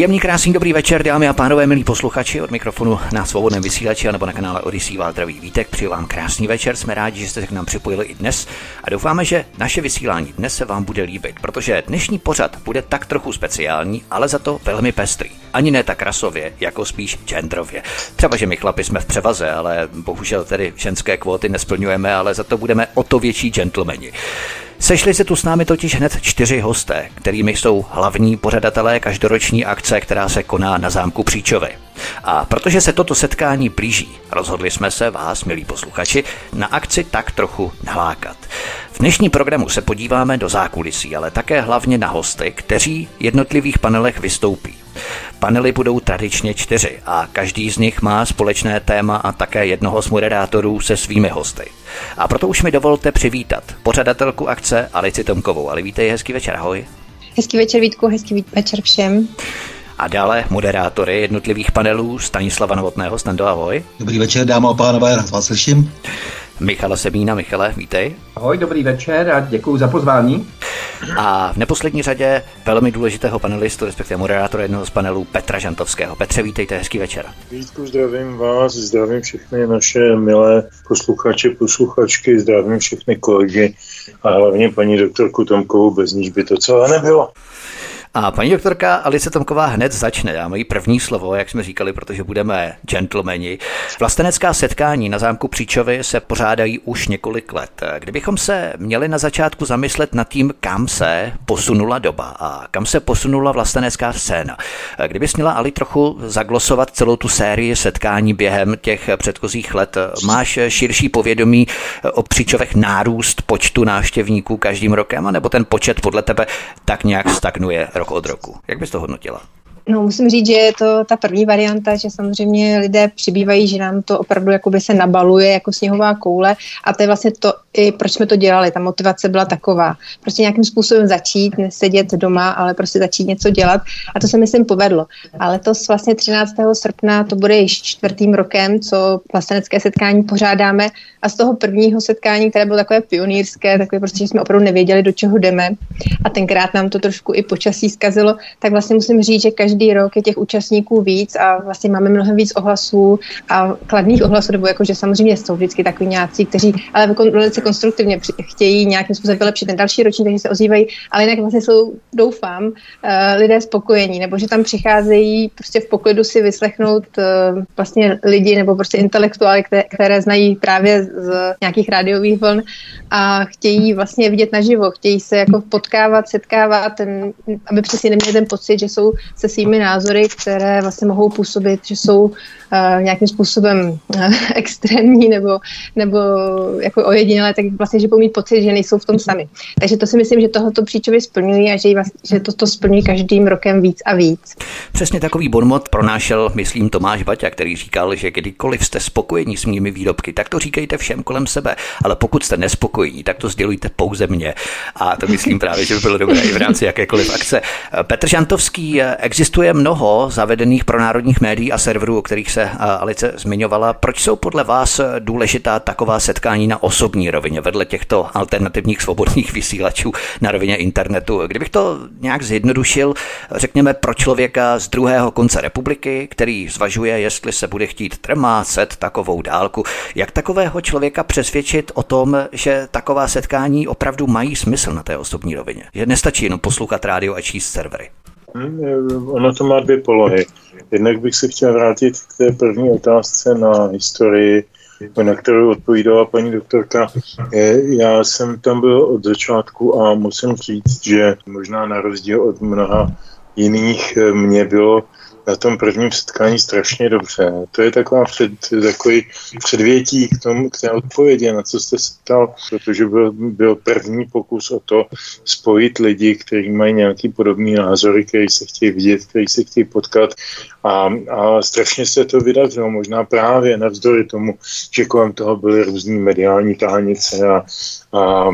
Příjemný, krásný, dobrý večer, dámy a pánové, milí posluchači od mikrofonu na svobodném vysílači nebo na kanále Odisí vás vítek. Přeju vám krásný večer, jsme rádi, že jste se k nám připojili i dnes a doufáme, že naše vysílání dnes se vám bude líbit, protože dnešní pořad bude tak trochu speciální, ale za to velmi pestrý. Ani ne tak rasově, jako spíš genderově. Třeba, že my chlapi jsme v převaze, ale bohužel tedy ženské kvóty nesplňujeme, ale za to budeme o to větší gentlemani. Sešli se tu s námi totiž hned čtyři hosté, kterými jsou hlavní pořadatelé každoroční akce, která se koná na zámku Příčovy. A protože se toto setkání blíží, rozhodli jsme se vás, milí posluchači, na akci tak trochu nalákat. V dnešní programu se podíváme do zákulisí, ale také hlavně na hosty, kteří v jednotlivých panelech vystoupí. Panely budou tradičně čtyři a každý z nich má společné téma a také jednoho z moderátorů se svými hosty. A proto už mi dovolte přivítat pořadatelku akce Alici Tomkovou. Ali, vítej, hezký večer, ahoj. Hezký večer Vítku, hezký večer všem. A dále moderátory jednotlivých panelů Stanislava Novotného. Stando, ahoj. Dobrý večer, dáma a pánové, rád vás slyším. Michala Semína. Michale, vítej. Ahoj, dobrý večer a děkuji za pozvání. A v neposlední řadě velmi důležitého panelistu, respektive moderátora jednoho z panelů Petra Žantovského. Petře, vítejte, hezký večer. Vítku, zdravím vás, zdravím všechny naše milé posluchače, posluchačky, zdravím všechny kolegy a hlavně paní doktorku Tomkovou, bez níž by to celé nebylo. A paní doktorka Alice Tomková hned začne. Já mají první slovo, jak jsme říkali, protože budeme gentlemani. Vlastenecká setkání na zámku Příčovy se pořádají už několik let. Kdybychom se měli na začátku zamyslet nad tím, kam se posunula doba a kam se posunula vlastenecká scéna. Kdyby měla Ali trochu zaglosovat celou tu sérii setkání během těch předchozích let, máš širší povědomí o Příčovech nárůst počtu návštěvníků každým rokem, nebo ten počet podle tebe tak nějak stagnuje rok od roku. Jak bys to hodnotila? No, musím říct, že je to ta první varianta, že samozřejmě lidé přibývají, že nám to opravdu jakoby se nabaluje jako sněhová koule a to je vlastně to, i proč jsme to dělali. Ta motivace byla taková. Prostě nějakým způsobem začít, nesedět doma, ale prostě začít něco dělat a to se myslím povedlo. Ale to vlastně 13. srpna, to bude již čtvrtým rokem, co vlastenecké setkání pořádáme a z toho prvního setkání, které bylo takové pionýrské, takové prostě, že jsme opravdu nevěděli, do čeho jdeme a tenkrát nám to trošku i počasí zkazilo, tak vlastně musím říct, že každý každý rok je těch účastníků víc a vlastně máme mnohem víc ohlasů a kladných ohlasů, nebo jako, že samozřejmě jsou vždycky takový nějací, kteří ale velice konstruktivně chtějí nějakým způsobem vylepšit ten další ročník, takže se ozývají, ale jinak vlastně jsou, doufám, eh, lidé spokojení, nebo že tam přicházejí prostě v poklidu si vyslechnout eh, vlastně lidi nebo prostě intelektuály, které, které znají právě z nějakých rádiových vln a chtějí vlastně vidět naživo, chtějí se jako potkávat, setkávat, ten, aby přesně neměli ten pocit, že jsou se svými názory, které vlastně mohou působit, že jsou uh, nějakým způsobem uh, extrémní nebo, nebo jako ojedinělé, tak vlastně, že budou mít pocit, že nejsou v tom sami. Takže to si myslím, že tohoto příčově splňují a že, vlastně, že toto splňují každým rokem víc a víc. Přesně takový bonmot pronášel, myslím, Tomáš Baťa, který říkal, že kdykoliv jste spokojení s mými výrobky, tak to říkejte všem kolem sebe, ale pokud jste nespokojení, tak to sdělujte pouze mně. A to myslím právě, že by bylo dobré i v rámci jakékoliv akce. Petr Žantovský, existuje mnoho zavedených pro národních médií a serverů, o kterých se Alice zmiňovala. Proč jsou podle vás důležitá taková setkání na osobní rovině vedle těchto alternativních svobodných vysílačů na rovině internetu? Kdybych to nějak zjednodušil, řekněme pro člověka z druhého konce republiky, který zvažuje, jestli se bude chtít trmácet takovou dálku, jak takového člověka přesvědčit o tom, že taková setkání opravdu mají smysl na té osobní rovině? Že nestačí jenom poslouchat rádio a číst servery. Hmm, ono to má dvě polohy. Jednak bych se chtěl vrátit k té první otázce na historii, na kterou odpovídala paní doktorka. Já jsem tam byl od začátku a musím říct, že možná na rozdíl od mnoha jiných mě bylo na tom prvním setkání strašně dobře. To je taková před, takový předvětí k, tomu, k té odpovědi, na co jste se ptal, protože byl, byl první pokus o to spojit lidi, kteří mají nějaký podobný názory, kteří se chtějí vidět, kteří se chtějí potkat a, a strašně se to vydařilo, možná právě navzdory tomu, že kolem toho byly různý mediální tahanice a, a,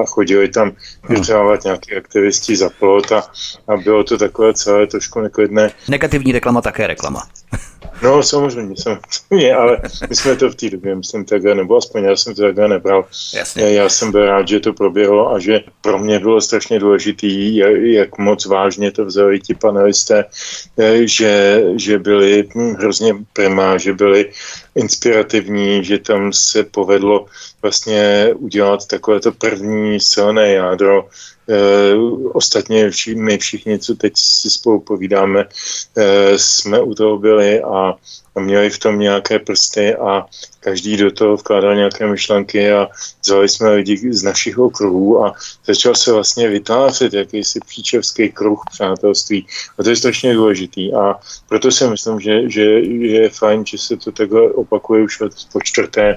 a chodili tam vyřávat nějaký aktivisti za plot a, a bylo to takové celé trošku neklidné. Negativní reklama také reklama. No samozřejmě, samozřejmě, ale my jsme to v té době, myslím, takhle, nebo aspoň já jsem to takhle nebral. Jasně. Já jsem byl rád, že to proběhlo a že pro mě bylo strašně důležitý, jak moc vážně to vzali ti panelisté, eh, že, že byli hrozně primá, že byli inspirativní, že tam se povedlo vlastně udělat takové to první silné jádro. Eh, ostatně vši, my všichni, co teď si spolu povídáme, eh, jsme u toho byli a měli v tom nějaké prsty a každý do toho vkládal nějaké myšlenky a vzali jsme lidi z našich okruhů a začal se vlastně vytvářet jakýsi příčevský kruh přátelství. A to je strašně důležitý a proto si myslím, že, že je fajn, že se to takhle opakuje už po čtvrté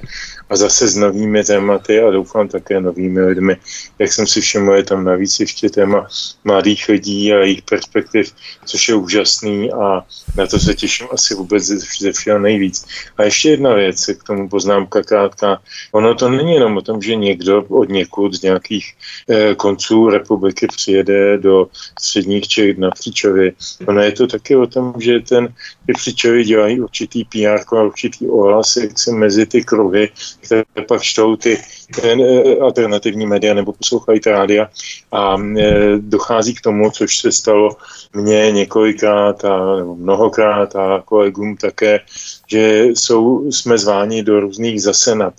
a zase s novými tématy a doufám také novými lidmi. Jak jsem si všiml, je tam navíc ještě téma mladých lidí a jejich perspektiv, což je úžasný a na to se těším asi vůbec všeho nejvíc. A ještě jedna věc, k tomu poznámka krátká. Ono to není jenom o tom, že někdo od někud z nějakých eh, konců republiky přijede do středních Čech na Příčově. Ono je to taky o tom, že ten, ty Příčovy dělají určitý PR a určitý ohlas, mezi ty kruhy, které pak čtou ty alternativní média nebo poslouchají rádia a eh, dochází k tomu, což se stalo mně několikrát a, nebo mnohokrát a kolegům také, že jsou, jsme zváni do různých zase na,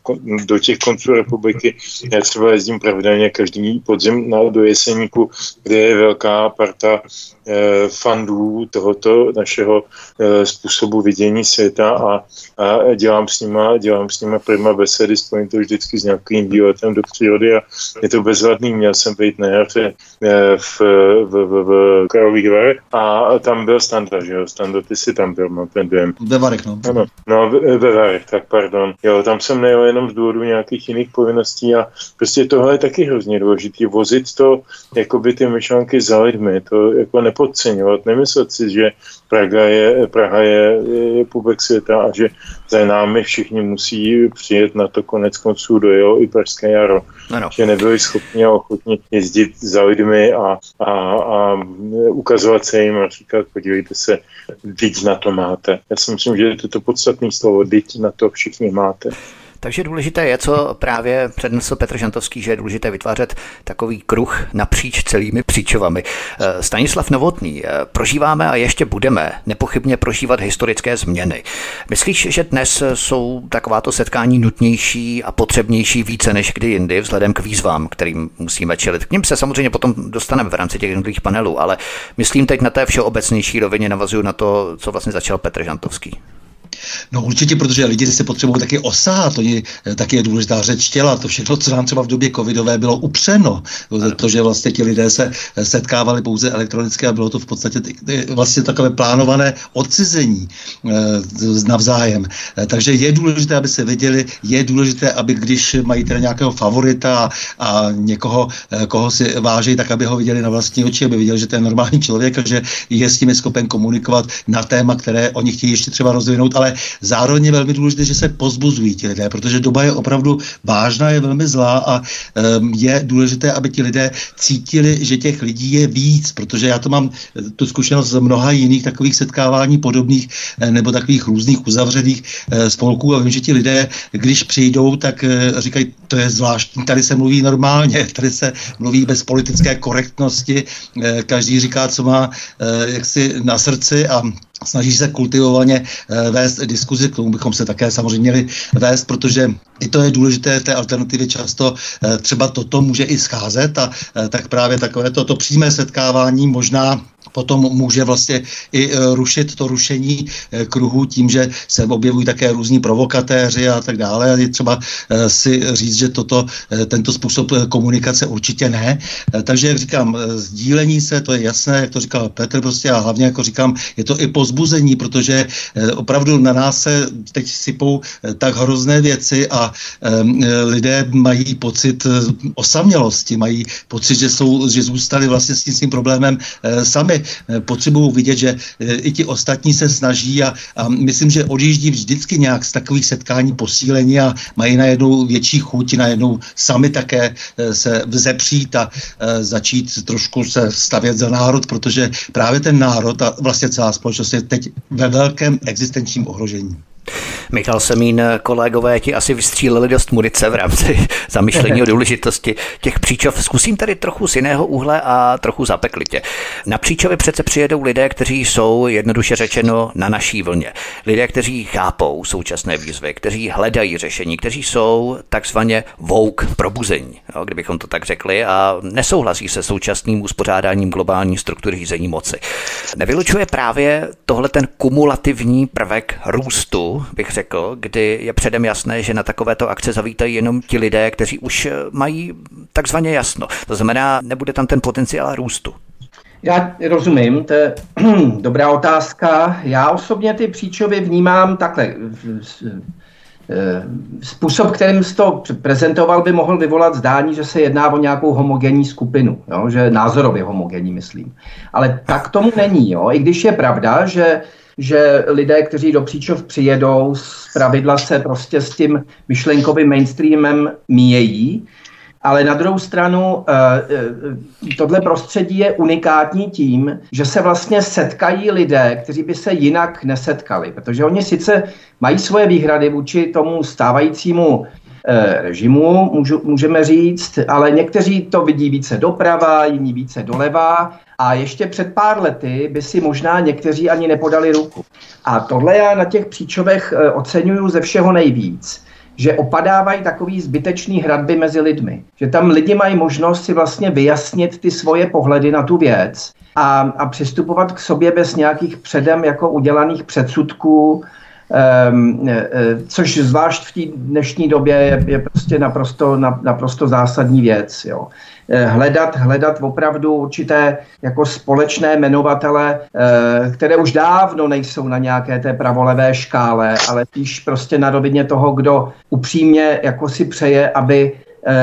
do těch konců republiky. Já třeba jezdím pravidelně každý podzim na, do Jeseníku, kde je velká parta eh, fandů tohoto našeho eh, způsobu vidění světa a, a dělám s nima, dělám s nima prima besedy, spojím to vždycky s nějakým výletem do přírody a je to bezvadný. Měl jsem být na jaře eh, v, v, v, v Karlových Varech a tam byl Standa, že jo? Standa, ty jsi tam byl, mám ten dojem. Ve Varech, no. Ano, no ve Varech, tak pardon. Jo, tam jsem nejel jenom z důvodu nějakých jiných povinností a prostě tohle je taky hrozně důležité. Vozit to, jako by ty myšlenky za lidmi, to jako nepodceňovat, nemyslet si, že Praha je, Praha je, je půbek světa a že za námi všichni musí přijet na to konec konců dojelo i Pražské jaro. Ano. Že nebyli schopni a ochotni jezdit za lidmi a, a, a ukazovat se jim a říkat, podívejte se, teď na to máte. Já si myslím, že je to to podstatné slovo, teď na to všichni máte. Takže důležité je, co právě přednesl Petr Žantovský, že je důležité vytvářet takový kruh napříč celými příčovami. Eh, Stanislav Novotný, eh, prožíváme a ještě budeme nepochybně prožívat historické změny. Myslíš, že dnes jsou takováto setkání nutnější a potřebnější více než kdy jindy vzhledem k výzvám, kterým musíme čelit? K ním se samozřejmě potom dostaneme v rámci těch jednotlivých panelů, ale myslím teď na té všeobecnější rovině navazuju na to, co vlastně začal Petr Žantovský. No určitě, protože lidi se potřebují taky osát, oni, eh, taky je důležitá řeč těla, to všechno, co nám třeba v době covidové bylo upřeno, to, že vlastně ti lidé se eh, setkávali pouze elektronicky a bylo to v podstatě vlastně takové plánované odcizení eh, navzájem. Takže je důležité, aby se viděli, je důležité, aby když mají teda nějakého favorita a někoho, koho si váží, tak aby ho viděli na vlastní oči, aby viděli, že to je normální člověk a že je s nimi schopen komunikovat na téma, které oni chtějí ještě třeba rozvinout, ale zároveň je velmi důležité, že se pozbuzují ti lidé, protože doba je opravdu vážná, je velmi zlá a um, je důležité, aby ti lidé cítili, že těch lidí je víc, protože já to mám eh, tu zkušenost z mnoha jiných takových setkávání podobných eh, nebo takových různých uzavřených eh, spolků a vím, že ti lidé, když přijdou, tak říkají, to je zvláštní, tady se mluví normálně, tady se mluví bez politické korektnosti, každý říká, co má jaksi na srdci a snaží se kultivovaně eh, vést diskuzi, k tomu bychom se také samozřejmě měli vést, protože i to je důležité v té alternativě často eh, třeba toto může i scházet a eh, tak právě takové toto to přímé setkávání možná potom může vlastně i e, rušit to rušení kruhu tím, že se objevují také různí provokatéři a tak dále. Je třeba si říct, že toto, tento způsob komunikace určitě ne. Takže, jak říkám, sdílení se, to je jasné, jak to říkal Petr prostě a hlavně, jako říkám, je to i pozbuzení, protože opravdu na nás se teď sypou tak hrozné věci a lidé mají pocit osamělosti, mají pocit, že, jsou, že zůstali vlastně s tím svým problémem sami. Potřebují vidět, že i ti ostatní se snaží a, a myslím, že odjíždí vždycky nějak z takových setkání posílení a mají najednou větší chuť, najednou sami také se vzepřít a začít trošku se stavět za národ, protože právě ten národ a vlastně celá společnost je teď ve velkém existenčním ohrožení. Michal Semín, kolegové ti asi vystříleli dost munice v rámci zamyšlení o důležitosti těch příčov. Zkusím tady trochu z jiného úhle a trochu zapeklitě. Na příčovy přece přijedou lidé, kteří jsou jednoduše řečeno na naší vlně. Lidé, kteří chápou současné výzvy, kteří hledají řešení, kteří jsou takzvaně vouk probuzení, jo, kdybychom to tak řekli, a nesouhlasí se současným uspořádáním globální struktury řízení moci. Nevylučuje právě tohle ten kumulativní prvek růstu, bych řekl, kdy je předem jasné, že na takovéto akce zavítají jenom ti lidé, kteří už mají takzvaně jasno. To znamená, nebude tam ten potenciál růstu. Já rozumím, to je dobrá otázka. Já osobně ty příčovy vnímám takhle. Způsob, kterým jsi to prezentoval, by mohl vyvolat zdání, že se jedná o nějakou homogenní skupinu, jo? že názorově homogenní, myslím. Ale tak tomu není, jo? i když je pravda, že že lidé, kteří do Příčov přijedou, z pravidla se prostě s tím myšlenkovým mainstreamem míjejí, ale na druhou stranu eh, eh, tohle prostředí je unikátní tím, že se vlastně setkají lidé, kteří by se jinak nesetkali, protože oni sice mají svoje výhrady vůči tomu stávajícímu režimu, můžu, můžeme říct, ale někteří to vidí více doprava, jiní více doleva a ještě před pár lety by si možná někteří ani nepodali ruku. A tohle já na těch příčovech eh, oceňuju ze všeho nejvíc že opadávají takový zbytečný hradby mezi lidmi. Že tam lidi mají možnost si vlastně vyjasnit ty svoje pohledy na tu věc a, a přistupovat k sobě bez nějakých předem jako udělaných předsudků, což zvlášť v té dnešní době je, je prostě naprosto, naprosto zásadní věc. Jo. Eh, hledat, hledat opravdu určité jako společné jmenovatele, které už dávno nejsou na nějaké té pravolevé škále, ale spíš prostě na rovině toho, kdo upřímně jako si přeje, aby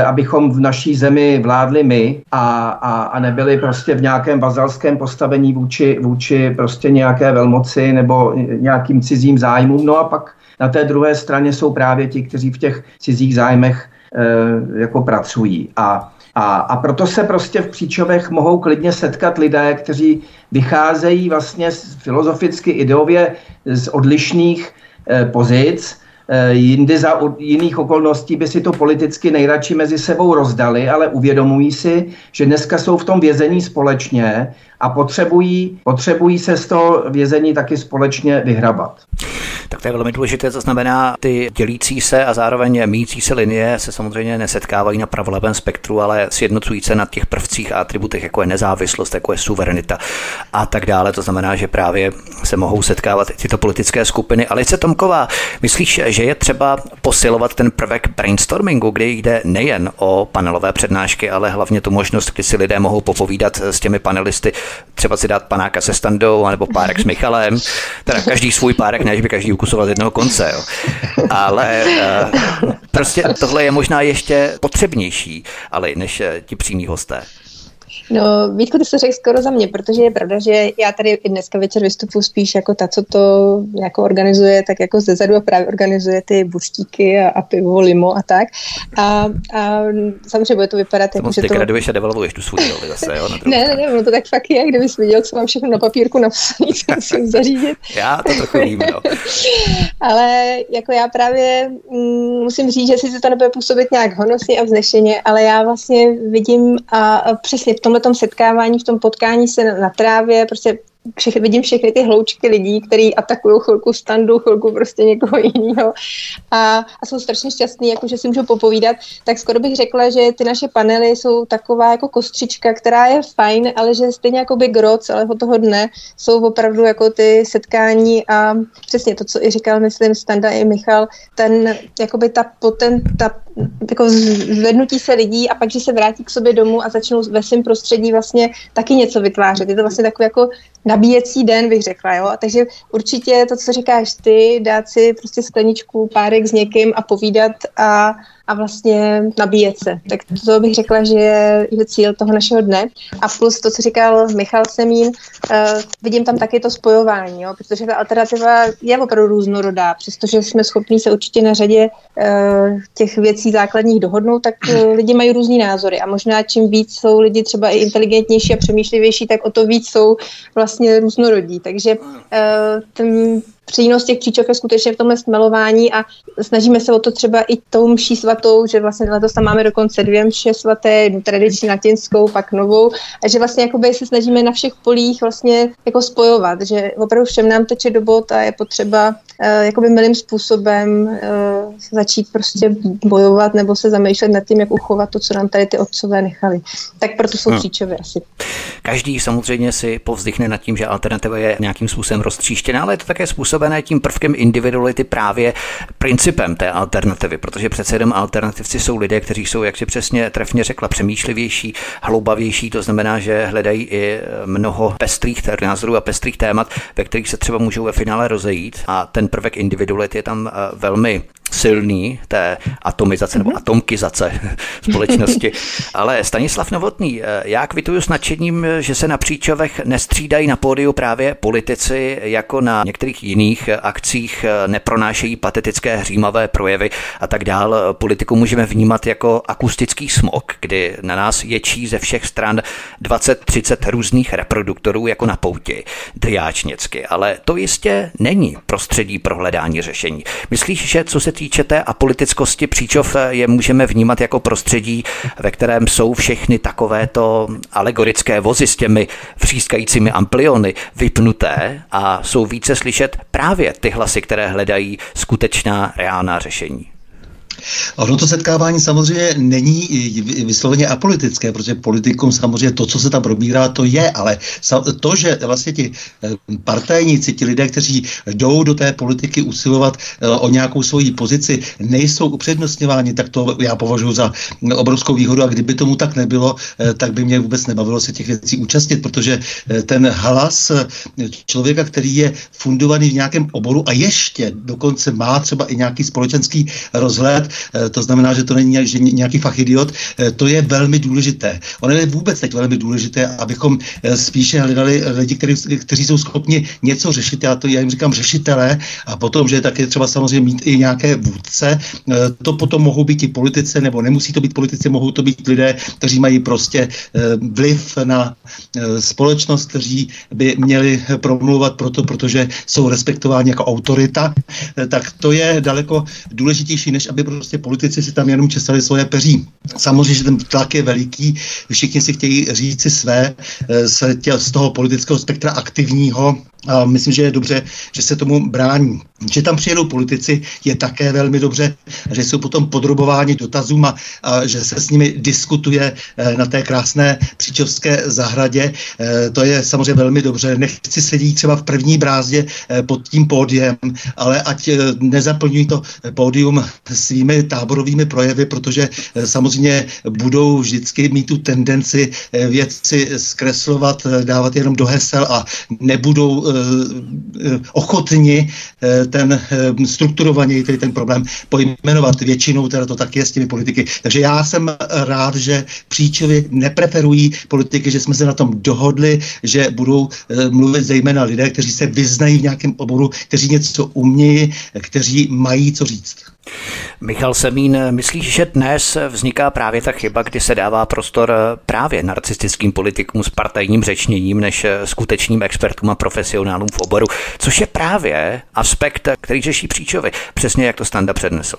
abychom v naší zemi vládli my a, a, a nebyli prostě v nějakém vazalském postavení vůči, vůči prostě nějaké velmoci nebo nějakým cizím zájmům. No a pak na té druhé straně jsou právě ti, kteří v těch cizích zájmech e, jako pracují. A a, a proto se prostě v Příčovech mohou klidně setkat lidé, kteří vycházejí vlastně filozoficky, ideově z odlišných eh, pozic, eh, jindy za jiných okolností by si to politicky nejradši mezi sebou rozdali, ale uvědomují si, že dneska jsou v tom vězení společně a potřebují, potřebují se z toho vězení taky společně vyhrabat tak to je velmi důležité. To znamená, ty dělící se a zároveň míjící se linie se samozřejmě nesetkávají na pravolevém spektru, ale sjednocují se na těch prvcích a atributech, jako je nezávislost, jako je suverenita a tak dále. To znamená, že právě se mohou setkávat tyto politické skupiny. Alice Tomková, myslíš, že je třeba posilovat ten prvek brainstormingu, kde jde nejen o panelové přednášky, ale hlavně tu možnost, kdy si lidé mohou popovídat s těmi panelisty, třeba si dát panáka se standou, nebo párek s Michalem, teda každý svůj párek, než by každý ukusoval z jednoho konce. Jo. Ale uh, prostě tohle je možná ještě potřebnější, ale než uh, ti přímí hosté. No, Vítku, ty se řekl skoro za mě, protože je pravda, že já tady i dneska večer vystupuji spíš jako ta, co to jako organizuje, tak jako zezadu a právě organizuje ty buštíky a, a pivo, limo a tak. A, a samozřejmě bude to vypadat jako, že to... graduješ a devalvuješ tu svůj roli zase, jo? ne, ne, ne, no to tak fakt je, kdybys viděl, co mám všechno na papírku napsané, co musím zařídit. já to trochu vím, no. ale jako já právě mm, musím říct, že si to nebude působit nějak honosně a vznešeně, ale já vlastně vidím a, a přesně v tomhle tom setkávání, v tom potkání se na, trávě, prostě všechny, vidím všechny ty hloučky lidí, kteří atakují chvilku standu, chvilku prostě někoho jiného a, a jsou strašně šťastní, jako že si můžu popovídat, tak skoro bych řekla, že ty naše panely jsou taková jako kostřička, která je fajn, ale že stejně jako by gro celého toho dne jsou opravdu jako ty setkání a přesně to, co i říkal, myslím, Standa i Michal, ten, jakoby ta, poten, ta jako zvednutí se lidí a pak, že se vrátí k sobě domů a začnou ve svém prostředí vlastně taky něco vytvářet. Je to vlastně takový jako nabíjecí den, bych řekla, jo. Takže určitě to, co říkáš ty, dát si prostě skleničku, párek s někým a povídat a a vlastně nabíjet se. Tak to bych řekla, že je, cíl toho našeho dne. A plus to, co říkal Michal Semín, uh, vidím tam taky to spojování, jo, protože ta alternativa je opravdu různorodá. Přestože jsme schopni se určitě na řadě uh, těch věcí základních dohodnout, tak uh, lidi mají různý názory. A možná čím víc jsou lidi třeba i inteligentnější a přemýšlivější, tak o to víc jsou vlastně různorodí. Takže uh, ten přínos těch příčok je skutečně v tomhle smelování a snažíme se o to třeba i tou mší svatou, že vlastně letos tam máme dokonce dvě mše svaté, jednu tradiční latinskou, pak novou, a že vlastně jakoby se snažíme na všech polích vlastně jako spojovat, že opravdu všem nám teče do bot a je potřeba jakoby milým způsobem uh, začít prostě bojovat nebo se zamýšlet nad tím, jak uchovat to, co nám tady ty otcové nechali. Tak proto jsou příčové asi. Každý samozřejmě si povzdychne nad tím, že alternativa je nějakým způsobem roztříštěná, ale je to také způsobené tím prvkem individuality právě principem té alternativy, protože přece jenom alternativci jsou lidé, kteří jsou, jak si přesně trefně řekla, přemýšlivější, hloubavější, to znamená, že hledají i mnoho pestrých názorů a pestrých témat, ve kterých se třeba můžou ve finále rozejít a ten prvek individuality je tam eh, velmi silný té atomizace nebo mhm. atomkizace společnosti. Ale Stanislav Novotný, eh, já kvituju s nadšením, že se na příčovech nestřídají na pódiu právě politici, jako na některých jiných akcích eh, nepronášejí patetické hřímavé projevy a tak dál. Politiku můžeme vnímat jako akustický smog, kdy na nás ječí ze všech stran 20-30 různých reproduktorů jako na pouti, driáčnicky. Ale to jistě není prostředí pro hledání řešení. Myslíš, že co se týče té apolitickosti příčov je můžeme vnímat jako prostředí, ve kterém jsou všechny takovéto alegorické vozy s těmi vřískajícími ampliony vypnuté a jsou více slyšet právě ty hlasy, které hledají skutečná reálná řešení. Ono to setkávání samozřejmě není vysloveně apolitické, protože politikum samozřejmě to, co se tam probírá, to je, ale to, že vlastně ti eh, partajníci, ti lidé, kteří jdou do té politiky usilovat eh, o nějakou svoji pozici, nejsou upřednostňováni, tak to já považuji za obrovskou výhodu. A kdyby tomu tak nebylo, eh, tak by mě vůbec nebavilo se těch věcí účastnit, protože ten hlas člověka, který je fundovaný v nějakém oboru a ještě dokonce má třeba i nějaký společenský rozhled, to znamená, že to není nějaký fachidiot, eh, to je velmi důležité. Ono je vůbec teď velmi důležité, abychom eh, spíše hledali lidi, kteří, kteří jsou schopni něco řešit, já to já jim říkám řešitelé, a potom, že také třeba samozřejmě mít i nějaké vůdce, to potom mohou být i politici, nebo nemusí to být politici, mohou to být lidé, kteří mají prostě vliv na společnost, kteří by měli promluvat proto, protože jsou respektováni jako autorita, tak to je daleko důležitější, než aby prostě politici si tam jenom česali svoje peří. Samozřejmě, že ten tlak je veliký, všichni si chtějí říct si své eh, z, z toho politického spektra aktivního a myslím, že je dobře, že se tomu brání. Že tam přijedou politici je také velmi dobře, že jsou potom podrobováni dotazům a, a že se s nimi diskutuje e, na té krásné příčovské zahradě. E, to je samozřejmě velmi dobře. Nechci sedět třeba v první brázdě e, pod tím pódiem, ale ať nezaplňují to pódium svými táborovými projevy, protože samozřejmě budou vždycky mít tu tendenci věci zkreslovat, dávat jenom do hesel a nebudou ochotni eh, ten eh, strukturovaněji tedy ten problém pojmenovat. Většinou teda to tak je s těmi politiky. Takže já jsem rád, že příčově nepreferují politiky, že jsme se na tom dohodli, že budou mluvit zejména lidé, kteří se vyznají v nějakém oboru, kteří něco umějí, kteří mají co říct. Michal Semín, myslíš, že dnes vzniká právě ta chyba, kdy se dává prostor právě narcistickým politikům s partajním řečněním než skutečným expertům a profesionálům v oboru, což je právě aspekt, který řeší příčovy, přesně jak to Standa přednesl.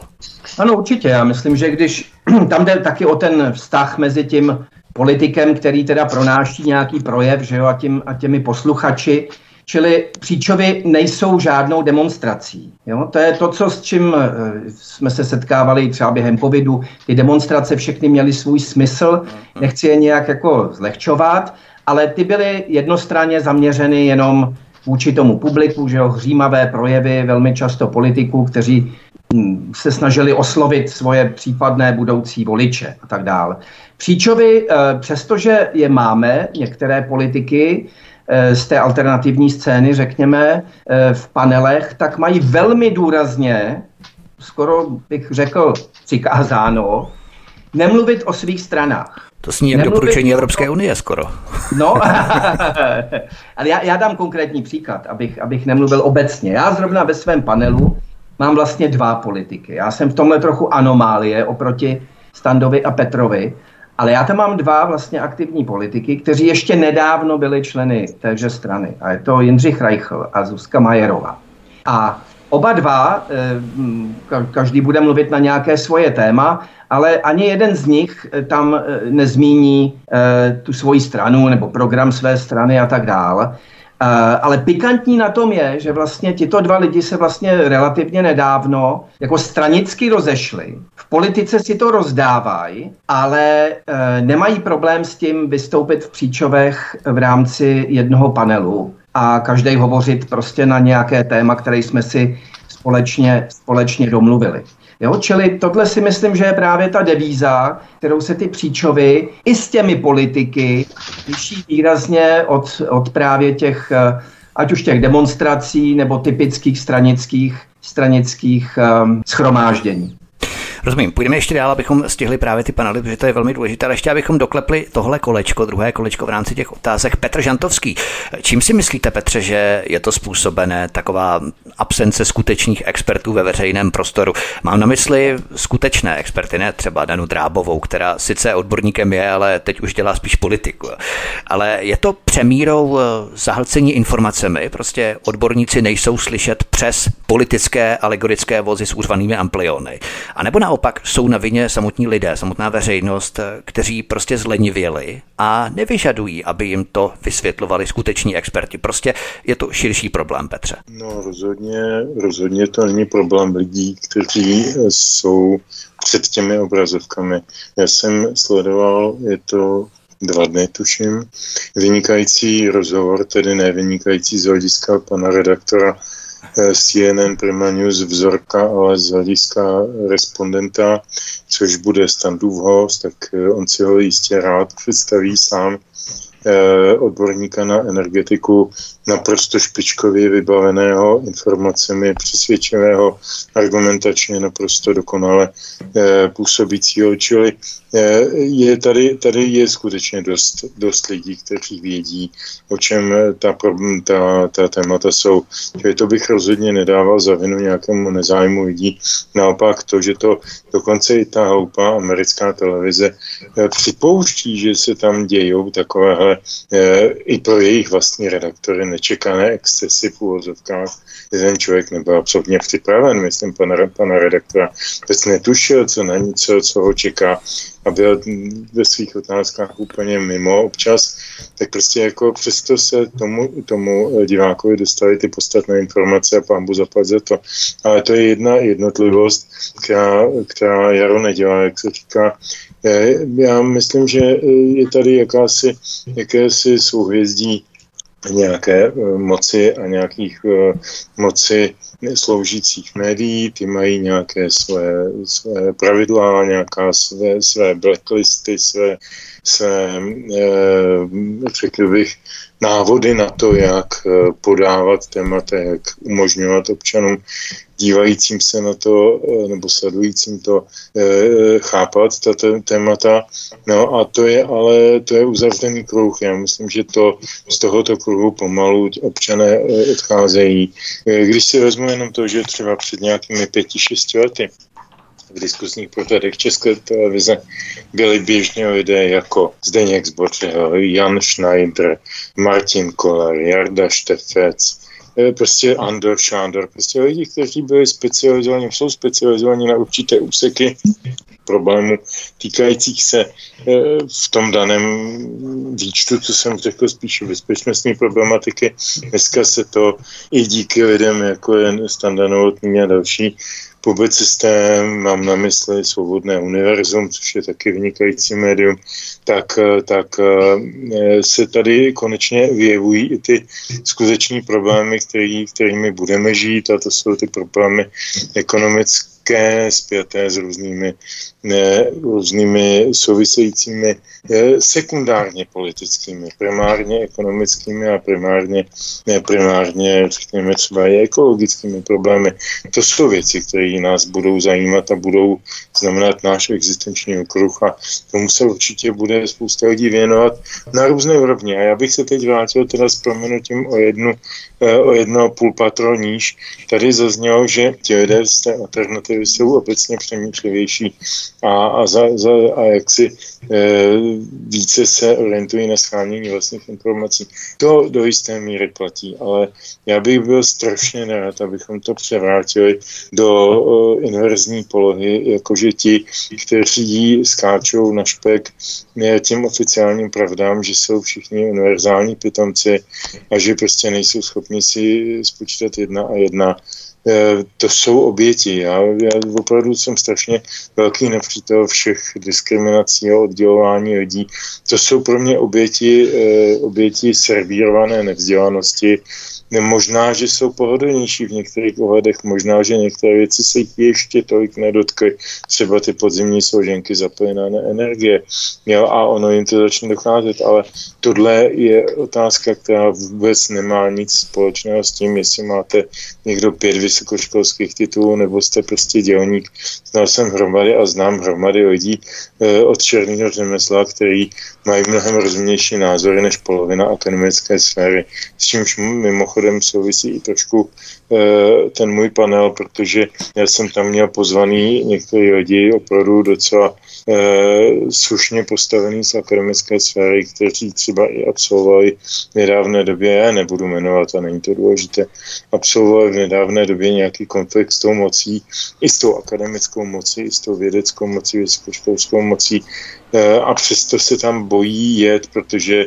Ano, určitě. Já myslím, že když tam jde taky o ten vztah mezi tím politikem, který teda pronáší nějaký projev, že jo, a, tím, a těmi posluchači, Čili příčovy nejsou žádnou demonstrací. Jo? To je to, co, s čím eh, jsme se setkávali třeba během covidu. Ty demonstrace všechny měly svůj smysl, nechci je nějak jako zlehčovat, ale ty byly jednostranně zaměřeny jenom vůči tomu publiku, že jo, hřímavé projevy velmi často politiků, kteří hm, se snažili oslovit svoje případné budoucí voliče a tak dále. Příčovy, eh, přestože je máme, některé politiky, z té alternativní scény, řekněme, v panelech, tak mají velmi důrazně, skoro bych řekl přikázáno, nemluvit o svých stranách. To sní jak doporučení Evropské unie skoro. No, ale já, já dám konkrétní příklad, abych, abych nemluvil obecně. Já zrovna ve svém panelu mám vlastně dva politiky. Já jsem v tomhle trochu anomálie oproti Standovi a Petrovi, ale já tam mám dva vlastně aktivní politiky, kteří ještě nedávno byli členy téže strany. A je to Jindřich Reichl a Zuzka Majerová. A oba dva, eh, každý bude mluvit na nějaké svoje téma, ale ani jeden z nich eh, tam eh, nezmíní tu svoji stranu nebo program své strany a tak dále. Ale pikantní na tom je, že vlastně tito dva lidi se vlastně relativně nedávno jako stranicky rozešli. V politice si to rozdávají, ale nemají problém s tím vystoupit v příčovech v rámci jednoho panelu a každý hovořit prostě na nějaké téma, které jsme si společně, společně domluvili. Jo, čili tohle si myslím, že je právě ta devíza, kterou se ty příčovy i s těmi politiky liší výrazně od, od právě těch, eh, ať už těch demonstrací nebo typických stranických, stranických um, schromáždění. Rozumím, půjdeme ještě dál, abychom stihli právě ty panely, protože to je velmi důležité, ale ještě abychom doklepli tohle kolečko, druhé kolečko v rámci těch otázek. Petr Žantovský, čím si myslíte, Petře, že je to způsobené taková absence skutečných expertů ve veřejném prostoru? Mám na mysli skutečné experty, ne třeba Danu Drábovou, která sice odborníkem je, ale teď už dělá spíš politiku. Ale je to přemírou eh, zahlcení informacemi, prostě odborníci nejsou slyšet přes politické alegorické vozy s úřvanými ampliony. A nebo naopak jsou na vině samotní lidé, samotná veřejnost, kteří prostě zlenivěli a nevyžadují, aby jim to vysvětlovali skuteční experti. Prostě je to širší problém, Petře. No rozhodně, rozhodně to není problém lidí, kteří jsou před těmi obrazovkami. Já jsem sledoval, je to dva dny, tuším, vynikající rozhovor, tedy ne vynikající z hlediska pana redaktora Eh, CNN Prima News vzorka, ale z hlediska respondenta, což bude standův host, tak eh, on si ho jistě rád představí sám eh, odborníka na energetiku naprosto špičkově vybaveného informacemi přesvědčivého, argumentačně naprosto dokonale působícího. Čili je tady, tady je skutečně dost, dost lidí, kteří vědí, o čem ta, ta, ta témata jsou. Čili to bych rozhodně nedával za vinu nějakému nezájmu lidí. Naopak to, že to dokonce i ta hloupá americká televize eh, připouští, že se tam dějou takovéhle eh, i pro jejich vlastní redaktory nečekané excesy v úvozovkách, ten člověk nebyl absolutně připraven, myslím, pana, pana redaktora, vůbec netušil, co na něco, co ho čeká a byl ve svých otázkách úplně mimo občas, tak prostě jako přesto se tomu, tomu divákovi dostali ty podstatné informace a pán bu zaplat za to. Ale to je jedna jednotlivost, která, která Jaro nedělá, jak se říká. Já myslím, že je tady jakási, jakési souhvězdí nějaké eh, moci a nějakých eh, moci sloužících médií, ty mají nějaké své, své pravidla, nějaká své, své blacklisty, své, své eh, řekl bych, návody na to, jak podávat témata, jak umožňovat občanům dívajícím se na to eh, nebo sledujícím to eh, chápat tato témata. No a to je ale to je uzavřený kruh. Já myslím, že to z tohoto kruhu pomalu občané eh, odcházejí. Když si vezmu jenom to, že třeba před nějakými pěti, šesti lety v diskusních pořadech České televize byli běžně lidé jako Zdeněk Zbořil, Jan Schneider, Martin Kolar, Jarda Štefec, Eh, prostě Andor, Šándor, prostě lidi, kteří byli specializovaní, jsou specializovaní na určité úseky problémů týkajících se eh, v tom daném výčtu, co jsem řekl, spíše bezpečnostní problematiky. Dneska se to i díky lidem, jako je Standa Novotný a další, publicistem, mám na mysli Svobodné univerzum, což je taky vynikající médium, tak, tak eh, se tady konečně vyjevují i ty skuteční problémy, který, kterými budeme žít a to jsou ty problémy ekonomické úzké, spjaté s různými, různými souvisejícími eh, sekundárně politickými, primárně ekonomickými a primárně, ne, primárně, řekněme, třeba i ekologickými problémy. To jsou věci, které nás budou zajímat a budou znamenat náš existenční okruh a tomu se určitě bude spousta lidí věnovat na různé úrovni. A já bych se teď vrátil teda s proměnutím o jednu, eh, o jedno půl patro níž. Tady zaznělo, že ti lidé z té alternativy jsou obecně přemýšlivější a, a, za, za, a jak si e, více se orientují na schánění vlastních informací. To do jisté míry platí, ale já bych byl strašně nerad, abychom to převrátili do o, inverzní polohy, jakože ti, kteří skáčou na špek těm oficiálním pravdám, že jsou všichni univerzální pitomci a že prostě nejsou schopni si spočítat jedna a jedna Eh, to jsou oběti. Já, já opravdu jsem strašně velký nepřítel všech diskriminací a oddělování lidí. To jsou pro mě oběti, eh, oběti servírované nevzdělanosti, Možná, že jsou pohodlnější v některých ohledech, možná, že některé věci se ještě tolik nedotkly, třeba ty podzimní složenky za energie, jo, a ono jim to začne docházet, ale tohle je otázka, která vůbec nemá nic společného s tím, jestli máte někdo pět vysokoškolských titulů, nebo jste prostě dělník. Znal jsem hromady a znám hromady lidí e, od černého řemesla, který mají mnohem rozumnější názory než polovina akademické sféry, s čímž mimochodem souvisí i trošku e, ten můj panel, protože já jsem tam měl pozvaný některé lidi opravdu docela slušně postavený z akademické sféry, kteří třeba i absolvovali v nedávné době, já nebudu jmenovat a není to důležité, absolvovali v nedávné době nějaký konflikt s tou mocí, i s tou akademickou mocí, i s tou vědeckou mocí, vysokoškolskou mocí, Eh, a přesto se tam bojí jet, protože,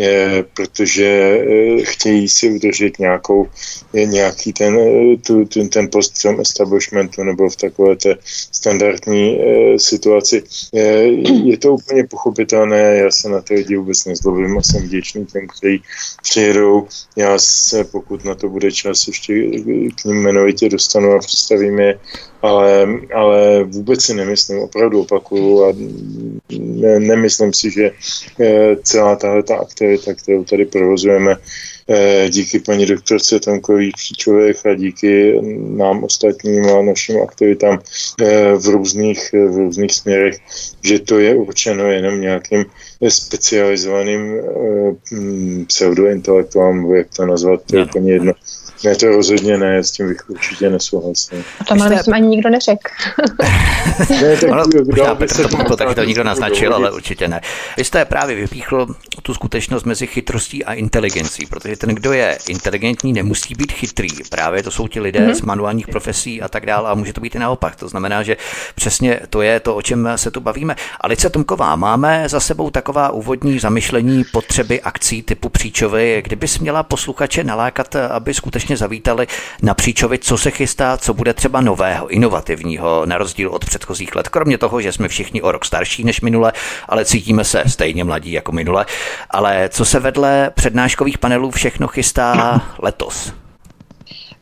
eh, protože eh, chtějí si udržet nějakou, nějaký ten, tu, ten, ten post v tom establishmentu nebo v takové té standardní situaci. Je to úplně pochopitelné, já se na ty lidi vůbec nezlobím a jsem vděčný těm, kteří přijedou. Já se, pokud na to bude čas, ještě k ním jmenovitě dostanu a představím je ale, ale vůbec si nemyslím, opravdu opakuju a ne, nemyslím si, že eh, celá tahle ta aktivita, kterou tady provozujeme, eh, díky paní doktorce Tomkový Příčovech a díky nám ostatním a našim aktivitám eh, v různých, v různých směrech, že to je určeno jenom nějakým specializovaným pseudointelektuálům, jak to nazvat, to je úplně jedno ne, to rozhodně ne, s tím bych určitě nesouhlasil. A to ale myslím ani nikdo neřekl. ne, tak ono, možná Petr to, to taky to nikdo naznačil, ale určitě ne. Vy jste právě vypíchl tu skutečnost mezi chytrostí a inteligencí, protože ten, kdo je inteligentní, nemusí být chytrý. Právě to jsou ti lidé mm-hmm. z manuálních profesí a tak dále a může to být i naopak. To znamená, že přesně to je to, o čem se tu bavíme. Alice Tomková, máme za sebou taková úvodní zamyšlení potřeby akcí typu příčovy. Kdyby měla posluchače nalákat, aby skutečně zavítali na Příčovi, co se chystá, co bude třeba nového, inovativního, na rozdíl od předchozích let. Kromě toho, že jsme všichni o rok starší než minule, ale cítíme se stejně mladí jako minule. Ale co se vedle přednáškových panelů všechno chystá letos?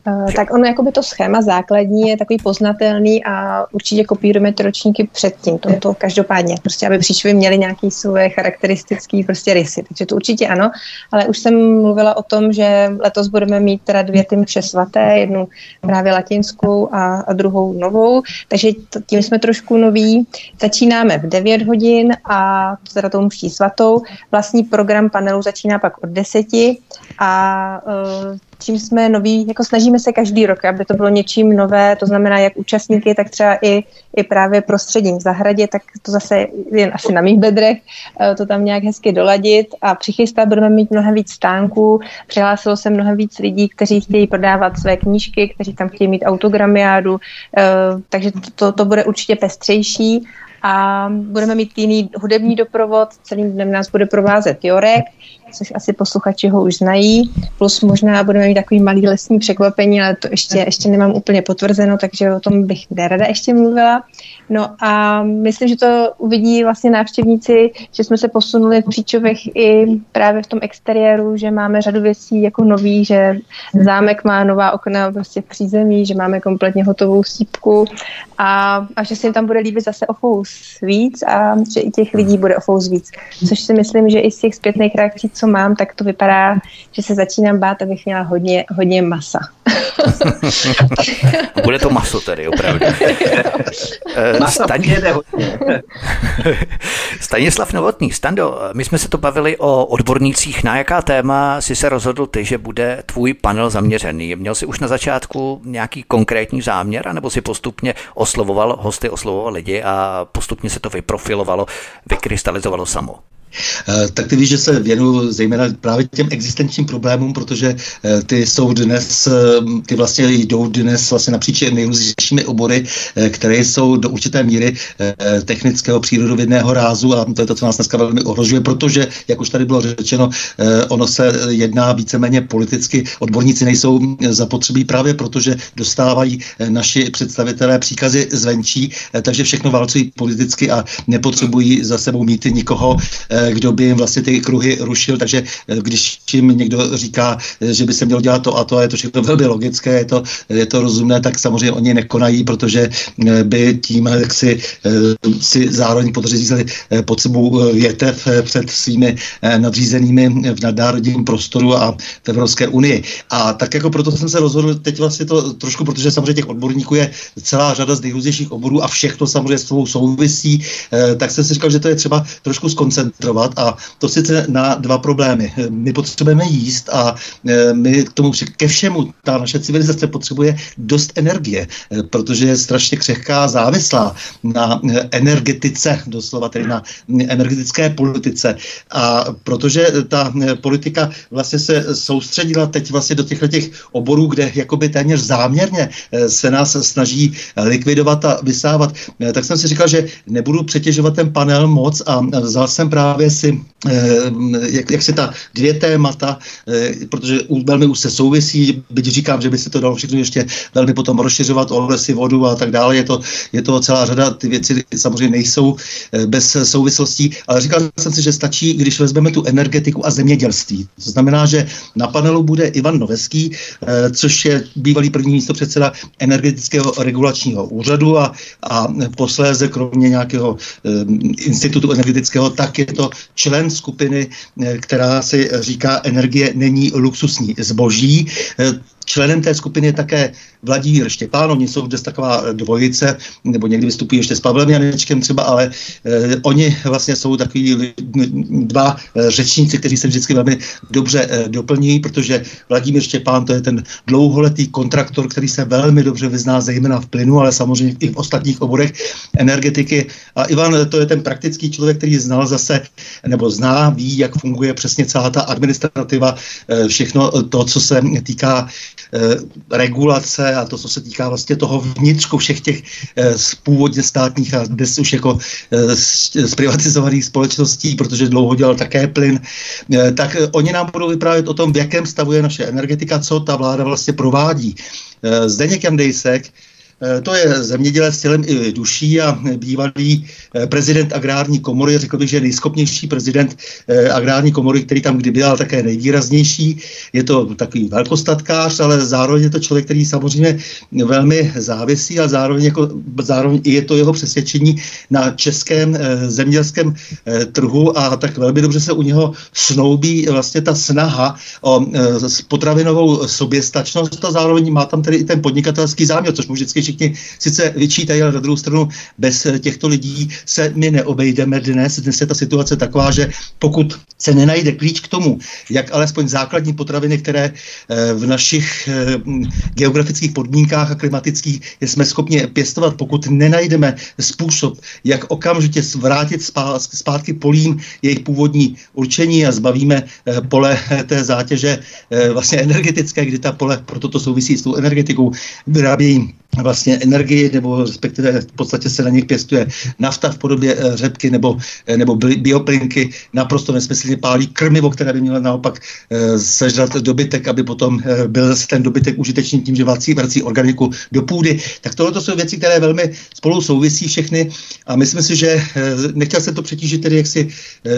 Uh, tak ono, jakoby to schéma základní je takový poznatelný a určitě kopírujeme ty ročníky předtím, to, to každopádně, prostě aby příčovy měly nějaký svoje charakteristické prostě rysy, takže to určitě ano, ale už jsem mluvila o tom, že letos budeme mít teda dvě ty mše svaté, jednu právě latinskou a, a druhou novou, takže to, tím jsme trošku noví. Začínáme v 9 hodin a to teda tou mší svatou. Vlastní program panelu začíná pak od 10 a uh, čím jsme noví, jako snažíme se každý rok, aby to bylo něčím nové, to znamená jak účastníky, tak třeba i, i právě prostředím v zahradě, tak to zase jen asi na mých bedrech, eh, to tam nějak hezky doladit a přichystat budeme mít mnohem víc stánků, přihlásilo se mnohem víc lidí, kteří chtějí prodávat své knížky, kteří tam chtějí mít autogramiádu, eh, takže to, to, to bude určitě pestřejší. A budeme mít jiný hudební doprovod, celým dnem nás bude provázet Jorek, což asi posluchači ho už znají, plus možná budeme mít takový malý lesní překvapení, ale to ještě, ještě nemám úplně potvrzeno, takže o tom bych nerada ještě mluvila. No a myslím, že to uvidí vlastně návštěvníci, že jsme se posunuli v Příčovech i právě v tom exteriéru, že máme řadu věcí jako nový, že zámek má nová okna prostě v přízemí, že máme kompletně hotovou sípku a, a že se jim tam bude líbit zase o fous víc a že i těch lidí bude o fous víc. Což si myslím, že i z těch zpětných reakcí, co mám, tak to vypadá, že se začínám bát, abych měla hodně, hodně masa. bude to maso tedy, opravdu. Staň... Stanislav Novotný, Stando, my jsme se to bavili o odbornících. Na jaká téma si se rozhodl ty, že bude tvůj panel zaměřený? Měl jsi už na začátku nějaký konkrétní záměr, anebo si postupně oslovoval hosty, oslovoval lidi a postupně se to vyprofilovalo, vykrystalizovalo samo? Eh, tak ty víš, že se věnuju zejména právě těm existenčním problémům, protože eh, ty jsou dnes, eh, ty vlastně jdou dnes vlastně napříč nejrůznějšími obory, které jsou do určité míry technického přírodovědného rázu a to je to, co nás dneska velmi ohrožuje, protože, jak už tady bylo řečeno, ono se jedná víceméně politicky, odborníci nejsou zapotřebí právě protože dostávají naši představitelé příkazy zvenčí, takže všechno válcují politicky a nepotřebují za sebou mít nikoho, kdo by jim vlastně ty kruhy rušil, takže eh, když jim někdo říká, eh, že by se mělo dělat to a to, a je to všechno velmi logické, je to, je to rozumné, tak samozřejmě oni nekonají, protože eh, by tím jak si, si zároveň podřízili pod sebou větev před svými nadřízenými v nadnárodním prostoru a v Evropské unii. A tak jako proto jsem se rozhodl teď vlastně to trošku, protože samozřejmě těch odborníků je celá řada z nejrůznějších oborů a všechno samozřejmě s souvisí, tak jsem si říkal, že to je třeba trošku skoncentrovat reagovat a to sice na dva problémy. My potřebujeme jíst a e, my k tomu ke všemu, ta naše civilizace potřebuje dost energie, e, protože je strašně křehká, závislá na e, energetice, doslova tedy na energetické politice. A protože ta politika vlastně se soustředila teď vlastně do těchto těch oborů, kde jakoby téměř záměrně se nás snaží likvidovat a vysávat, tak jsem si říkal, že nebudu přetěžovat ten panel moc a vzal jsem právě právě si, eh, jak, jak se ta dvě témata, eh, protože velmi už se souvisí, byť říkám, že by se to dalo všechno ještě velmi potom rozšiřovat o lesy, vodu a tak dále, je to, je to celá řada, ty věci samozřejmě nejsou eh, bez souvislostí, ale říkal jsem si, že stačí, když vezmeme tu energetiku a zemědělství. To znamená, že na panelu bude Ivan Noveský, což je bývalý první místo předseda energetického regulačního úřadu a, a posléze kromě nějakého institutu energetického, tak je to člen skupiny, eh, která si říká energie není luxusní zboží. Eh, členem té skupiny je také Vladimír Štěpán, oni jsou dnes taková dvojice, nebo někdy vystupují ještě s Pavlem Janečkem třeba, ale eh, oni vlastně jsou takový dva eh, řečníci, kteří se vždycky velmi dobře eh, doplňují, protože Vladimír Štěpán to je ten dlouholetý kontraktor, který se velmi dobře vyzná zejména v plynu, ale samozřejmě i v ostatních oborech energetiky. A Ivan to je ten praktický člověk, který znal zase, nebo zná, ví, jak funguje přesně celá ta administrativa, eh, všechno to, co se týká Eh, regulace a to, co se týká vlastně toho vnitřku všech těch eh, původně státních a dnes už jako eh, zprivatizovaných společností, protože dlouho dělal také plyn, tak oni nám budou vyprávět o tom, v jakém stavu je naše energetika, co ta vláda vlastně provádí. Zdeněk Jandejsek, Eh, to je zemědělec tělem i duší a bývalý eh, prezident agrární komory, řekl bych, že nejschopnější prezident eh, agrární komory, který tam kdy byl, také nejvýraznější. Je to takový velkostatkář, ale zároveň je to člověk, který samozřejmě velmi závisí a zároveň, jako, zároveň je to jeho přesvědčení na českém zemědělském trhu a tak velmi dobře se u něho snoubí vlastně ta snaha o potravinovou soběstačnost a zároveň má tam tedy i ten podnikatelský záměr, což mu vždycky všichni sice vyčítají, ale na druhou stranu bez těchto lidí se my neobejdeme dnes. Dnes je ta situace taková, že pokud se nenajde klíč k tomu, jak alespoň základní potraviny, které eh, v našich eh, geografických podmínkách a klimatických jsme schopni pěstovat, pokud nenajdeme způsob, jak okamžitě vrátit zpátky polím jejich původní určení a zbavíme eh, pole té zátěže vlastně energetické, kdy ta pole, proto to souvisí s tou energetikou, vyrábějí vlastně energii, nebo respektive v podstatě se na nich pěstuje nafta v podobě e, řepky nebo, e, nebo bioplinky, naprosto nesmyslně pálí krmivo, které by mělo naopak e, sežrat dobytek, aby potom byl ten dobytek užitečný tím, že vrací, vrací organiku do půdy. Tak tohle jsou věci, které velmi spolu souvisí všechny a myslím si, že nechtěl jsem to přetížit tedy jaksi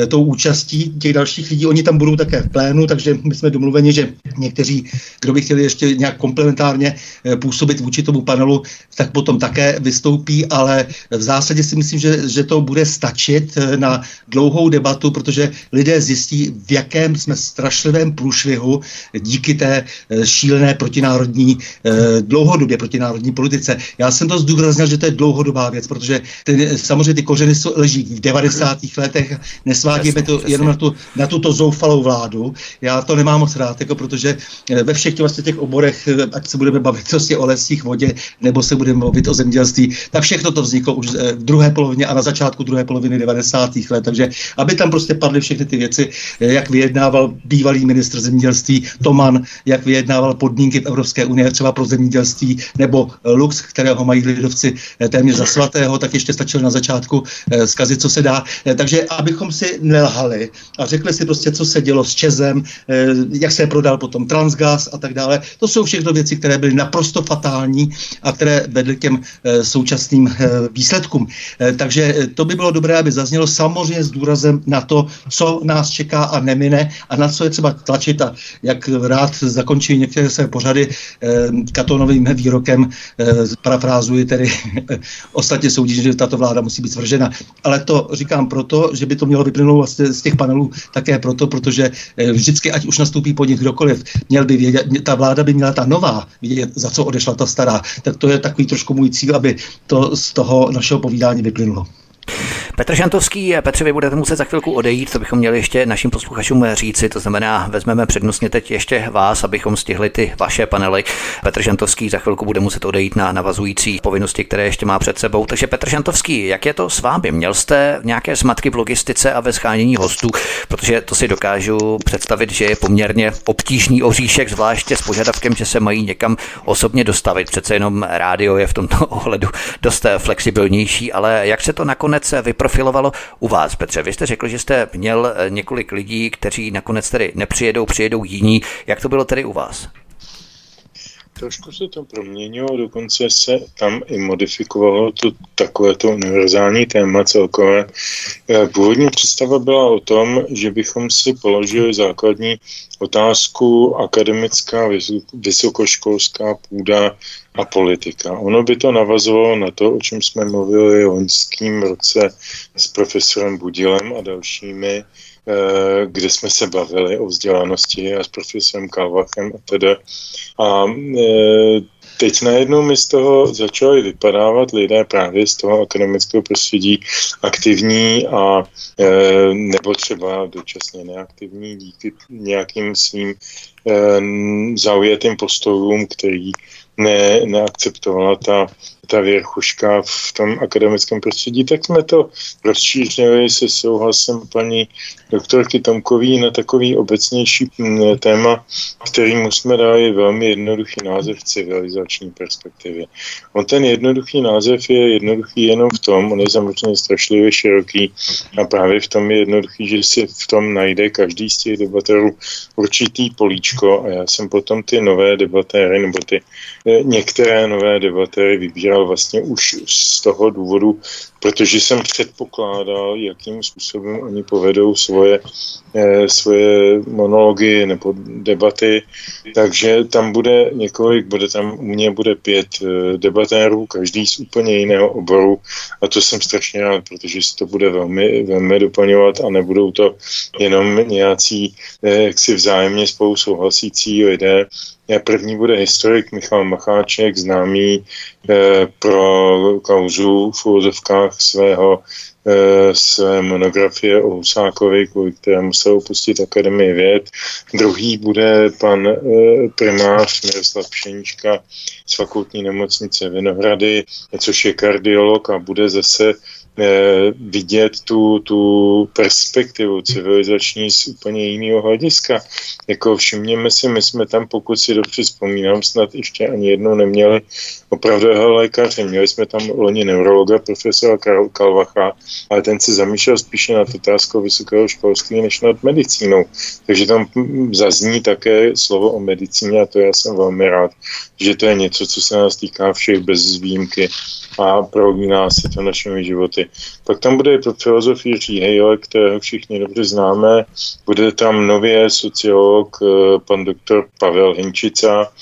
tou účastí těch dalších lidí. Oni tam budou také v plénu, takže my jsme domluveni, že někteří, kdo by chtěli ještě nějak komplementárně působit vůči tomu panelu, tak potom také vystoupí, ale v zásadě si myslím, že, že to bude stačit eh, na dlouhou debatu, protože lidé zjistí, v jakém jsme strašlivém průšvihu díky té eh, šílené protinárodní, eh, dlouhodobě protinárodní politice. Já jsem to zdůraznil, že to je dlouhodobá věc, protože ty, samozřejmě ty kořeny leží v 90. letech, nesvádíme to jenom na, tu, na tuto zoufalou vládu. Já to nemám moc rád, jako protože ve všech těch, vlastně těch oborech, ať se budeme bavit prostě o lesích, vodě, nebo se budeme mluvit o zemědělství, tak všechno to vzniklo už eh, v druhé polovině a na začátku druhé poloviny 90. let. Takže aby tam prostě padly všechny ty věci, eh, jak vyjednával bývalý ministr zemědělství Toman, jak vyjednával podmínky v Evropské unie třeba pro zemědělství, nebo Lux, kterého mají lidovci eh, téměř za svatého, tak ještě stačilo na začátku zkazit, co se dá. Takže abychom si nelhali a řekli si prostě, co se dělo s Čezem, jak se prodal potom Transgas a tak dále. To jsou všechno věci, které byly naprosto fatální a které vedly k těm eh, současným eh, výsledkům. Eh, takže to by bylo dobré, aby zaznělo samozřejmě s důrazem na to, co nás čeká a nemine a na co je třeba tlačit a jak rád zakončí některé své pořady katonovým výrokem, parafrázuji tedy, ostatně soudí, že tato vláda musí být svržena. Ale to říkám proto, že by to mělo vyplynout vlastně z těch panelů také proto, protože vždycky, ať už nastoupí po nich kdokoliv, měl by vědět, ta vláda by měla ta nová vědět, za co odešla ta stará. Tak to je takový trošku můj cíl, aby to z toho našeho povídání vyplynulo. Petr Šantovský, Petře, vy budete muset za chvilku odejít, to bychom měli ještě našim posluchačům říci, to znamená, vezmeme přednostně teď ještě vás, abychom stihli ty vaše panely. Petr Šantovský za chvilku bude muset odejít na navazující povinnosti, které ještě má před sebou. Takže Petr Šantovský, jak je to s vámi? Měl jste nějaké zmatky v logistice a ve schánění hostů, protože to si dokážu představit, že je poměrně obtížný oříšek, zvláště s požadavkem, že se mají někam osobně dostavit. Přece jenom rádio je v tomto ohledu dost flexibilnější, ale jak se to nakonec vypro profilovalo u vás, Petře? Vy jste řekl, že jste měl eh, několik lidí, kteří nakonec tedy nepřijedou, přijedou jiní. Jak to bylo tedy u vás? Trošku se to proměnilo, dokonce se tam i modifikovalo to takovéto univerzální téma celkové. Eh, původní představa byla o tom, že bychom si položili základní otázku akademická, vysokoškolská půda a politika. Ono by to navazovalo na to, o čem jsme mluvili v loňském roce s profesorem Budilem a dalšími, kde jsme se bavili o vzdělanosti a s profesorem Kalvachem a teda. A eh, teď najednou mi z toho začali vypadávat lidé právě z toho akademického prostředí aktivní a e, nebo třeba dočasně neaktivní díky nějakým svým zaujatým postojům, který ne, neakceptovala ta, ta věrchuška v tom akademickém prostředí, tak jsme to rozšířili se souhlasem paní doktorky Tomkový na takový obecnější mm, téma, kterýmu jsme dali velmi jednoduchý název civilizační perspektivy. On ten jednoduchý název je jednoduchý jenom v tom, on je samozřejmě strašlivě široký a právě v tom je jednoduchý, že si v tom najde každý z těch debaterů určitý políčko a já jsem potom ty nové debatéry nebo ty eh, některé nové debatéry vybíral vlastně už z toho důvodu, protože jsem předpokládal, jakým způsobem oni povedou svoje, eh, svoje monology nebo debaty, takže tam bude několik, bude tam u mě bude pět eh, debatérů, každý z úplně jiného oboru. A to jsem strašně rád, protože se to bude velmi, velmi doplňovat a nebudou to jenom nějací eh, jaksi vzájemně spolu souhlasící lidé, První bude historik Michal Macháček, známý eh, pro kauzu v úvozovkách svého své monografie o Husákovi, kvůli které musel opustit Akademii věd. Druhý bude pan primář Miroslav Pšenička z fakultní nemocnice Vinohrady, což je kardiolog a bude zase Eh, vidět tu, tu perspektivu civilizační z úplně jiného hlediska. Jako všimněme si, my jsme tam, pokud si dobře vzpomínám, snad ještě ani jednou neměli opravdového lékaře. Měli jsme tam loni neurologa, profesora Karl Kalvacha, ale ten se zamýšlel spíše nad otázkou vysokého školství než nad medicínou. Takže tam zazní také slovo o medicíně a to já jsem velmi rád, že to je něco, co se nás týká všech bez výjimky a prolíná se to našimi životy. Pak tam bude filozofii Hejle, kterého všichni dobře známe. Bude tam nově sociolog, eh, pan doktor Pavel Hinčica,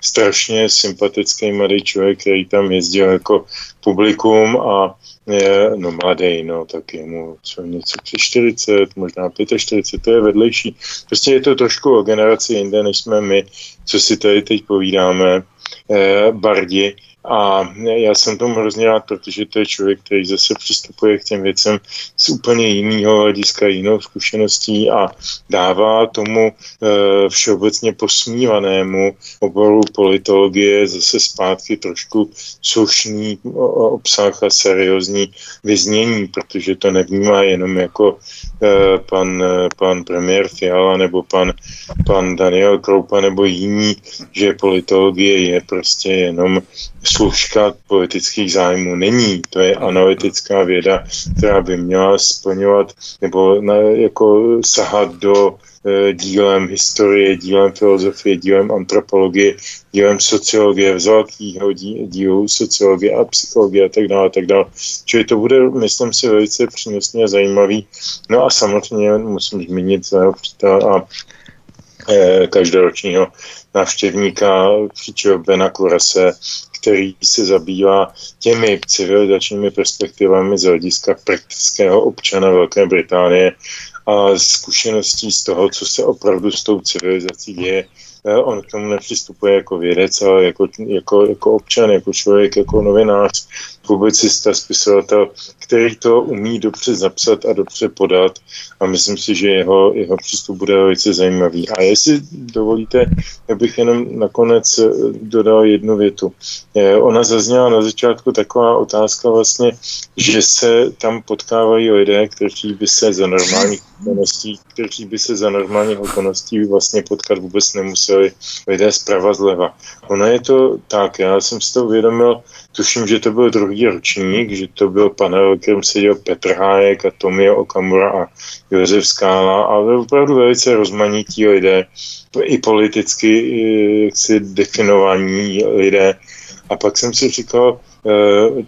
strašně sympatický mladý člověk, který tam jezdil jako publikum a je, no mladý, no, tak je mu co, něco přes 40, možná 45, to je vedlejší. Prostě je to trošku o generaci jinde, než jsme my, co si tady teď povídáme, eh, bardi, a já jsem tomu hrozně rád, protože to je člověk, který zase přistupuje k těm věcem z úplně jiného hlediska, jinou zkušeností a dává tomu e, všeobecně posmívanému oboru politologie zase zpátky trošku slušný obsah a seriózní vyznění, protože to nevnímá jenom jako e, pan, pan premiér Fiala nebo pan, pan Daniel Kroupa nebo jiní, že politologie je prostě jenom služka politických zájmů není. To je analytická věda, která by měla splňovat nebo na, jako sahat do e, dílem historie, dílem filozofie, dílem antropologie, dílem sociologie, z velkého dílu sociologie a psychologie a tak dále, tak dále. Čili to bude, myslím si, velice přínosně zajímavý. No a samozřejmě musím zmínit svého přítele a e, každoročního návštěvníka příčeho Bena Kurase, který se zabývá těmi civilizačními perspektivami z hlediska praktického občana Velké Británie a zkušeností z toho, co se opravdu s tou civilizací děje. Eh, on k tomu nepřistupuje jako vědec, ale jako, jako, jako občan, jako člověk, jako novinář, publicista, spisovatel, který to umí dobře zapsat a dobře podat a myslím si, že jeho, jeho přístup bude velice zajímavý. A jestli dovolíte, já bych jenom nakonec eh, dodal jednu větu. Eh, ona zazněla na začátku taková otázka vlastně, že se tam potkávají lidé, kteří by se za normálních okolností, kteří by se za normálních okolností vlastně potkat vůbec nemuseli lidé zprava zleva. Ono je to tak, já jsem si to uvědomil, tuším, že to byl druhý ročník, že to byl panel, kterým seděl Petr Hájek a Tomio Okamura a Josef Skála, ale opravdu velice rozmanití lidé, i politicky si definovaní lidé. A pak jsem si říkal, Eh,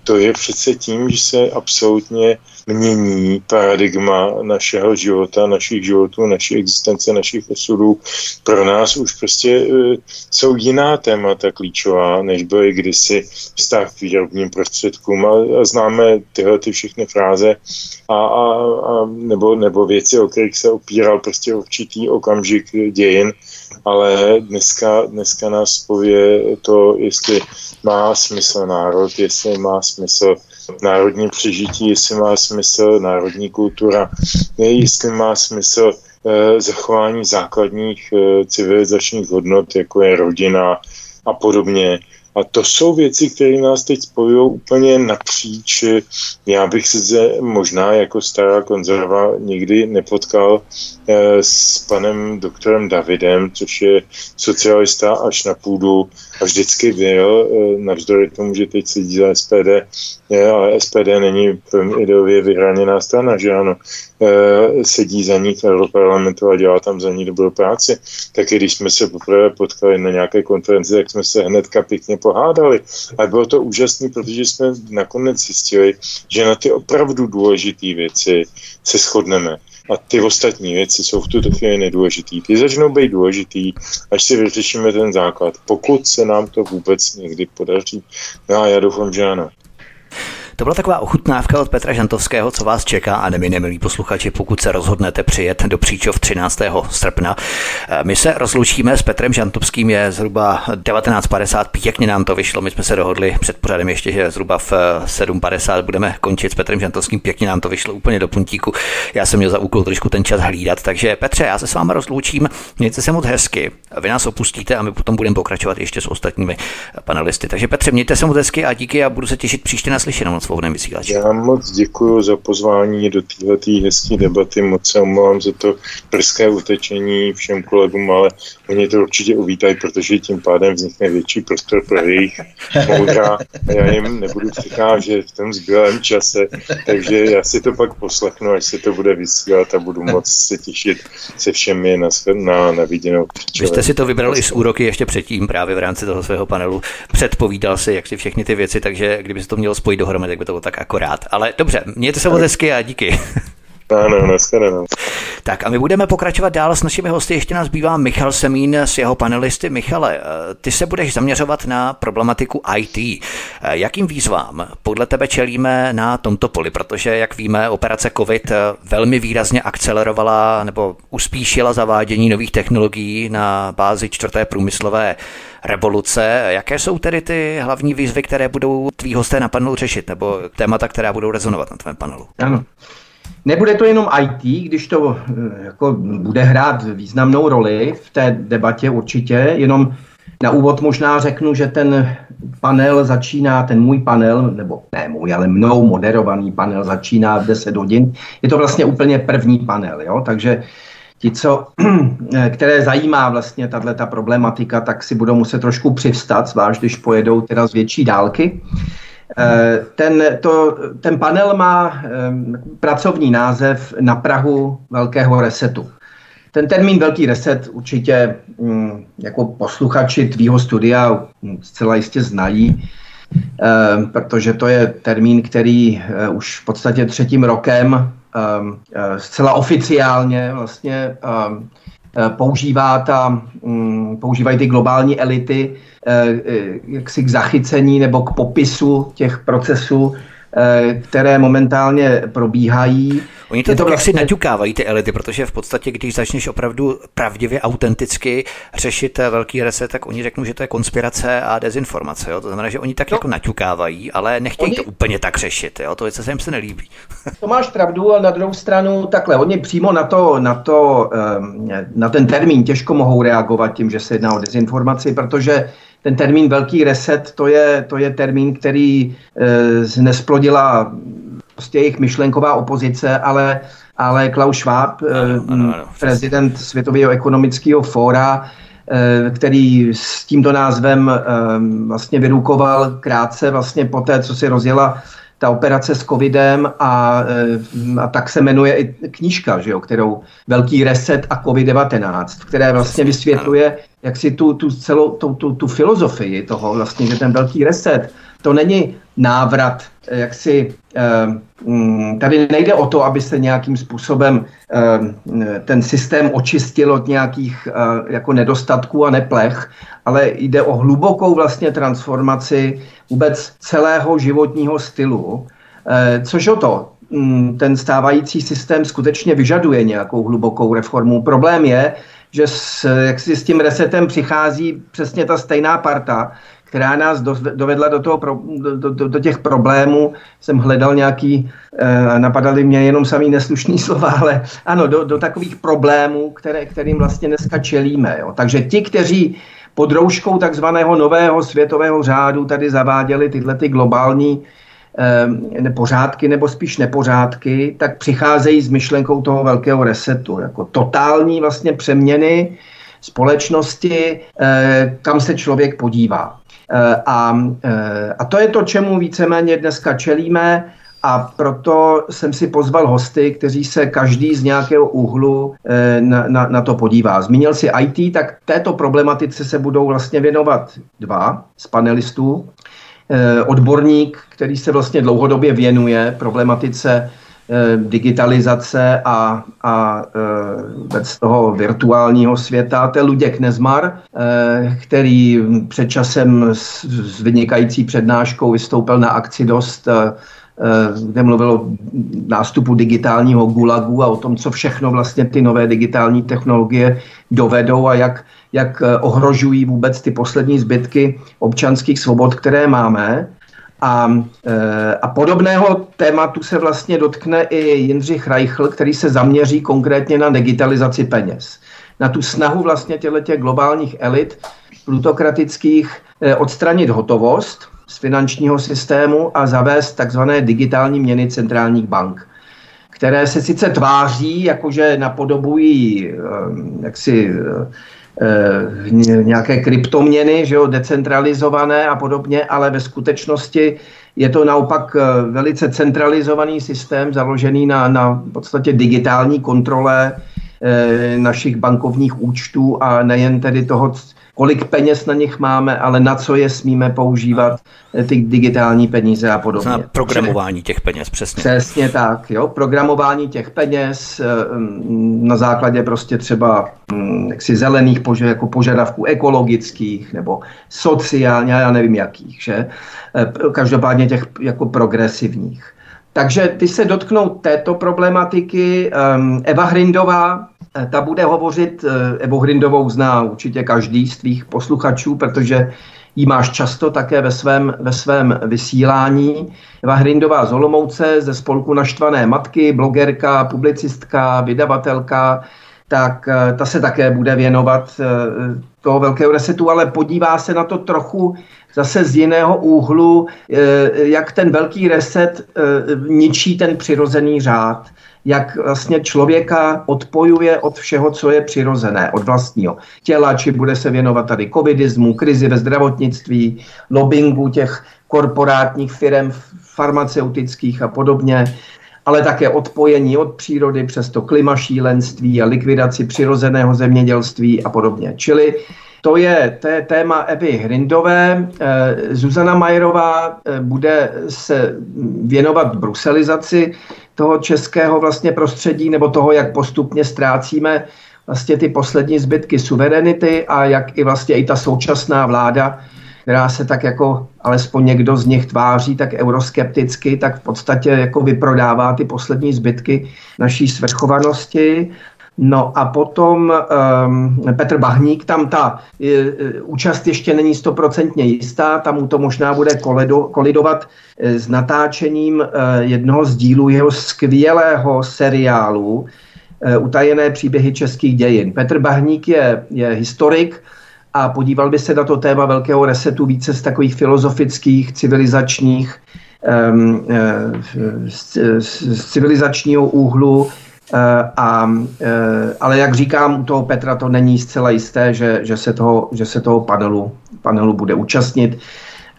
to je přece tím, že se absolutně mění paradigma našeho života, našich životů, naší existence, našich osudů. Pro nás už prostě eh, jsou jiná témata klíčová, než byly kdysi vztah k výrobním prostředkům. A, a známe tyhle ty všechny fráze a, a, a nebo, nebo věci, o kterých se opíral prostě určitý okamžik dějin ale dneska, dneska nás spojuje to, jestli má smysl národ, jestli má smysl národní přežití, jestli má smysl národní kultura, jestli má smysl eh, zachování základních eh, civilizačních hodnot, jako je rodina a podobně. A to jsou věci, které nás teď spojují úplně napříč. Já bych se možná jako stará konzerva nikdy nepotkal eh, s panem doktorem Davidem, což je socialista až na půdu a vždycky byl, eh, navzdory tomu, že teď sedí za SPD, ale SPD není ideově vyhraněná strana, že ano, sedí za ní v Europarlamentu a dělá tam za ní dobrou práci. Tak když jsme se poprvé potkali na nějaké konferenci, tak jsme se hnedka pěkně pohádali. A bylo to úžasné, protože jsme nakonec zjistili, že na ty opravdu důležité věci se shodneme. A ty ostatní věci jsou v tuto chvíli nedůležitý. Ty začnou být důležitý, až si vyřešíme ten základ. Pokud se nám to vůbec někdy podaří. No a já doufám, že ano. To byla taková ochutnávka od Petra Žantovského, co vás čeká a nemi nemilí posluchači, pokud se rozhodnete přijet do Příčov 13. srpna. Eh, my se rozloučíme s Petrem Žantovským, je zhruba 19.50, pěkně nám to vyšlo, my jsme se dohodli před pořadem ještě, že zhruba v 7.50 budeme končit s Petrem Žantovským, pěkně nám to vyšlo úplně do puntíku. Já jsem měl za úkol trošku ten čas hlídat, takže Petře, já se s vámi rozloučím, mějte se moc hezky, vy nás opustíte a my potom budeme pokračovat ještě s ostatními panelisty. Takže Petře, mějte se moc hezky a díky a budu se těšit příště na slyšenou svobodném vysílači. Já moc děkuji za pozvání do této hezké debaty, moc se omlouvám za to brzké utečení všem kolegům, ale oni to určitě uvítají, protože tím pádem vznikne větší prostor pro jejich moudra a já jim nebudu přicházet v tom zbylém čase, takže já si to pak poslechnu, až se to bude vysílat a budu moc se těšit se všemi na, na, na viděnou. Vy jste si to vybrali z úroky ještě předtím, právě v rámci toho svého panelu. Předpovídal si, jak si všechny ty věci, takže kdyby se to mělo spojit dohromady, tak by to bylo tak akorát. Ale dobře, mějte se moc hezky a díky. Ano, nashledanou. Tak a my budeme pokračovat dál s našimi hosty. Ještě nás bývá Michal Semín s jeho panelisty. Michale, eh, ty se budeš zaměřovat na problematiku IT. Eh, jakým výzvám podle tebe čelíme na tomto poli? Protože, jak víme, operace COVID eh, velmi výrazně akcelerovala nebo uspíšila zavádění nových technologií na bázi čtvrté průmyslové revoluce. Jaké jsou tedy ty hlavní výzvy, které budou tví hosté na panelu řešit, nebo témata, která budou rezonovat na tvém panelu? Ano. Nebude to jenom IT, když to eh, jako bude hrát významnou roli v té debatě určitě, jenom na úvod možná řeknu, že ten panel začíná, ten můj panel, nebo ne můj, ale mnou moderovaný panel začíná v 10 hodin. Je to vlastně úplně první panel, jo? takže ti, co, které zajímá vlastně tato problematika, tak si budou muset trošku přivstat, zvlášť když pojedou teda z větší dálky. Eh, ten, to, ten panel má pracovní název na Prahu velkého resetu. Ten termín velký reset určitě mm, jako posluchači tvýho studia zcela jistě znají, protože to je termín, který eh, už v podstatě třetím rokem eh, zcela oficiálně vlastně používá ta, mm, používají ty globální elity Eh, eh, jaksi k zachycení nebo k popisu těch procesů, eh, které momentálně probíhají. Oni to, to tak vlastně... naťukávají ty elity, protože v podstatě, když začneš opravdu pravdivě, autenticky řešit velký reset, tak oni řeknou, že to je konspirace a dezinformace. Jo? To znamená, že oni tak no. jako naťukávají, ale nechtějí oni... to úplně tak řešit. Jo? To je, co se jim se nelíbí. to máš pravdu, ale na druhou stranu takhle. Oni přímo na to, na to, na ten termín těžko mohou reagovat tím, že se jedná o dezinformaci, protože ten termín velký reset, to je, to je termín, který e, nesplodila prostě jejich myšlenková opozice, ale, ale Klaus Schwab, ano, ano, ano, prezident Světového ekonomického fóra, e, který s tímto názvem e, vlastně vyrukoval krátce vlastně po té, co si rozjela ta operace s covidem a, a tak se jmenuje i knížka, že jo, kterou Velký reset a covid-19, které vlastně vysvětluje, jak si tu, tu celou tu, tu, tu filozofii toho vlastně, že ten velký reset, to není návrat, jak si eh, tady nejde o to, aby se nějakým způsobem eh, ten systém očistil od nějakých eh, jako nedostatků a neplech, ale jde o hlubokou vlastně transformaci vůbec celého životního stylu, což o to, hm, ten stávající systém skutečně vyžaduje nějakou hlubokou reformu. Problém je, že s, jak si s tím resetem přichází přesně ta stejná parta, která nás dovedla do, toho, do, do, do těch problémů. Jsem hledal nějaký, eh, napadaly mě jenom samý neslušný slova, ale ano, do, do takových problémů, které, kterým vlastně dneska čelíme. Jo. Takže ti, kteří pod rouškou takzvaného nového světového řádu tady zaváděli tyhle ty globální eh, nebo spíš nepořádky, tak přicházejí s myšlenkou toho velkého resetu, jako totální vlastně přeměny společnosti, eh, kam se člověk podívá. Eh, a, eh, a to je to, čemu víceméně dneska čelíme a proto jsem si pozval hosty, kteří se každý z nějakého úhlu eh, na, na, na to podívá. Zmínil si IT, tak této problematice se budou vlastně věnovat dva z panelistů. Odborník, který se vlastně dlouhodobě věnuje problematice digitalizace a, a e, z toho virtuálního světa. To je Luděk Nezmar, e, který před časem s, s vynikající přednáškou vystoupil na akci dost kde mluvil o nástupu digitálního gulagu a o tom, co všechno vlastně ty nové digitální technologie dovedou a jak, jak ohrožují vůbec ty poslední zbytky občanských svobod, které máme. A, e, a podobného tématu se vlastně dotkne i Jindřich Reichl, který se zaměří konkrétně na digitalizaci peněz. Na tu snahu vlastně těchto globálních elit plutokratických e, odstranit hotovost z finančního systému a zavést takzvané digitální měny centrálních bank které se sice tváří, jakože napodobují e, jaksi Eh, nějaké kryptoměny, že jo, decentralizované a podobně, ale ve skutečnosti je to naopak eh, velice centralizovaný systém založený na, na v podstatě digitální kontrole e, našich bankovních účtů a nejen tedy toho, kolik peněz na nich máme, ale na co je smíme používat, eh, ty digitální peníze a podobně. Na programování těch peněz, přesně. Přesně tak, jo, programování těch peněz eh, mm, na základě prostě třeba mm, jaksi zelených pože, jako požadavků ekologických nebo sociálně, já nevím jakých, že? Eh, každopádně těch jako progresivních. Takže ty se dotknou této problematiky. Ehm, Eva Hrindová, ta bude hovořit, eh, Evo Hrindovou zná určitě každý z tvých posluchačů, protože ji máš často také ve svém, ve svém vysílání. Eva Hrindová z Olomouce, ze spolku Naštvané matky, blogerka, publicistka, vydavatelka, tak eh, ta se také bude věnovat toho velkého resetu, ale podívá se na to trochu zase z jiného úhlu, eh, jak ten velký reset eh, ničí ten přirozený řád, jak vlastně člověka odpojuje od všeho, co je přirozené, od vlastního těla, či bude se věnovat tady covidismu, krizi ve zdravotnictví, lobbingu těch korporátních firm farmaceutických a podobně, ale také odpojení od přírody přes to klimašílenství a likvidaci přirozeného zemědělství a podobně. Čili to je, to je téma Evy Hrindové. Eh, Zuzana Majerová eh, bude se věnovat bruselizaci toho českého vlastně prostředí nebo toho, jak postupně ztrácíme vlastně ty poslední zbytky suverenity a jak i vlastně i ta současná vláda, která se tak jako alespoň někdo z nich tváří tak euroskepticky, tak v podstatě jako vyprodává ty poslední zbytky naší svrchovanosti No a potom um, Petr Bahník, tam ta uh, účast ještě není stoprocentně jistá, tam mu to možná bude koledo, kolidovat uh, s natáčením uh, jednoho z dílů jeho skvělého seriálu uh, Utajené příběhy českých dějin. Petr Bahník je, je historik a podíval by se na to téma velkého resetu více z takových filozofických, civilizačních, um, uh, z, z civilizačního úhlu, a, eh, ale jak říkám, u toho Petra to není zcela jisté, že, že, se, toho, že se toho panelu, panelu bude účastnit.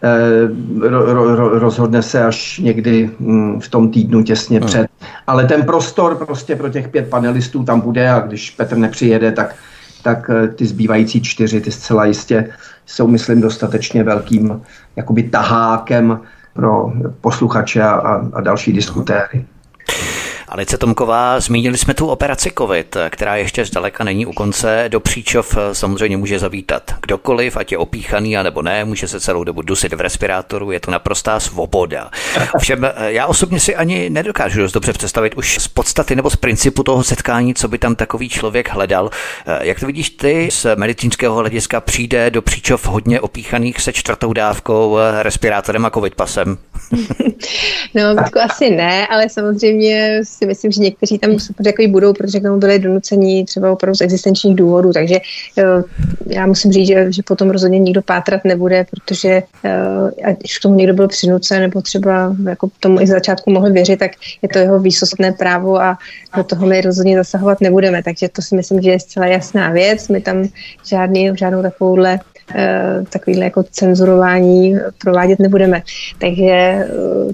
Eh, ro, ro, rozhodne se až někdy hm, v tom týdnu těsně hmm. před. Ale ten prostor prostě pro těch pět panelistů tam bude a když Petr nepřijede, tak, tak ty zbývající čtyři, ty zcela jistě jsou, myslím, dostatečně velkým jakoby tahákem pro posluchače a, a další diskutéry. Alice Tomková, zmínili jsme tu operaci COVID, která ještě zdaleka není u konce. Do příčov samozřejmě může zavítat kdokoliv, ať je opíchaný, anebo ne, může se celou dobu dusit v respirátoru, je to naprostá svoboda. Ovšem, já osobně si ani nedokážu dost dobře představit už z podstaty nebo z principu toho setkání, co by tam takový člověk hledal. Jak to vidíš ty z medicínského hlediska přijde do příčov hodně opíchaných se čtvrtou dávkou, respirátorem a covid pasem? no, asi ne, ale samozřejmě si myslím, že někteří tam takový budou, protože k tomu byli donuceni třeba opravdu z existenčních důvodů, takže eh, já musím říct, že, že potom rozhodně nikdo pátrat nebude, protože eh, ať k tomu někdo byl přinucen nebo třeba jako tomu i z začátku mohl věřit, tak je to jeho výsostné právo a do toho my rozhodně zasahovat nebudeme, takže to si myslím, že je zcela jasná věc. My tam žádný, žádnou takovouhle takovýhle jako cenzurování provádět nebudeme. Takže eh,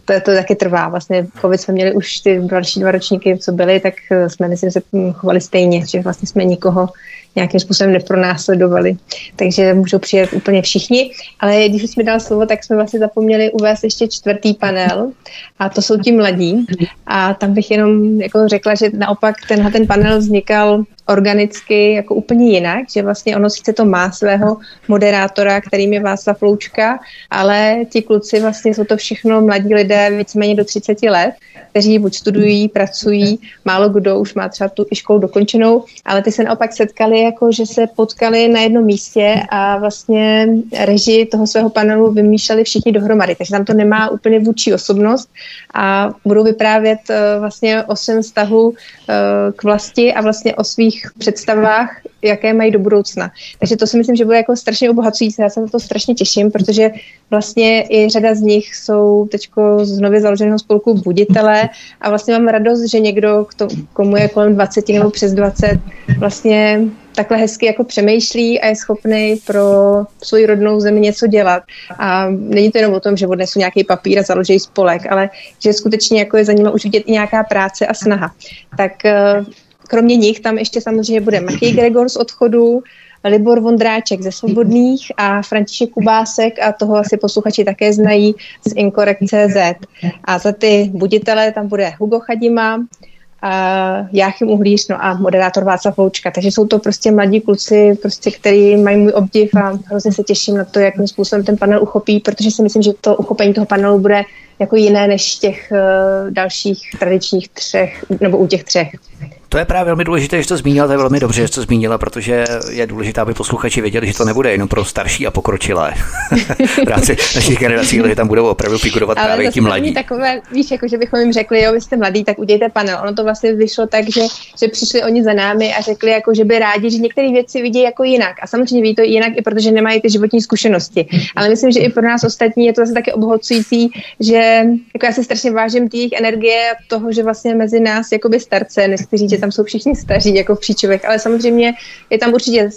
to, to taky trvá. Vlastně COVID jsme měli už ty další dva ročníky, co byly, tak eh, jsme myslím, se chovali stejně, že vlastně jsme nikoho nějakým způsobem nepronásledovali. Takže můžou přijet úplně všichni. Ale když jsme dal slovo, tak jsme vlastně zapomněli uvést ještě čtvrtý panel a to jsou ti mladí. A tam bych jenom jako řekla, že naopak tenhle ten panel vznikal organicky jako úplně jinak, že vlastně ono sice to má svého moderátora, kterým je Václav Loučka, ale ti kluci vlastně jsou to všechno mladí lidé víceméně do 30 let, kteří buď studují, pracují, málo kdo už má třeba tu i školu dokončenou, ale ty se naopak setkali, jako že se potkali na jednom místě a vlastně režii toho svého panelu vymýšleli všichni dohromady, takže tam to nemá úplně vůči osobnost a budou vyprávět uh, vlastně o svém vztahu uh, k vlasti a vlastně o svých představách, jaké mají do budoucna. Takže to si myslím, že bude jako strašně obohacující. Já se na to strašně těším, protože vlastně i řada z nich jsou teď z nově založeného spolku buditele a vlastně mám radost, že někdo, komu je kolem 20 nebo přes 20, vlastně takhle hezky jako přemýšlí a je schopný pro svoji rodnou zemi něco dělat. A není to jenom o tom, že odnesu nějaký papír a založí spolek, ale že skutečně jako je za nimi už vidět i nějaká práce a snaha. Tak eh, kromě nich tam ještě samozřejmě bude Matěj Gregor z odchodu, Libor Vondráček ze Svobodných a František Kubásek a toho asi posluchači také znají z Inkorekt.cz. A za ty buditele tam bude Hugo Chadima, uh, Jáchym Uhlíř, no a moderátor Václav Loučka. Takže jsou to prostě mladí kluci, prostě, který mají můj obdiv a hrozně se těším na to, jakým způsobem ten panel uchopí, protože si myslím, že to uchopení toho panelu bude jako jiné než těch uh, dalších tradičních třech, nebo u těch třech. To je právě velmi důležité, že to zmínila, to je velmi dobře, že to zmínila, protože je důležité, aby posluchači věděli, že to nebude jenom pro starší a pokročilé v rámci našich generací, ale že tam budou opravdu figurovat ale právě ti mladí. takové, víš, jako že bychom jim řekli, jo, vy jste mladý, tak udějte panel. Ono to vlastně vyšlo tak, že, že přišli oni za námi a řekli, jako, že by rádi, že některé věci vidí jako jinak. A samozřejmě ví to jinak i protože nemají ty životní zkušenosti. Ale myslím, že i pro nás ostatní je to zase taky obohacující, že jako já si strašně vážím těch energie toho, že vlastně mezi nás jakoby starce, kteří tam jsou všichni staří, jako v příčovech, ale samozřejmě je tam určitě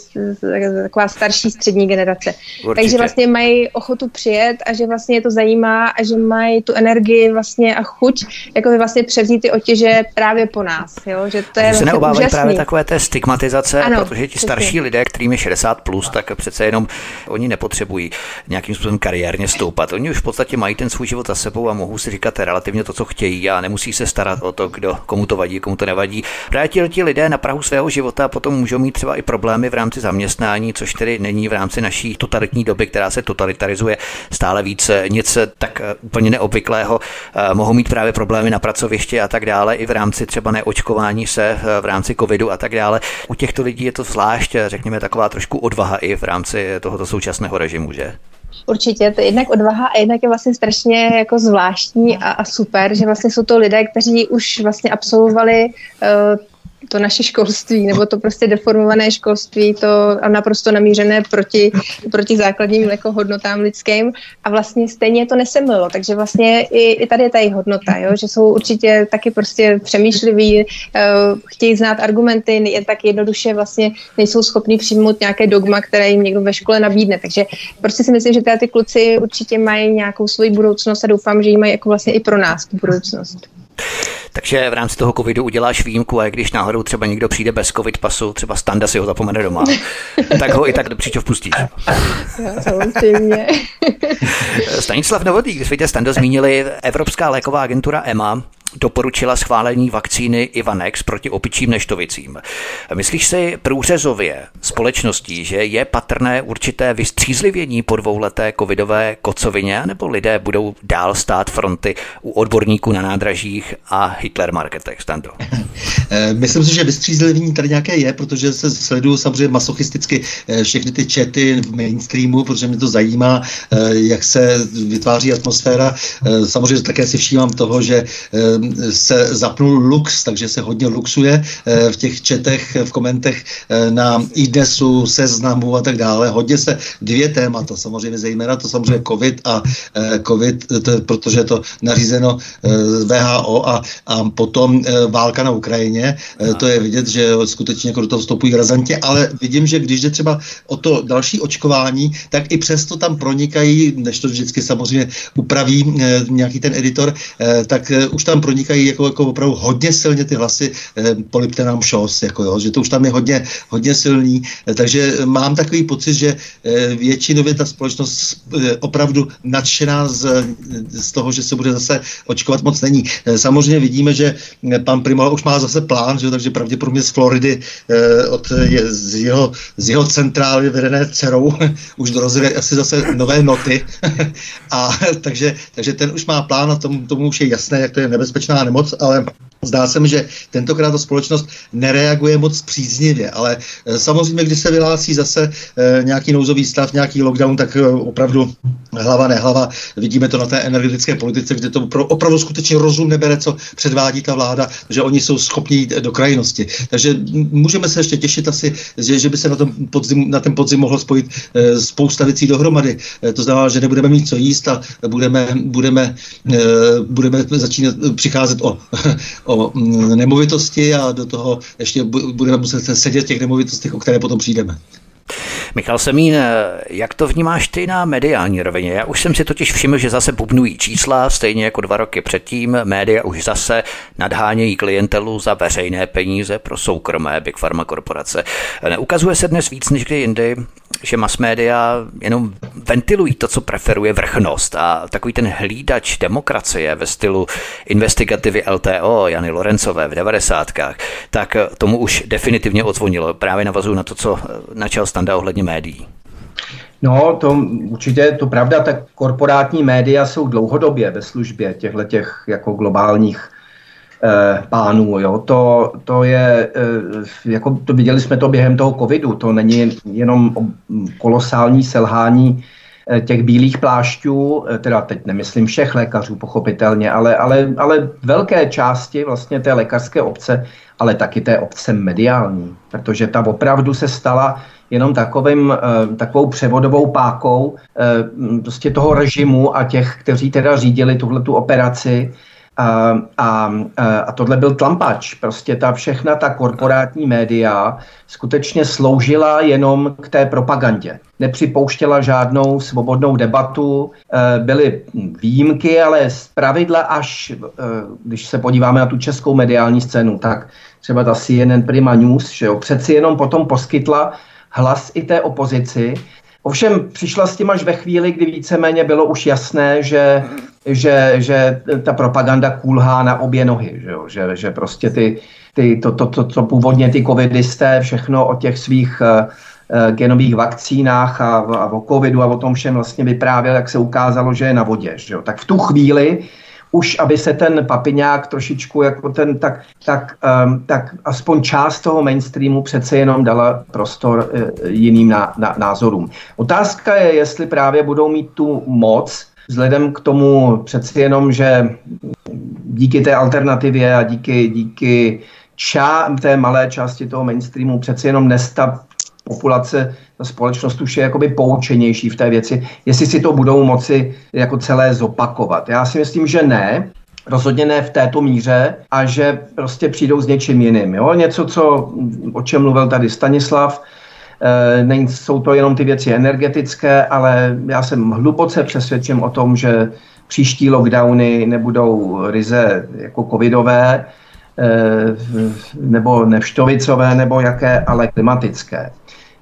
taková starší střední generace. Určitě. Takže vlastně mají ochotu přijet a že vlastně je to zajímá a že mají tu energii vlastně a chuť jako by vlastně převzít ty otěže právě po nás. Jo? Že to je vlastně se neobávají právě takové té stigmatizace, ano, protože ti starší přesně. lidé, kterým je 60 plus, tak přece jenom oni nepotřebují nějakým způsobem kariérně stoupat. Oni už v podstatě mají ten svůj život za sebou a mohou si říkat relativně to, co chtějí a nemusí se starat o to, kdo komu to vadí, komu to nevadí. Právě ti lidé na Prahu svého života potom můžou mít třeba i problémy v rámci zaměstnání, což tedy není v rámci naší totalitní doby, která se totalitarizuje stále více, něco tak eh, úplně neobvyklého. Eh, mohou mít právě problémy na pracovišti a tak dále, i v rámci třeba neočkování se eh, v rámci covidu a tak dále. U těchto lidí je to zvlášť, řekněme, taková trošku odvaha i v rámci tohoto současného režimu, že? Určitě, to je jednak odvaha a jednak je vlastně strašně jako zvláštní a, a super, že vlastně jsou to lidé, kteří už vlastně absolvovali uh, to naše školství, nebo to prostě deformované školství, to naprosto namířené proti, proti základním jako hodnotám lidským a vlastně stejně to nesemlilo, takže vlastně i, i tady je ta hodnota, jo? že jsou určitě taky prostě přemýšliví, uh, chtějí znát argumenty, je tak jednoduše vlastně nejsou schopní přijmout nějaké dogma, které jim někdo ve škole nabídne, takže prostě si myslím, že ty kluci určitě mají nějakou svoji budoucnost a doufám, že ji mají jako vlastně i pro nás tu budoucnost. Takže v rámci toho covidu uděláš výjimku a když náhodou třeba někdo přijde bez covid pasu, třeba standa si ho zapomene doma, tak ho i tak do příčov pustíš. samozřejmě. Stanislav Novotný, když jste Standa zmínili, Evropská léková agentura EMA doporučila schválení vakcíny Ivanex proti opičím neštovicím. Myslíš si průřezově společností, že je patrné určité vystřízlivění po dvouleté covidové kocovině, nebo lidé budou dál stát fronty u odborníků na nádražích a Hitler marketech, Stando? Eh, myslím si, že vystřízlivění tady nějaké je, protože se sleduju samozřejmě masochisticky eh, všechny ty čety v mainstreamu, protože mě to zajímá, eh, jak se vytváří atmosféra. Samozřejmě také si všímám toho, že se zapnul lux, takže se hodně luxuje eh, v těch četech, v komentech eh, na IDESu, seznamu a tak dále. Hodně se dvě témata, samozřejmě zejména to samozřejmě COVID a eh, COVID, to, protože je to nařízeno VHO a, a potom válka na Ukrajině. To je vidět, že skutečně jako do toho vstupují razantně, ale vidím, že když jde třeba o to další očkování, tak i přesto tam pronikají, než to vždycky samozřejmě upraví nějaký ten editor, tak už tam pronikají jako, jako opravdu hodně silně ty hlasy eh, polipte nám šos, jako jo, že to už tam je hodně, hodně silný, eh, takže mám takový pocit, že eh, většinově ta společnost eh, opravdu nadšená z, z toho, že se bude zase očkovat moc není. Eh, samozřejmě vidíme, že eh, pan Primola už má zase plán, že, takže pravděpodobně z Floridy od, je, z, jeho, z jeho centrály vedené dcerou už dorazily asi zase nové noty. a takže, takže ten už má plán a tomu, tomu už je jasné, jak to je nebezpečná nemoc, ale Zdá se mi, že tentokrát ta společnost nereaguje moc příznivě, ale e, samozřejmě, když se vyhlásí zase e, nějaký nouzový stav, nějaký lockdown, tak e, opravdu hlava nehlava. Vidíme to na té energetické politice, kde to opravdu skutečně rozum nebere, co předvádí ta vláda, že oni jsou schopni jít do krajnosti. Takže můžeme se ještě těšit asi, že, že by se na, tom podzim, na ten podzim mohlo spojit spousta věcí dohromady. To znamená, že nebudeme mít co jíst a budeme, budeme, budeme začínat přicházet o, o mm, nemovitosti a do toho ještě budeme muset sedět v těch nemovitostech, o které potom přijdeme. Michal Semín, jak to vnímáš ty na mediální rovině? Já už jsem si totiž všiml, že zase bubnují čísla, stejně jako dva roky předtím. Média už zase nadhánějí klientelu za veřejné peníze pro soukromé Big Pharma korporace. Neukazuje se dnes víc než kdy jindy, že mass media jenom ventilují to, co preferuje vrchnost a takový ten hlídač demokracie ve stylu investigativy LTO Jany Lorencové v 90. tak tomu už definitivně odzvonilo. Právě navazuju na to, co načal Standa ohledně médií. No, to určitě to pravda, tak korporátní média jsou dlouhodobě ve službě těchto těch jako globálních eh, pánů. Jo. To, to je, eh, jako to viděli jsme to během toho covidu, to není jenom kolosální selhání eh, těch bílých plášťů, eh, teda teď nemyslím všech lékařů pochopitelně, ale, ale, ale velké části vlastně té lékařské obce, ale taky té obce mediální, protože ta opravdu se stala jenom takovým, eh, takovou převodovou pákou eh, prostě toho režimu a těch, kteří teda řídili tuhle tu operaci. A, a, a tohle byl tlampač. Prostě ta všechna ta korporátní média skutečně sloužila jenom k té propagandě. Nepřipouštěla žádnou svobodnou debatu, eh, byly výjimky, ale z pravidla až, když se podíváme na tu českou mediální scénu, tak třeba ta CNN Prima News, že jo, přeci jenom potom poskytla hlas i té opozici. Ovšem přišla s tím až ve chvíli, kdy víceméně bylo už jasné, že, že, že ta propaganda kůlhá na obě nohy, že, jo? že, že prostě ty, ty, to, to, to, to původně ty covidisté všechno o těch svých uh, genových vakcínách a, a o covidu a o tom všem vlastně vyprávěl, jak se ukázalo, že je na vodě. Že jo? Tak v tu chvíli už, aby se ten papiňák trošičku jako ten, tak, tak, um, tak aspoň část toho mainstreamu přece jenom dala prostor uh, jiným ná, ná, názorům. Otázka je, jestli právě budou mít tu moc, vzhledem k tomu přeci jenom, že díky té alternativě a díky, díky čá, té malé části toho mainstreamu přeci jenom nesta populace, ta společnost už je jakoby poučenější v té věci, jestli si to budou moci jako celé zopakovat. Já si myslím, že ne, rozhodně ne v této míře a že prostě přijdou s něčím jiným. Jo? Něco, co, o čem mluvil tady Stanislav, není, jsou to jenom ty věci energetické, ale já jsem hluboce přesvědčen o tom, že příští lockdowny nebudou ryze jako covidové, e, nebo nevštovicové, nebo jaké, ale klimatické.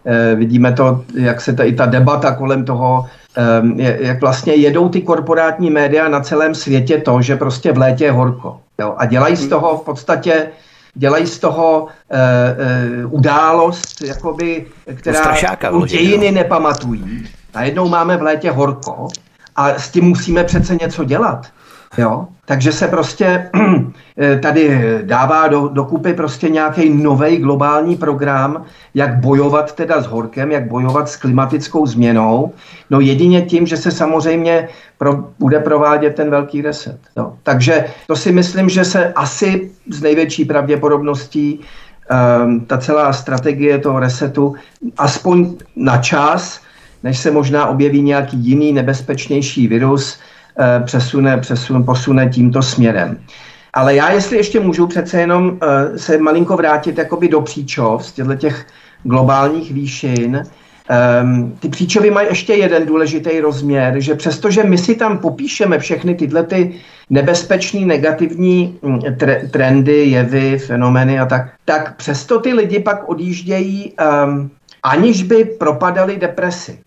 Eh, vidíme to, jak se ta, i ta debata kolem toho, jak vlastně jedou ty korporátní média na celém světě to, že prostě v létě je horko. Jo? A dělají z toho v podstatě dělají z toho uh, uh, událost, jakoby, která u dějiny nepamatují. Najednou máme v létě horko a s tím musíme přece něco dělat. Jo? Takže se prostě eh, tady dává do, dokupy prostě nějaký nový globální program, jak bojovat teda s horkem, jak bojovat s klimatickou změnou. No jedině tím, že se samozřejmě pro, bude provádět ten velký reset. Jo? Takže to si myslím, že se asi z největší pravděpodobností um, ta celá strategie toho resetu aspoň na čas, než se možná objeví nějaký jiný nebezpečnější virus, přesune, přesune, posune tímto směrem. Ale já, jestli ještě můžu přece jenom eh, se malinko vrátit jakoby do příčov z těchto těch globálních výšin, Um, ty příčovy mají ještě jeden důležitý rozměr, že přestože my si tam popíšeme všechny tyhle ty nebezpečný negativní hm, tre- trendy, jevy, fenomény a tak, tak přesto ty lidi pak odjíždějí um, aniž by propadali depresi.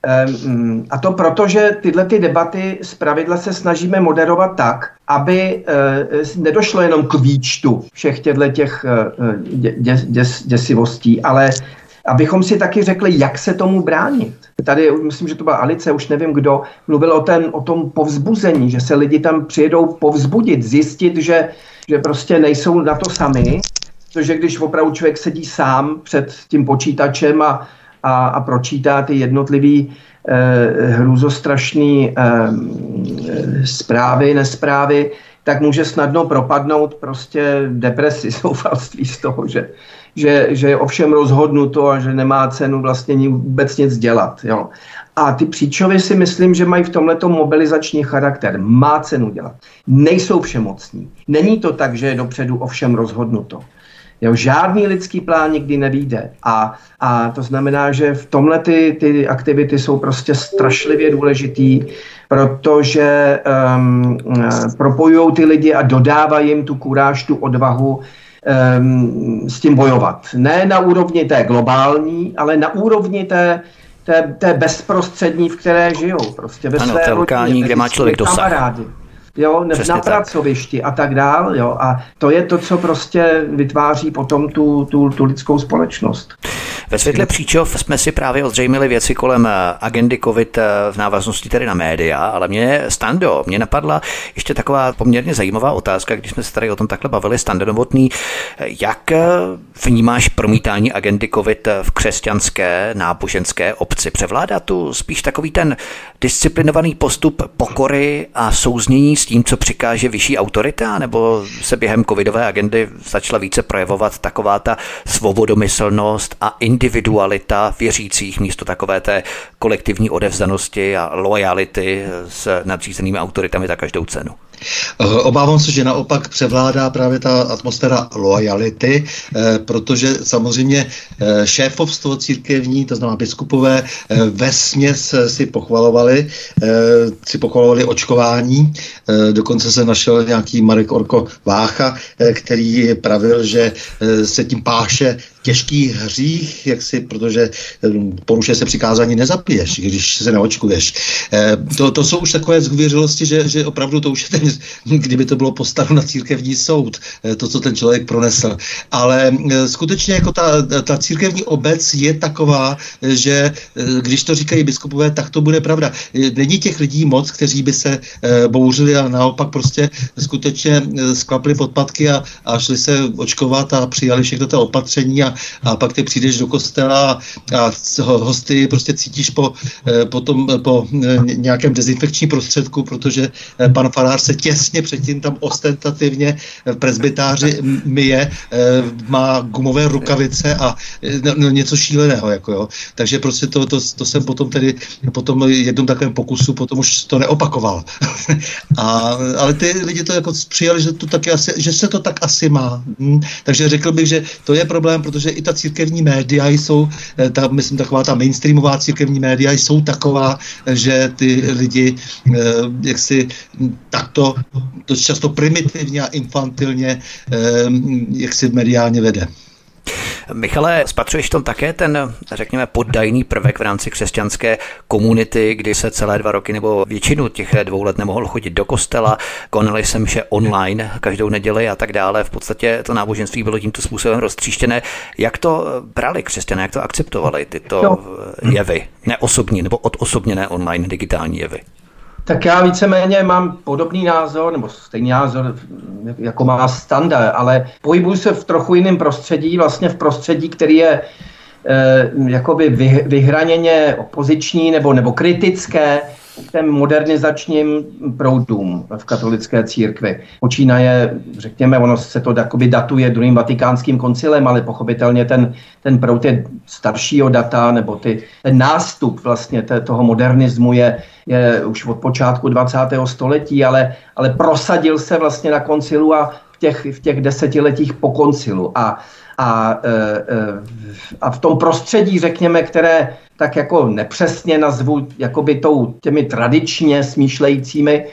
Mm, a to proto, že tyhle ty debaty z pravidla se snažíme moderovat tak, aby eh, nedošlo jenom k výčtu všech těchto těch děs, děs, děsivostí, ale abychom si taky řekli, jak se tomu bránit. Tady, myslím, že to byla Alice, už nevím kdo, mluvil o, ten, o tom povzbuzení, že se lidi tam přijedou povzbudit, zjistit, že, že prostě nejsou na to sami, protože když opravdu člověk sedí sám před tím počítačem a, a, a pročítá ty jednotlivý eh, hrůzostrašný eh, zprávy, nesprávy, tak může snadno propadnout prostě depresi, zoufalství z toho, že, že, že je ovšem rozhodnuto a že nemá cenu vlastně vůbec nic dělat. Jo. A ty příčovy si myslím, že mají v tomhle mobilizační charakter. Má cenu dělat. Nejsou všemocní. Není to tak, že je dopředu ovšem rozhodnuto. Jo, žádný lidský plán nikdy nevíde. A, a to znamená, že v tomhle ty, ty aktivity jsou prostě strašlivě důležitý, protože um, propojují ty lidi a dodávají jim tu kuráž, tu odvahu um, s tím bojovat. Ne na úrovni té globální, ale na úrovni té, té, té bezprostřední, v které žijou. Prostě ve ano, své rodině, kde má člověk dosah. Kamarády jo, ne, na pracovišti tak. a tak dál, jo, a to je to, co prostě vytváří potom tu, tu, tu lidskou společnost. Ve světle příčov jsme si právě ozřejmili věci kolem eh, agendy COVID eh, v návaznosti tedy na média, ale mě, Stando, mě napadla ještě taková poměrně zajímavá otázka, když jsme se tady o tom takhle bavili, Stando Novotný, jak eh, vnímáš promítání agendy COVID v křesťanské náboženské obci? Převládá tu spíš takový ten disciplinovaný postup pokory a souznění s tím, co přikáže vyšší autorita, nebo se během covidové agendy začala více projevovat taková ta svobodomyslnost a individualita věřících místo takové té kolektivní odevzdanosti a lojality s nadřízenými autoritami za každou cenu? Eh, obávám se, že naopak převládá právě ta atmosféra lojality, eh, protože samozřejmě eh, šéfovstvo církevní, to znamená biskupové, ve směs si pochvalovali, si pochvalovali očkování. Dokonce se našel nějaký Marek Orko Vácha, který pravil, že se tím páše těžký hřích, jak si, protože porušuje se přikázání nezapiješ, když se neočkuješ. To, to jsou už takové zvěřilosti, že, že opravdu to už je ten kdyby to bylo postaveno na církevní soud, eh, to, co ten člověk pronesl. Ale eh, skutečně jako ta, ta církevní obec je taková, eh, že když to říkají biskupové, tak to bude pravda. Není těch lidí moc, kteří by se bouřili a naopak prostě skutečně sklapli podpatky a, a šli se očkovat a přijali všechno to opatření a, a pak ty přijdeš do kostela a, hosty prostě cítíš po, po, tom, po nějakém dezinfekčním prostředku, protože pan farář se těsně předtím tam ostentativně v presbytáři myje, eh, má gumové rukavice a eh, no, no, něco šíleného. Jako jo. Takže prostě to, to, to jsem potom tedy po tom jednom takovém pokusu potom už to neopakoval. a, ale ty lidi to jako přijali, že, to taky asi, že se to tak asi má. Hm. Takže řekl bych, že to je problém, protože i ta církevní média jsou, eh, ta, myslím, taková ta mainstreamová církevní média jsou taková, že ty lidi jak si takto to často primitivně a infantilně, jak si mediálně vede. Michale, spatřuješ tom také ten, řekněme, poddajný prvek v rámci křesťanské komunity, kdy se celé dva roky nebo většinu těch dvou let nemohl chodit do kostela, konali jsem vše online každou neděli a tak dále. V podstatě to náboženství bylo tímto způsobem roztříštěné. Jak to brali křesťané, jak to akceptovali tyto jevy, neosobní nebo odosobněné online digitální jevy? Tak já víceméně mám podobný názor, nebo stejný názor, jako má Standa, ale pohybuji se v trochu jiném prostředí, vlastně v prostředí, který je eh, jakoby vy, vyhraněně opoziční nebo, nebo kritické těm modernizačním proudům v katolické církvi. Počínaje, řekněme, ono se to jakoby datuje druhým vatikánským koncilem, ale pochopitelně ten, ten proud je staršího data, nebo ty, ten nástup vlastně té, toho modernismu je, je už od počátku 20. století, ale, ale prosadil se vlastně na koncilu a v těch, v těch desetiletích po koncilu. A, a, e, e, a v tom prostředí, řekněme, které tak jako nepřesně nazvu jakoby tou, těmi tradičně smýšlejícími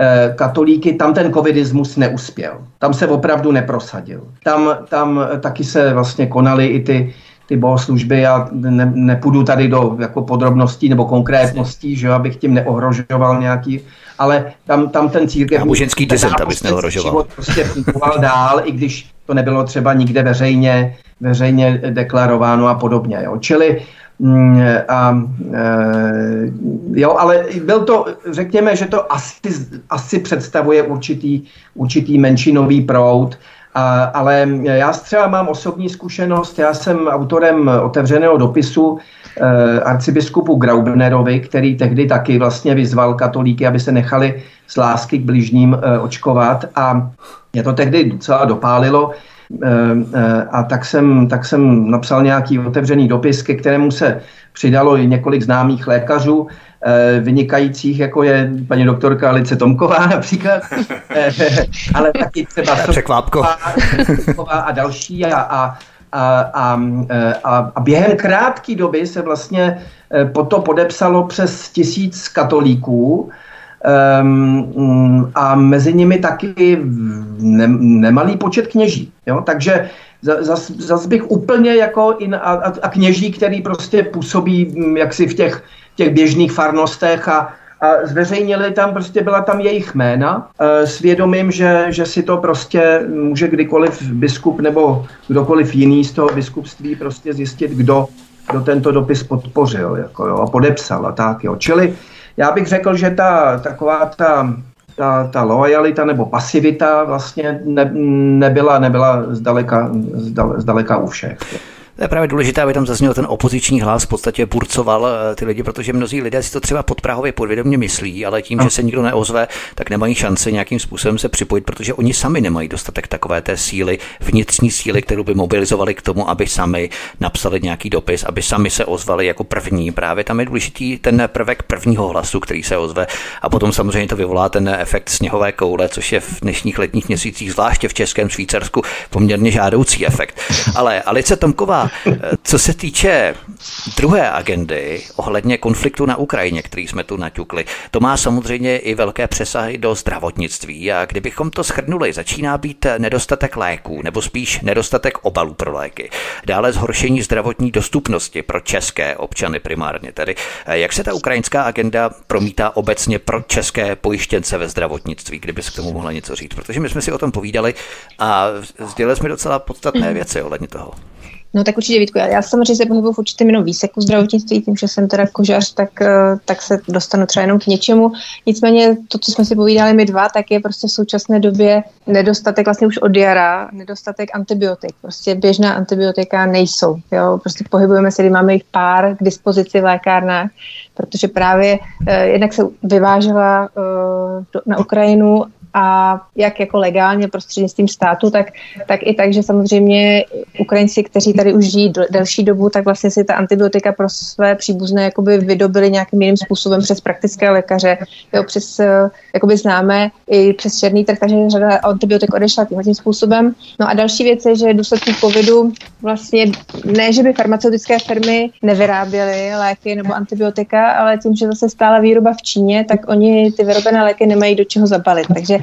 e, katolíky, tam ten covidismus neuspěl. Tam se opravdu neprosadil. Tam, tam taky se vlastně konaly i ty ty bohoslužby. Já ne, nepůjdu tady do jako podrobností nebo konkrétností, že abych tím neohrožoval nějaký, ale tam, tam ten církev... Náboženský dizent, abys neohrožoval. prostě fungoval dál, i když to nebylo třeba nikde veřejně, veřejně deklarováno a podobně. Jo. Čili mm, a, e, jo, ale byl to, řekněme, že to asi, asi představuje určitý, určitý menšinový proud, a, ale já třeba mám osobní zkušenost, já jsem autorem otevřeného dopisu arcibiskupu Graubnerovi, který tehdy taky vlastně vyzval katolíky, aby se nechali z lásky k bližním e, očkovat a mě to tehdy docela dopálilo. Eh, a tak jsem, tak jsem napsal nějaký otevřený dopis, ke kterému se přidalo i několik známých lékařů, eh, vynikajících, jako je paní doktorka Alice Tomková například, eh, ale taky třeba Překvápko. a další a, a a, a, a, a během krátké doby se vlastně po to podepsalo přes tisíc katolíků um, a mezi nimi taky ne, nemalý počet kněží. Jo? Takže zase zas bych úplně jako in, a, a kněží, který prostě působí mm, jaksi v těch, těch běžných farnostech a, a zveřejnili tam, prostě byla tam jejich jména e, s vědomím, že, že si to prostě může kdykoliv biskup nebo kdokoliv jiný z toho biskupství prostě zjistit, kdo, kdo tento dopis podpořil jako jo, a podepsal a tak. Jo. Čili já bych řekl, že ta taková ta, ta, ta lojalita nebo pasivita vlastně ne, nebyla, nebyla zdaleka, zdaleka u všech. To je právě důležité, aby tam zazněl ten opoziční hlas, v podstatě purcoval eh, ty lidi, protože mnozí lidé si to třeba podprahově podvědomě myslí, ale tím, že se nikdo neozve, tak nemají šanci nějakým způsobem se připojit, protože oni sami nemají dostatek takové té síly, vnitřní síly, kterou by mobilizovali k tomu, aby sami napsali nějaký dopis, aby sami se ozvali jako první. Právě tam je důležitý ten prvek prvního hlasu, který se ozve. A potom samozřejmě to vyvolá ten efekt sněhové koule, což je v dnešních letních měsících, zvláště v Českém Švýcarsku, poměrně žádoucí efekt. Ale Alice Tomková co se týče druhé agendy ohledně konfliktu na Ukrajině, který jsme tu naťukli, to má samozřejmě i velké přesahy do zdravotnictví a kdybychom to shrnuli, začíná být nedostatek léků, nebo spíš nedostatek obalů pro léky. Dále zhoršení zdravotní dostupnosti pro české občany primárně. Tedy jak se ta ukrajinská agenda promítá obecně pro české pojištěnce ve zdravotnictví, kdyby k tomu mohla něco říct, protože my jsme si o tom povídali a sdělili jsme docela podstatné věci ohledně toho. No tak určitě Vítku, já, já samozřejmě se pohybuji v určitém jenom výseku zdravotnictví, tím, že jsem teda kožař, tak, eh, tak se dostanu třeba jenom k něčemu. Nicméně to, co jsme si povídali my dva, tak je prostě v současné době nedostatek vlastně už od jara, nedostatek antibiotik. Prostě běžná antibiotika nejsou. Jo? Prostě pohybujeme se, kdy máme jich pár k dispozici v lékárnách, protože právě eh, jednak se vyvážela eh, do, na Ukrajinu a jak jako legálně prostřednictvím státu, tak, tak i tak, že samozřejmě Ukrajinci, kteří tady už žijí delší dobu, tak vlastně si ta antibiotika pro své příbuzné jakoby vydobili nějakým jiným způsobem přes praktické lékaře, jo, přes eh, jakoby známe i přes černý trh, takže řada antibiotik odešla tím, tím způsobem. No a další věc je, že důsledku covidu vlastně ne, že by farmaceutické firmy nevyráběly léky nebo antibiotika, ale tím, že zase stála výroba v Číně, tak oni ty vyrobené léky nemají do čeho zabalit. Takže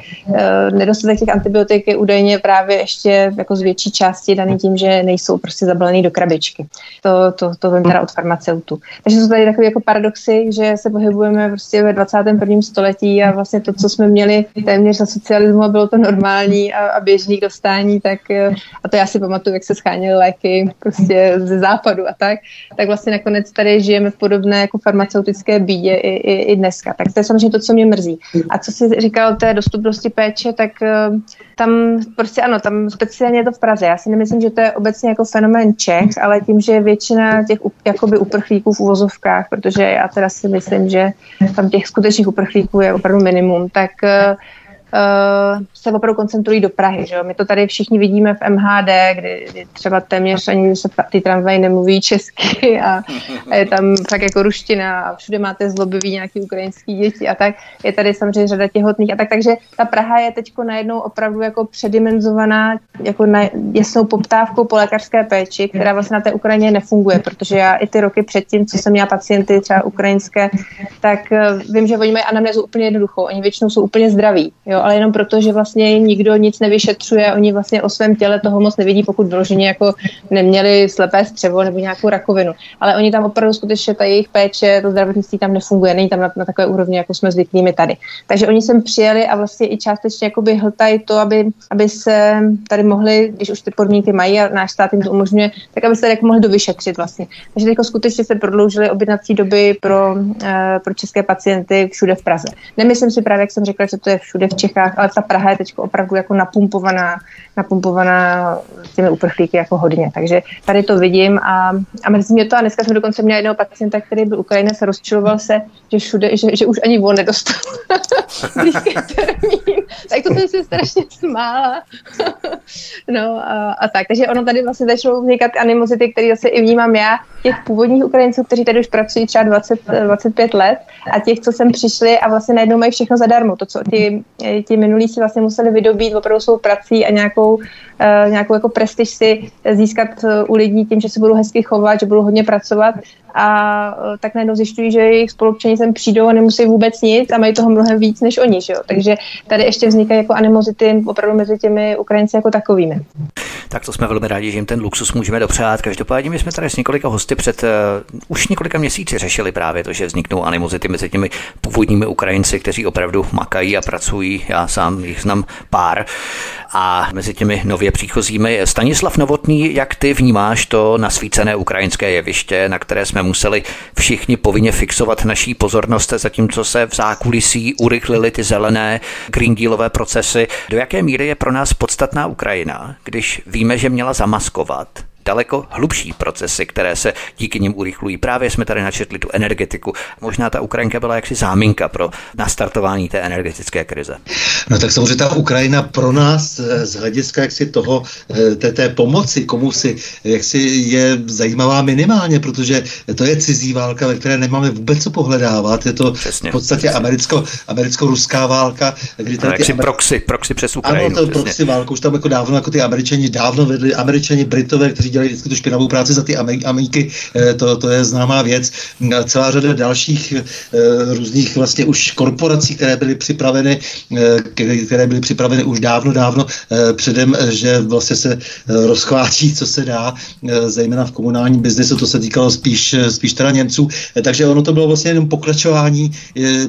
nedostatek těch antibiotik je údajně právě ještě jako z větší části daný tím, že nejsou prostě zabalený do krabičky. To, to, to vím teda od farmaceutů. Takže jsou tady takové jako paradoxy, že se pohybujeme prostě ve 21. století a vlastně to, co jsme měli téměř za socialismu a bylo to normální a, a běžný dostání, tak eh, a to já si pamatuju, jak se scháněly léky prostě ze západu a tak, tak vlastně nakonec tady žijeme v podobné jako farmaceutické bídě i, i, i dneska. Tak to je samozřejmě to, co mě mrzí. A co jsi říkal o té dostupnosti dostupnosti péče, tak uh, tam prostě ano, tam speciálně je to v Praze. Já si nemyslím, že to je obecně jako fenomén Čech, ale tím, že většina těch jakoby uprchlíků v uvozovkách, protože já teda si myslím, že tam těch skutečných uprchlíků je opravdu minimum, tak uh, se opravdu koncentrují do Prahy. Že jo? My to tady všichni vidíme v MHD, kdy, třeba téměř ani se ty tramvaje nemluví česky a, a je tam tak jako ruština a všude máte zlobivý nějaký ukrajinský děti a tak. Je tady samozřejmě řada těhotných a tak. Takže ta Praha je teď najednou opravdu jako předimenzovaná jako na jasnou poptávkou po lékařské péči, která vlastně na té Ukrajině nefunguje, protože já i ty roky předtím, co jsem měla pacienty třeba ukrajinské, tak uh, vím, že oni mají anamnézu úplně jednoduchou. Oni většinou jsou úplně zdraví. Jo? Ale jenom proto, že vlastně nikdo nic nevyšetřuje, oni vlastně o svém těle toho moc nevidí, pokud vyloženě jako neměli slepé střevo nebo nějakou rakovinu. Ale oni tam opravdu skutečně ta jejich péče, to zdravotnictví tam nefunguje, není tam na, na takové úrovni, jako jsme zvyklými tady. Takže oni sem přijeli a vlastně i částečně jakoby hltají to, aby, aby se tady mohli, když už ty podmínky mají a náš stát jim to umožňuje, tak aby se tady jako mohli dovyšetřit vlastně. Takže teď skutečně se prodloužily objednací doby pro, uh, pro české pacienty všude v Praze. Nemyslím si právě, jak jsem řekla, že to je všude v Čechách, ale ta Praha je teď opravdu jako napumpovaná, napumpovaná těmi uprchlíky jako hodně. Takže tady to vidím a, a mrzí mě to. A dneska jsem dokonce měla jednoho pacienta, který byl Ukrajinec a rozčiloval se, že všude, že, že už ani on nedostal blízký termín. Tak to jsem si strašně smála. no a, a, tak. Takže ono tady vlastně začalo vznikat animozity, které zase i vnímám já, těch původních Ukrajinců, kteří tady už pracují třeba 20, 25 let a těch, co sem přišli a vlastně najednou mají všechno zadarmo. To, co ti, ti minulí si vlastně museli vydobít opravdu svou prací a nějakou, nějakou jako prestiž si získat eh, u lidí tím, že se budou hezky chovat, že budou hodně pracovat a uh, tak najednou zjišťují, že jejich spolupčení sem přijdou a nemusí vůbec nic a mají toho mnohem víc než oni. Že jo? Takže tady ještě vznikají jako animozity opravdu mezi těmi Ukrajinci jako takovými. Tak to jsme velmi rádi, že jim ten luxus můžeme dopřát. Každopádně my jsme tady s několika hosty před uh, už několika měsíci řešili právě to, že vzniknou animozity mezi těmi původními Ukrajinci, kteří opravdu makají a pracují. Já sám jich znám pár. A mezi těmi nově příchozími Stanislav Novotný, jak ty vnímáš to nasvícené ukrajinské jeviště, na které jsme museli všichni povinně fixovat naší pozornost, zatímco se v zákulisí urychlili ty zelené Green Dealové procesy. Do jaké míry je pro nás podstatná Ukrajina, když víme, že měla zamaskovat daleko hlubší procesy, které se díky nim urychlují. Právě jsme tady načetli tu energetiku. Možná ta Ukrajinka byla jaksi záminka pro nastartování té energetické krize. No tak samozřejmě ta Ukrajina pro nás eh, z hlediska jaksi toho, eh, té, té pomoci, komu si jaksi je zajímavá minimálně, protože to je cizí válka, ve které nemáme vůbec co pohledávat. Je to přesně, v podstatě přesně. americko, americko-ruská válka. Kdy tady ty Amer... proxy, proxy přes Ukrajinu. Ano, to přesně. proxy válku, už tam jako dávno jako ty američani dávno vedli, američani, britové, kteří dělají vždycky tu špinavou práci za ty Ameriky, eh, to, to je známá věc. Celá řada dalších eh, různých vlastně už korporací, které byly připraveny, eh, které byly připraveny už dávno, dávno předem, že vlastně se rozchvátí, co se dá, zejména v komunálním biznesu, to se týkalo spíš, spíš teda Němců. Takže ono to bylo vlastně jenom pokračování,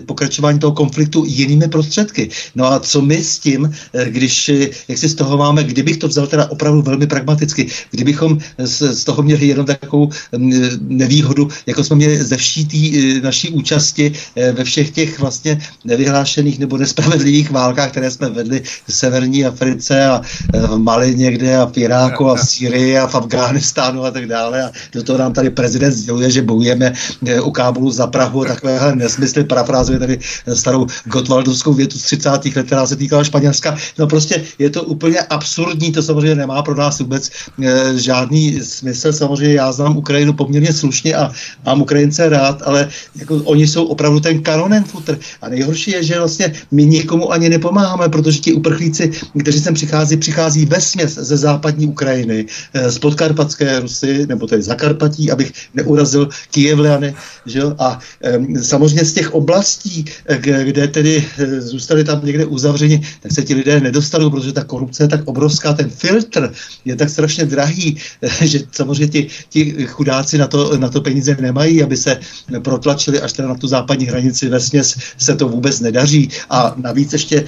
pokračování toho konfliktu jinými prostředky. No a co my s tím, když, jak si z toho máme, kdybych to vzal teda opravdu velmi pragmaticky, kdybychom z, z toho měli jenom takovou nevýhodu, jako jsme měli ze vší tý, e, naší účasti e, ve všech těch vlastně nevyhlášených nebo nespravedlivých válkách, které jsme vedli v severní Africe a e, v Mali někde a v Iráku a v Sýrii a v Afghánistánu a tak dále. A do toho nám tady prezident sděluje, že bojujeme u Kábulu za Prahu a takovéhle nesmysly, parafrázuje tady starou Gotwaldovskou větu z 30. let, která se týkala Španělska. No prostě je to úplně absurdní, to samozřejmě nemá pro nás vůbec žádný smysl. Samozřejmě já znám Ukrajinu poměrně slušně a mám Ukrajince rád, ale jako oni jsou opravdu ten kanonen futr. A nejhorší je, že vlastně my nikomu ani nepomáháme, protože ti uprchlíci, kteří sem přichází, přichází ve směs ze západní Ukrajiny, eh, z podkarpatské Rusy, nebo tedy Zakarpatí, abych neurazil Kijevliany, že? A samozřejmě z těch oblastí, eh, kde tedy eh, zůstali tam někde uzavřeni, tak se ti lidé nedostanou, protože ta korupce je tak obrovská, ten filtr je tak strašně drahý, že samozřejmě ti, ti chudáci na to, na to peníze nemají, aby se protlačili až teda na tu západní hranici. Ve směs se to vůbec nedaří. A navíc ještě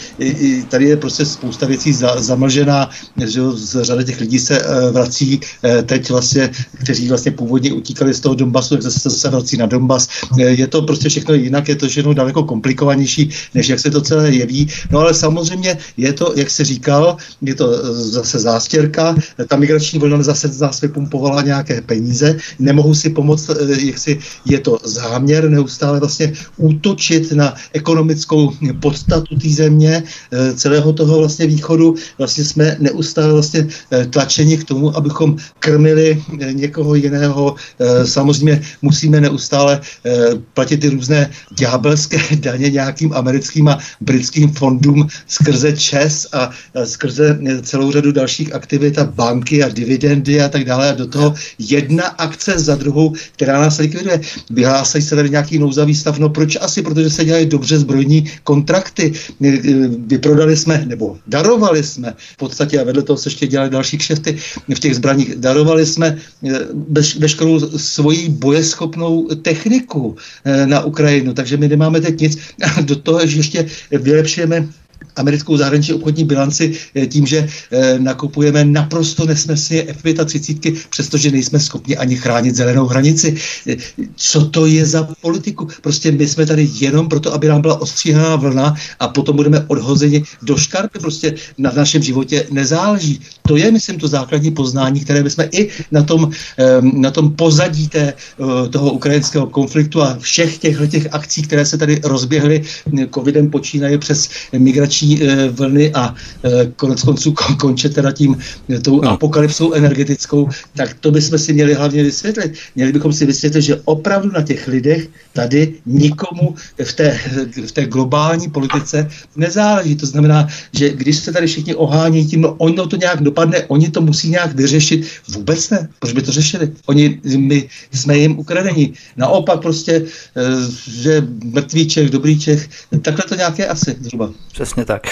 tady je prostě spousta věcí za, zamlžená, že z řady těch lidí se uh, vrací uh, teď vlastně, kteří vlastně původně utíkali z toho Donbasu, tak zase se vrací na Donbas. Uh, je to prostě všechno jinak, je to všechno daleko komplikovanější, než jak se to celé jeví. No ale samozřejmě je to, jak se říkal, je to zase zástěrka, ta migrační vlna zase z nás vypumpovala nějaké peníze, nemohu si pomoct, eh, jak si je to záměr neustále vlastně útočit na ekonomickou podstatu té země, eh, celého toho vlastně východu. Vlastně jsme neustále vlastně eh, tlačeni k tomu, abychom krmili někoho jiného. Samozřejmě musíme neustále platit ty různé ďábelské daně nějakým americkým a britským fondům skrze ČES a skrze celou řadu dalších aktivit a banky a dividendy a tak dále a do toho jedna akce za druhou, která nás likviduje. Vyhlásí se tady nějaký nouzavý stav, no proč asi? Protože se dělají dobře zbrojní kontrakty. Vyprodali jsme, nebo darovali jsme v podstatě a vedle toho se ještě dělali další kšefty v těch zbraních. Darovali jsme veš, veškerou svoji bojeschopnou techniku na Ukrajinu, takže my nemáme teď nic. A do toho že ještě vylepšujeme americkou zahraniční obchodní bilanci eh, tím, že eh, nakupujeme naprosto nesmyslně F-35, přestože nejsme schopni ani chránit zelenou hranici. Eh, co to je za politiku? Prostě my jsme tady jenom proto, aby nám byla ostříhaná vlna a potom budeme odhozeni do škarpy. Prostě na našem životě nezáleží. To je, myslím, to základní poznání, které my jsme i na tom, na tom pozadí té, toho ukrajinského konfliktu a všech těch akcí, které se tady rozběhly covidem počínaje přes migrační migrační e, vlny a e, konec konců konče teda tím e, tou no. apokalypsou energetickou, tak to bychom si měli hlavně vysvětlit. Měli bychom si vysvětlit, že opravdu na těch lidech tady nikomu v té, v té globální politice nezáleží. To znamená, že když se tady všichni ohání tím, no ono to nějak dopadne, oni to musí nějak vyřešit. Vůbec ne. Proč by to řešili? Oni, my jsme jim ukradeni. Naopak prostě, že mrtvý Čech, dobrý Čech, takhle to nějaké asi zhruba. Přesně tak.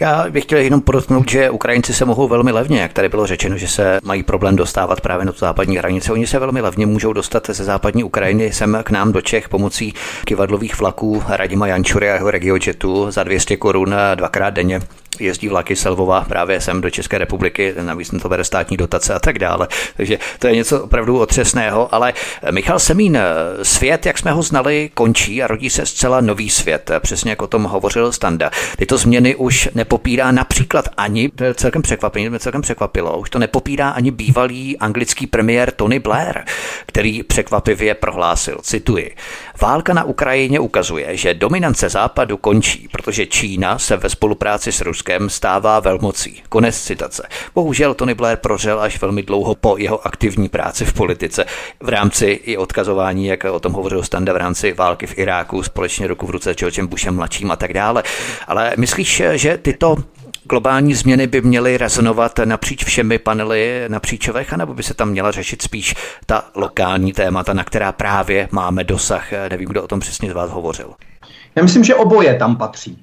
Já bych chtěl jenom podotknout, že Ukrajinci se mohou velmi levně, jak tady bylo řečeno, že se mají problém dostávat právě na tu západní hranici. Oni se velmi levně můžou dostat ze západní Ukrajiny sem k nám do Čech pomocí kivadlových vlaků Radima Jančury a jeho regiojetu za 200 korun dvakrát denně jezdí vlaky Selvova právě sem do České republiky, navíc to bere státní dotace a tak dále. Takže to je něco opravdu otřesného, ale Michal Semín, svět, jak jsme ho znali, končí a rodí se zcela nový svět, přesně jak o tom hovořil Standa. Tyto změny už nepopírá například ani, to je celkem překvapení, mě celkem překvapilo, už to nepopírá ani bývalý anglický premiér Tony Blair, který překvapivě prohlásil, cituji, válka na Ukrajině ukazuje, že dominance západu končí, protože Čína se ve spolupráci s Ruskem Ruskem stává velmocí. Konec citace. Bohužel Tony Blair prožil až velmi dlouho po jeho aktivní práci v politice v rámci i odkazování, jak o tom hovořil Standa v rámci války v Iráku, společně ruku v ruce s Georgem Bushem mladším a tak dále. Ale myslíš, že tyto globální změny by měly rezonovat napříč všemi panely napříč VECH, nebo by se tam měla řešit spíš ta lokální témata, na která právě máme dosah? Nevím, kdo o tom přesně z vás hovořil. Já myslím, že oboje tam patří.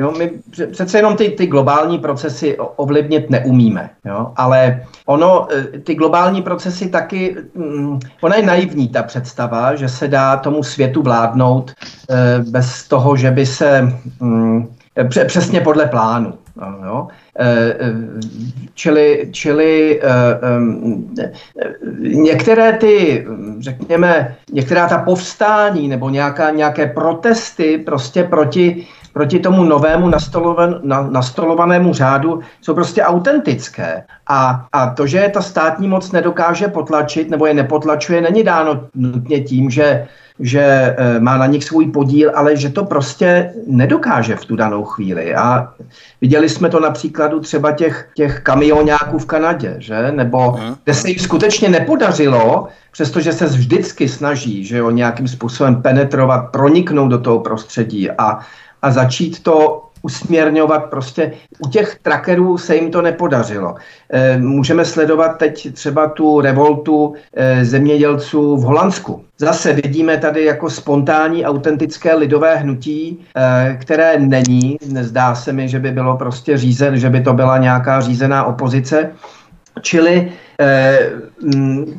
Jo, my přece jenom ty, ty globální procesy ovlivnit neumíme, jo? ale ono, e, ty globální procesy taky, mm, ona je naivní ta představa, že se dá tomu světu vládnout eh, bez toho, že by se mm, přesně podle plánu. Jo? Eh, čili, čili některé ty, řekněme, některá ta povstání nebo nějaká, nějaké protesty prostě proti proti tomu novému nastolovan, na, nastolovanému řádu jsou prostě autentické. A, a to, že ta státní moc nedokáže potlačit nebo je nepotlačuje, není dáno nutně tím, že že e, má na nich svůj podíl, ale že to prostě nedokáže v tu danou chvíli. A viděli jsme to na příkladu třeba těch, těch kamionáků v Kanadě, že? Nebo kde se jim skutečně nepodařilo, přestože se vždycky snaží, že jo, nějakým způsobem penetrovat, proniknout do toho prostředí a a začít to usměrňovat. Prostě u těch trackerů se jim to nepodařilo. E, můžeme sledovat teď třeba tu revoltu e, zemědělců v Holandsku. Zase vidíme tady jako spontánní, autentické lidové hnutí, e, které není. Nezdá se mi, že by bylo prostě řízen, že by to byla nějaká řízená opozice. Čili eh,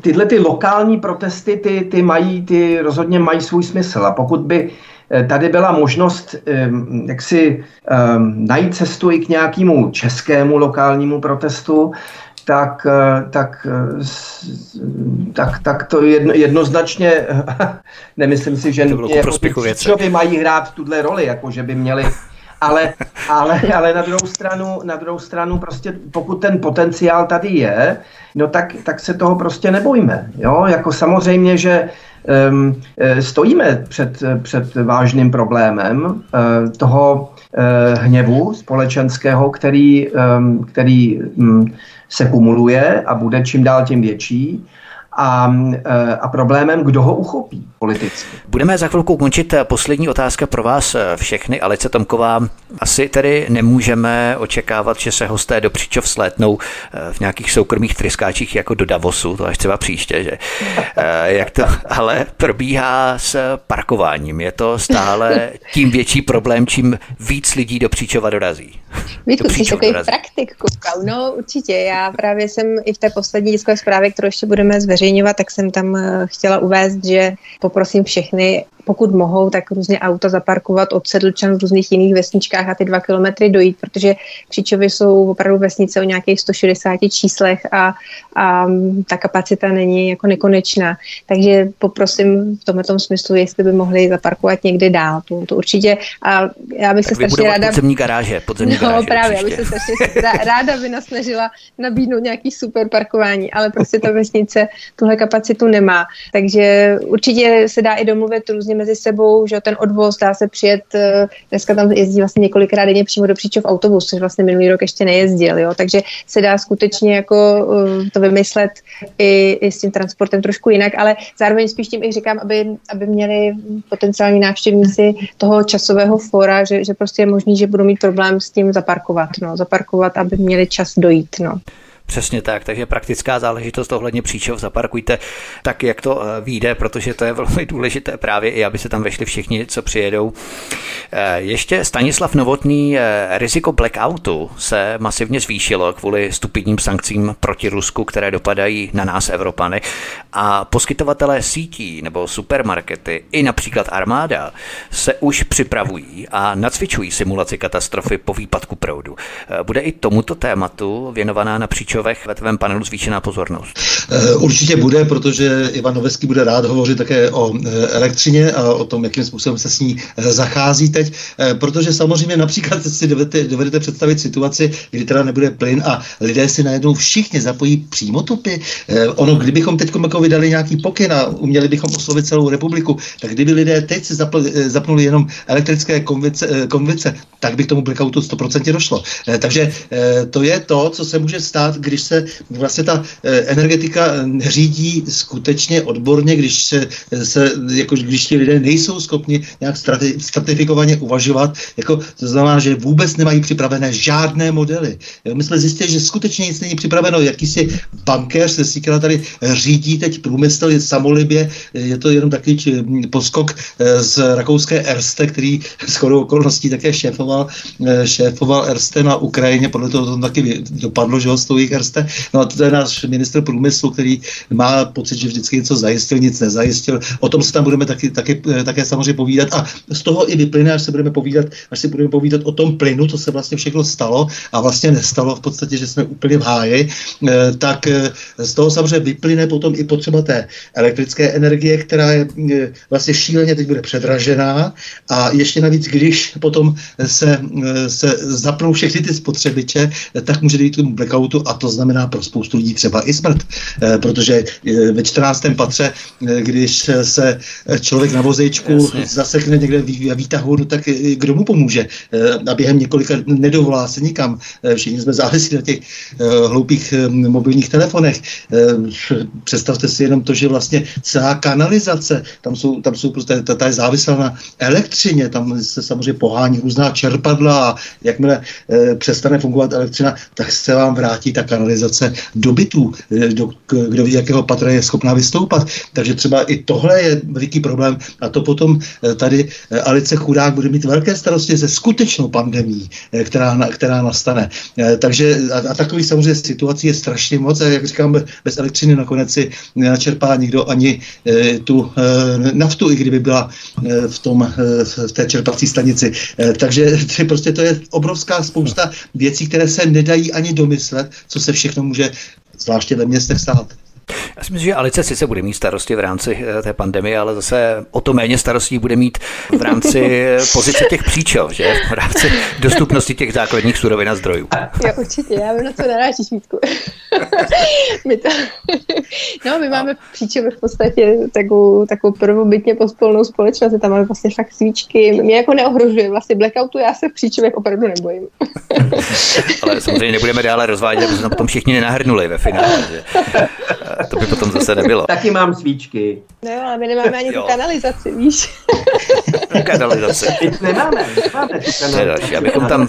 tyhle ty lokální protesty, ty, ty mají, ty rozhodně mají svůj smysl. A pokud by tady byla možnost jak si najít cestu i k nějakému českému lokálnímu protestu, tak, eh, tak, eh, tak, tak to jedno, jednoznačně, nemyslím si, že nutně jako mají hrát tuhle roli, jako že by měli ale, ale, ale na, druhou stranu, na druhou stranu prostě pokud ten potenciál tady je, no tak, tak se toho prostě nebojíme. Jo? Jako samozřejmě, že stojíme před, před vážným problémem uh, toho uh, hněvu společenského, který, um, který um, se kumuluje a bude čím dál tím větší. A, eh, a problémem, kdo ho uchopí politicky. Budeme za chvilku končit. Poslední otázka pro vás všechny. Alice Tomková, asi tedy nemůžeme očekávat, že se hosté do Příčov slétnou v nějakých soukromých tryskáčích jako do Davosu, to až třeba příště, že? Jak to ale probíhá s parkováním? Je to stále tím větší problém, čím víc lidí do Příčova dorazí? Vítku, jsi takový dorazí. praktik, koukal. No určitě, já právě jsem i v té poslední diskové zprávě, kterou ještě budeme zveřejňovat, tak jsem tam eh, chtěla uvést, že poprosím všechny, pokud mohou, tak různě auta zaparkovat od Sedlčan v různých jiných vesničkách a ty dva kilometry dojít, protože Příčovy jsou opravdu vesnice o nějakých 160 číslech a, a ta kapacita není jako nekonečná. Takže poprosím v tomto smyslu, jestli by mohli zaparkovat někde dál. To, to určitě. A já bych tak se strašně ráda... Podzemní garáže, podzemní no, právě, abych se strašně ráda by nasnažila nabídnout nějaký super parkování, ale prostě ta vesnice tuhle kapacitu nemá. Takže určitě se dá i domluvit různě mezi sebou, že ten odvoz dá se přijet, eh, dneska tam jezdí vlastně několikrát denně přímo do Příčov autobus, což vlastně minulý rok ještě nejezdil, jo? takže se dá skutečně jako eh, to vymyslet i, i s tím transportem trošku jinak, ale zároveň spíš tím i říkám, aby, aby měli potenciální návštěvníci toho časového fora, že, že prostě je možný, že budou mít problém s tím zaparkovat, no, zaparkovat, aby měli čas dojít, no. Přesně tak, takže praktická záležitost ohledně příčov zaparkujte tak, jak to eh, vyjde, protože to je velmi důležité právě i, aby se tam vešli všichni, co přijedou. Eh, ještě Stanislav Novotný, eh, riziko blackoutu se masivně zvýšilo kvůli stupidním sankcím proti Rusku, které dopadají na nás Evropany a poskytovatelé sítí nebo supermarkety i například armáda se už připravují a nacvičují simulaci katastrofy po výpadku proudu. Bude i tomuto tématu věnovaná napříč Chruščovech ve tvém panelu zvýšená pozornost? Eh, určitě bude, protože Ivan Noveský bude rád hovořit také o eh, elektřině a o tom, jakým způsobem se s ní eh, zachází teď, protože samozřejmě například si dovedete, dovedete představit situaci, kdy teda nebude plyn a lidé si najednou všichni zapojí přímo topy. Ono, kdybychom teď jako vydali nějaký pokyn a uměli bychom oslovit celou republiku, tak kdyby lidé teď si zapnuli jenom elektrické konvice, konvice tak by k tomu blackoutu 100% došlo. Takže to je to, co se může stát, když se vlastně ta eh, energetika eh, řídí skutečně odborně, když se, eh, se jako když ti lidé nejsou schopni nějak stratifikovaně uvažovat, jako to znamená, že vůbec nemají připravené žádné modely. My jsme zjistili, že skutečně nic není připraveno. Jakýsi bankéř se síkala tady řídí teď průmysl je samolibě, je to jenom takový hm, poskok z rakouské Erste, který s okolností také šéfoval, šéfoval Erste na Ukrajině, podle toho to taky dopadlo, že ho stojí Erste. No a to je náš ministr průmyslu, který má pocit, že vždycky něco zajistil, nic nezajistil. O tom se tam budeme taky, taky, eh, také samozřejmě povídat. A z toho i vyplyne, až se budeme povídat, až si budeme povídat o tom plynu, co se vlastně všechno stalo a vlastně nestalo v podstatě, že jsme úplně v háji, eh, tak eh, z toho samozřejmě vyplyne potom i potřeba té elektrické energie, která je vlastně šíleně teď bude předražená a ještě navíc, když potom se, se zapnou všechny ty spotřebiče, tak může dojít k tomu blackoutu a to znamená pro spoustu lidí třeba i smrt, eh, protože eh, ve 14. patře, eh, když se člověk na vozejčku Jasně. zasekne někde v výtahu, no tak kdo mu pomůže? A během několika nedovolá se nikam. Všichni jsme závislí na těch hloupých mobilních telefonech. Představte si jenom to, že vlastně celá kanalizace, tam jsou, tam jsou prostě, ta, ta je závislá na elektřině, tam se samozřejmě pohání různá čerpadla a jakmile přestane fungovat elektřina, tak se vám vrátí ta kanalizace do bytů, eh, do, kdo ví, jakého patra je schopná vystoupat. Takže třeba i tohle je veliký problém a to potom eh, tady eh, Alice Chudák bude mít velké starosti se skutečnou pandemí, která, která nastane. Takže a, a takový samozřejmě situací je strašně moc a jak říkám, bez elektřiny nakonec si nenačerpá nikdo ani tu naftu, i kdyby byla v, tom, v té čerpací stanici. Takže prostě to je obrovská spousta věcí, které se nedají ani domyslet, co se všechno může zvláště ve městech stát. Já si myslím, že Alice sice bude mít starosti v rámci eh, té pandemie, ale zase o to méně starostí bude mít v rámci pozice těch příčel, že? V rámci dostupnosti těch základních surovin a zdrojů. Jo, určitě, já vím, na co narážíš, Vítku. my to, no, my máme příčel v podstatě takovou, takovou prvobytně pospolnou společnost, tam máme vlastně fakt svíčky, mě jako neohrožuje vlastně blackoutu, já se v příčelech opravdu nebojím. ale samozřejmě nebudeme dále rozvádět, se tam potom všichni nenahrnuli ve finále. Že? To by potom zase nebylo. Taky mám svíčky. No jo, ale my nemáme ani tu kanalizaci, víš. kanalizaci. nemáme, nemáme tu kanalizaci. abychom tam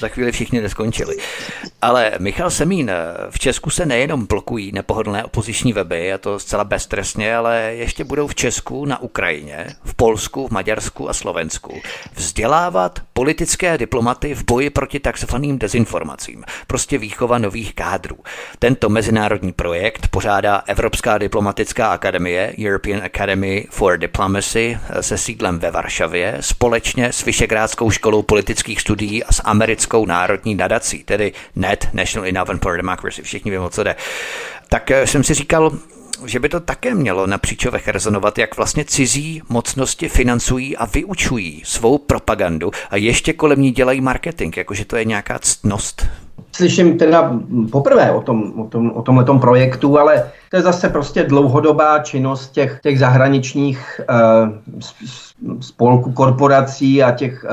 za chvíli všichni neskončili. Ale Michal Semín, v Česku se nejenom blokují nepohodlné opoziční weby, a to zcela beztrestně, ale ještě budou v Česku, na Ukrajině, v Polsku, v Maďarsku a Slovensku vzdělávat politické diplomaty v boji proti takzvaným dezinformacím. Prostě výchova nových kádrů. Tento mezinárodní projekt pořádá Evropská diplomatická akademie European Academy for Diplomacy se sídlem ve Varšavě společně s Vyšegrádskou školou politických studií a s americkou národní nadací, tedy NET, National Endowment for Democracy. Všichni víme, o co jde. Tak eh, jsem si říkal, že by to také mělo na příčovech rezonovat, jak vlastně cizí mocnosti financují a vyučují svou propagandu a ještě kolem ní dělají marketing, jakože to je nějaká ctnost. Slyším teda poprvé o, tom, o, tom, o tomhletom projektu, ale to je zase prostě dlouhodobá činnost těch, těch zahraničních uh, spolků, korporací a těch,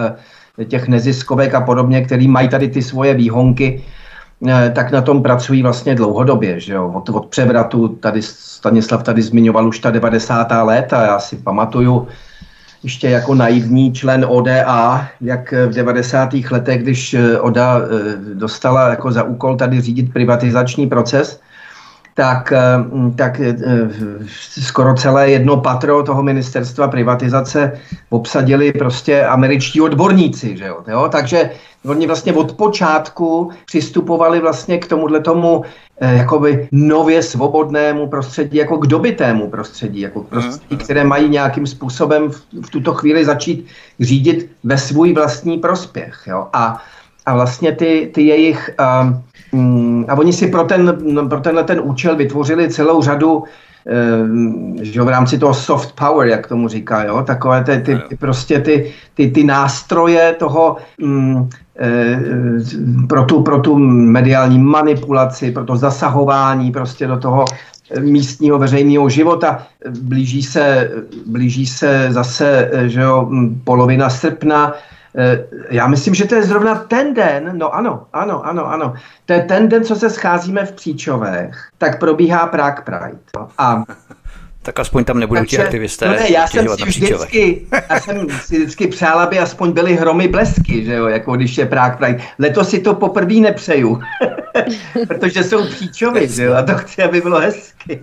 uh, těch neziskovek a podobně, který mají tady ty svoje výhonky Eh, tak na tom pracují vlastně dlouhodobě. Že jo? Od, od převratu, tady Stanislav tady zmiňoval už ta 90. léta, já si pamatuju ještě jako naivní člen ODA, jak v 90. letech, když eh, ODA eh, dostala jako za úkol tady řídit privatizační proces, tak, tak skoro celé jedno patro toho ministerstva privatizace obsadili prostě američtí odborníci. Že jo? Takže Oni vlastně od počátku přistupovali vlastně k tomuhle tomu eh, jakoby nově svobodnému prostředí, jako k dobitému prostředí, jako k prostředí, které mají nějakým způsobem v, v tuto chvíli začít řídit ve svůj vlastní prospěch. Jo? A, a vlastně ty, ty jejich... Um, a oni si pro, ten, pro tenhle ten účel vytvořili celou řadu Eh, že v rámci toho soft power, jak tomu říká, jo, takové ty, ty, ty prostě ty, ty, ty nástroje toho mm, e, pro, tu, pro tu mediální manipulaci, pro to zasahování prostě do toho místního veřejného života. Blíží se, blíží se zase že jo, polovina srpna, Eh, já myslím, že to je zrovna ten den, no ano, ano, ano, ano, to je ten den, co se scházíme v Příčovech, tak probíhá Prague Pride. A tak aspoň tam nebudou ti aktivisté. No ne, já jsem si vždycky, já jsem si vždycky přál, aby aspoň byly hromy blesky, že jo, jako když je Prague Pride. Letos si to poprvé nepřeju, protože jsou příčovy, že jo, a to chci, aby bylo hezky.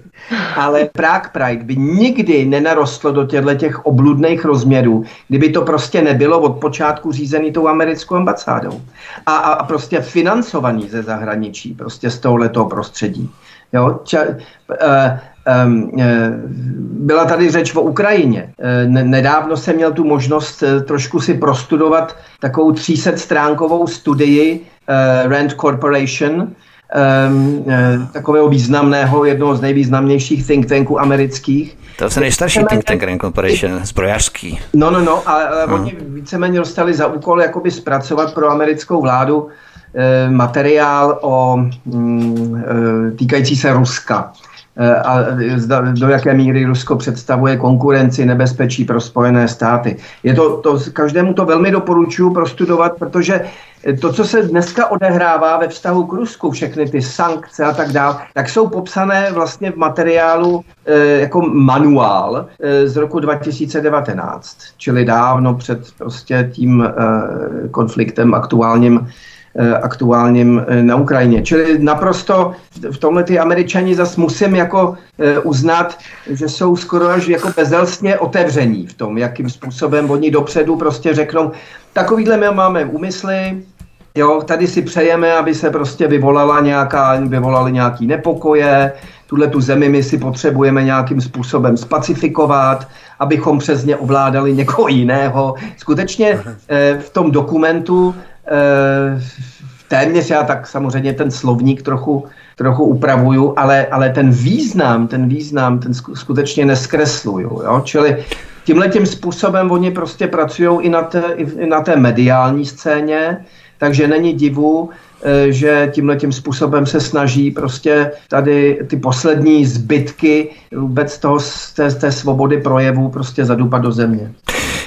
Ale Prague Pride by nikdy nenarostlo do těchto těch obludných rozměrů, kdyby to prostě nebylo od počátku řízený tou americkou ambasádou. A, a, a prostě financovaný ze zahraničí, prostě z tohoto prostředí. Jo, ča, uh, byla tady řeč o Ukrajině. Nedávno jsem měl tu možnost trošku si prostudovat takovou 300 stránkovou studii Rand Corporation, um, takového významného, jednoho z nejvýznamnějších think tanků amerických. To je nejstarší think tank Rand Corporation, zbrojařský. No, no, no, ale, uh. oni víceméně dostali za úkol jakoby zpracovat pro americkou vládu eh, materiál o mm, eh, týkající se Ruska. Eh, a do jaké míry Rusko představuje konkurenci, nebezpečí pro Spojené státy. Je to, to, každému to velmi doporučuji prostudovat, protože to, co se dneska odehrává ve vztahu k Rusku, všechny ty sankce a tak dále, tak jsou popsané vlastně v materiálu e, jako manuál e, z roku 2019, čili dávno před prostě tím e, konfliktem aktuálním Eh, aktuálním eh, na Ukrajině. Čili naprosto v tomhle ty američani zase musím jako eh, uznat, že jsou skoro až jako bezelstně otevření v tom, jakým způsobem oni dopředu prostě řeknou, takovýhle my máme úmysly, Jo, tady si přejeme, aby se prostě vyvolala nějaká, vyvolaly nějaký nepokoje, tuhle tu zemi my si potřebujeme nějakým způsobem spacifikovat, abychom přes ně ovládali někoho jiného. Skutečně v tom dokumentu Eh, téměř já tak samozřejmě ten slovník trochu, trochu upravuju, ale, ale ten význam, ten význam, ten skutečně neskresluju. Jo? Čili tímhle tím způsobem oni prostě pracují i na i na té mediální scéně, takže není divu, eh, že tímhle tím způsobem se snaží prostě tady ty poslední zbytky vůbec toho, té, té svobody projevu prostě zadupat do země.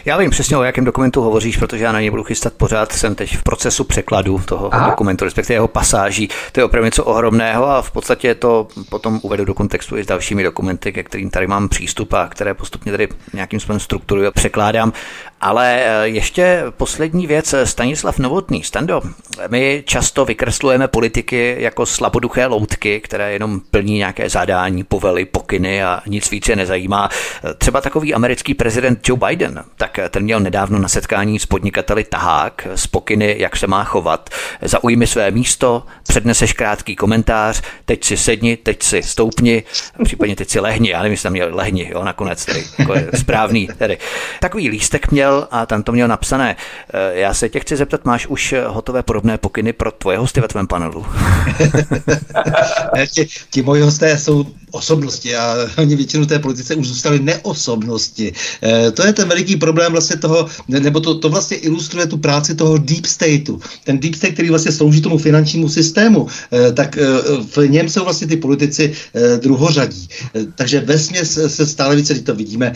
Já vím přesně, o jakém dokumentu hovoříš, protože já na něj budu chystat pořád. Jsem teď v procesu překladu toho Aha. dokumentu, respektive jeho pasáží. To je opravdu něco ohromného a v podstatě to potom uvedu do kontextu i s dalšími dokumenty, ke kterým tady mám přístup a které postupně tady nějakým způsobem strukturuji a překládám. Ale eh, ještě poslední věc, Stanislav Novotný. Stando, my často vykreslujeme politiky jako slaboduché loutky, které jenom plní nějaké zadání, povely, pokyny a nic více nezajímá. Třeba takový americký prezident Joe Biden, tak ten měl nedávno na setkání s podnikateli tahák z pokyny, jak se má chovat. Zaujmi své místo, předneseš krátký komentář, teď si sedni, teď si stoupni, případně teď si lehni, já nevím, jestli tam měl lehni, jo, nakonec tedy, jako je správný. Tedy. Takový lístek měl a tam to měl napsané. Já se tě chci zeptat, máš už hotové podobné pokyny pro tvoje hosty ve tvém panelu? ti, ti moji hosté jsou osobnosti a oni většinu té politice už zůstaly neosobnosti. E, to je ten veliký problém vlastně toho, nebo to, to vlastně ilustruje tu práci toho deep stateu. Ten deep state, který vlastně slouží tomu finančnímu systému, e, tak e, v něm jsou vlastně ty politici e, druhořadí. E, takže ve se, stále více, to vidíme,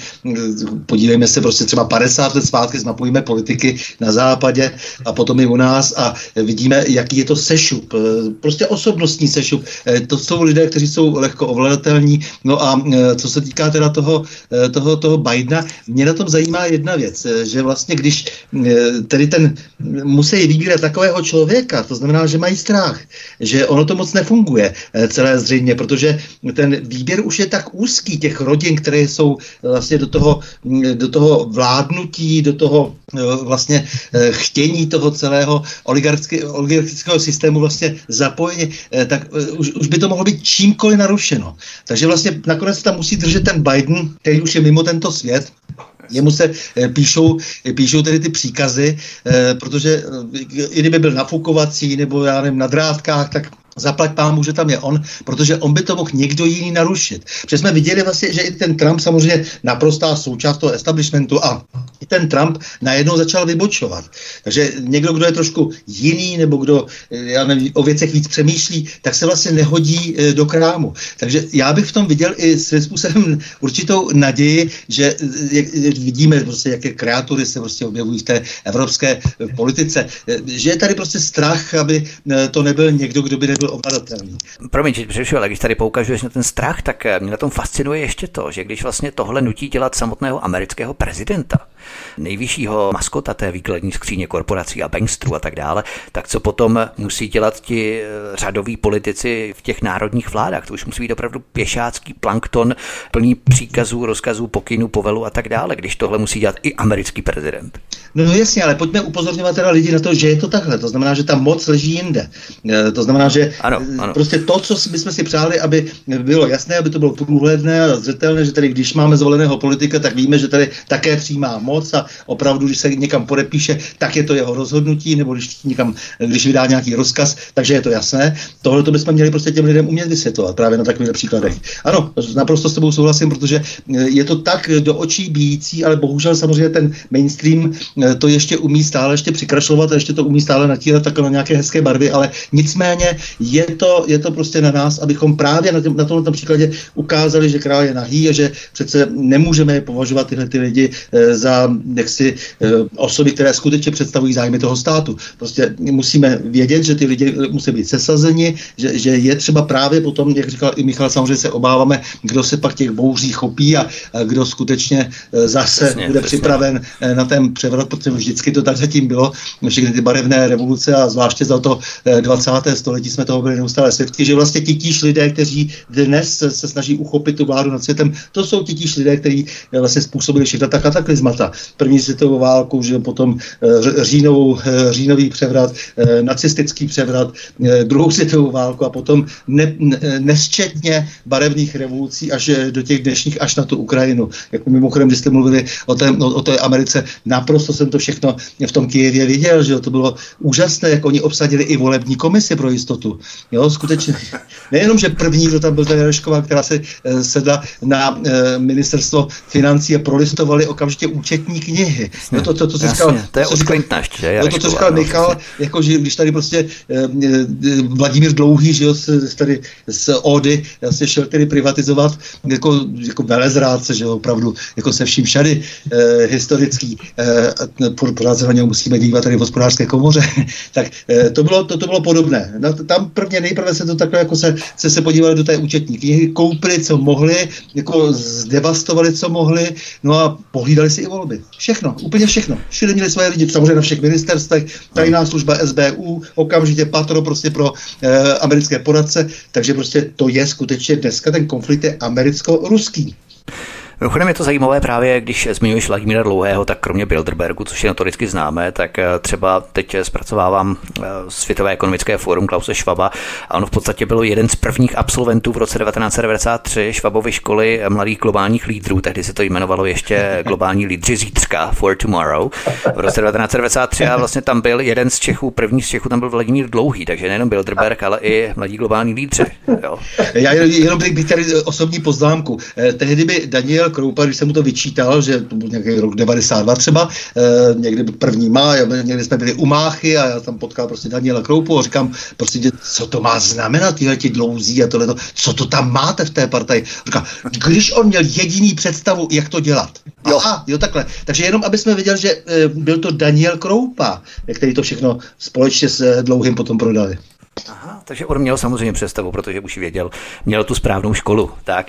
podívejme se prostě třeba 50 let zpátky, zmapujeme politiky na západě a potom i u nás a vidíme, jaký je to sešup. Prostě osobnostní sešup. To jsou lidé, kteří jsou lehko ovladatelní. No a co se týká teda toho, toho, toho Bidena, mě na tom zajímá jedna věc, že vlastně když tedy ten musí vybírat takového člověka, to znamená, že mají strach, že ono to moc nefunguje celé zřejmě, protože ten výběr už je tak úzký těch rodin, které jsou vlastně do toho, do toho vládnutí, do toho vlastně chtění toho celého oligarchického systému vlastně zapojení, tak už, už by to mohlo být čímkoliv narušeno. Takže vlastně nakonec tam musí držet ten Biden, který už je mimo tento svět, Jemu se e, píšou, e, píšou tedy ty příkazy, e, protože i kdyby byl nafukovací nebo já nevím, na drátkách, tak zaplať pámu, že tam je on, protože on by to mohl někdo jiný narušit. Protože jsme viděli vlastně, že i ten Trump samozřejmě naprostá součást toho establishmentu a i ten Trump najednou začal vybočovat. Takže někdo, kdo je trošku jiný nebo kdo já nevím, o věcech víc přemýšlí, tak se vlastně nehodí e, do krámu. Takže já bych v tom viděl i svým způsobem určitou naději, že jak, vidíme prostě, jaké kreatury se prostě objevují v té evropské politice, že je tady prostě strach, aby to nebyl někdo, kdo by nebyl byl ovladatelný. Promiň, že ale když tady poukažuješ na ten strach, tak eh, mě na tom fascinuje ještě to, že když vlastně tohle nutí dělat samotného amerického prezidenta, nejvyššího maskota té výkladní skříně korporací a bankstrů a tak dále, tak co potom musí dělat ti eh, řadoví politici v těch národních vládách? To už musí být opravdu pěšácký plankton, plný příkazů, rozkazů, pokynů, povelu a tak dále, když tohle musí dělat i americký prezident. No, no jasně, ale pojďme upozorňovat teda lidi na to, že je to takhle. To znamená, že ta moc leží jinde. Eh, to znamená, že ano, ano. prostě to, co bychom si přáli, aby bylo jasné, aby to bylo průhledné a zřetelné, že tady, když máme zvoleného politika, tak víme, že tady také přijímá moc a opravdu, když se někam podepíše, tak je to jeho rozhodnutí, nebo když někam, když vydá nějaký rozkaz, takže je to jasné. Tohle to bychom měli prostě těm lidem umět vysvětlovat právě na takových příkladech. Ano, naprosto s tebou souhlasím, protože je to tak do očí bíjící, ale bohužel samozřejmě ten mainstream eh, to ještě umí stále ještě přikrašlovat a ještě to umí stále natírat tak na nějaké hezké barvy, ale nicméně je to, je to prostě na nás, abychom právě na, tém, na tomto příkladě ukázali, že král je nahý a že přece nemůžeme považovat tyhle ty lidi e, za jaksi e, osoby, které skutečně představují zájmy toho státu. Prostě musíme vědět, že ty lidi musí být sesazeni, že, že je třeba právě potom, jak říkal i Michal, samozřejmě se obáváme, kdo se pak těch bouří chopí a, kdo skutečně e, zase přesně, bude přesně. připraven na ten převrat, protože vždycky to tak zatím bylo, všechny ty barevné revoluce a zvláště za to 20. století jsme toho byli neustále svědky, že vlastně titíž lidé, kteří dnes se snaží uchopit tu vládu nad světem, to jsou titíž lidé, kteří eh, vlastně způsobili všechna ta kataklizmata. První světovou válku, že potom eh, říjnovou, eh, říjnový převrat, nacistický převrat, druhou světovou válku a potom ne, ne, nesčetně barevných revolucí až do těch dnešních, až na tu Ukrajinu. Jako mimochodem, když jste mluvili o té, o, o té Americe, naprosto jsem to všechno v tom Kijevě viděl, že to bylo úžasné, jak oni obsadili i volební komisi pro jistotu. Jo, skutečně. Nejenom, že první, kdo tam byl, ta Jarešková, která se sedla na ministerstvo financí a prolistovali okamžitě účet účetní knihy. No to, to, to, to, říkal, to je to, že? No to, co říkal Michal, jako, že když tady prostě eh, Vladimír Dlouhý, že jo, tady z Ody, se šel tedy privatizovat jako, jako velezrádce, že jo, opravdu, jako se vším všady eh, historický, eh, pořád se na musíme dívat tady v hospodářské komoře, tak eh, to, bylo, to, to bylo podobné. No, tam prvně nejprve se to takhle jako se, se, se podívali do té účetní knihy, koupili, co mohli, jako zdevastovali, co mohli, no a pohlídali si i volby. Všechno, úplně všechno. Všude měli svoje lidi, samozřejmě na všech ministerstvech, tajná služba SBU, okamžitě patro prostě pro e, americké poradce, takže prostě to je skutečně dneska ten konflikt je americko-ruský. Mimochodem je to zajímavé právě, když zmiňuješ Vladimíra Dlouhého, tak kromě Bilderbergu, což je notoricky známé, tak eh, třeba teď zpracovávám eh, Světové ekonomické fórum Klause Švaba a on v podstatě byl jeden z prvních absolventů v roce 1993 Švabovy školy mladých globálních lídrů, tehdy se to jmenovalo ještě globální lídři zítřka, for tomorrow, v roce 1993 a vlastně tam byl jeden z Čechů, první z Čechů tam byl Vladimír Dlouhý, takže nejenom Bilderberg, ale i mladí globální lídři. Jo. Já jenom bych tady osobní poznámku. Eh, tehdy by Daniel Daniel Kroupa, když jsem mu to vyčítal, že to byl nějaký rok 92 třeba, eh, někdy první má, někdy jsme byli u Máchy a já tam potkal prostě Daniela Kroupu a říkám, prostě, co to má znamenat, tyhle ti dlouzí a tohle, co to tam máte v té partaji. Říká, když on měl jediný představu, jak to dělat. Jo. Aha, jo, takhle. Takže jenom, aby jsme viděli, že eh, byl to Daniel Kroupa, který to všechno společně s eh, Dlouhým potom prodali. Aha, takže on měl samozřejmě představu, protože už věděl, měl tu správnou školu. Tak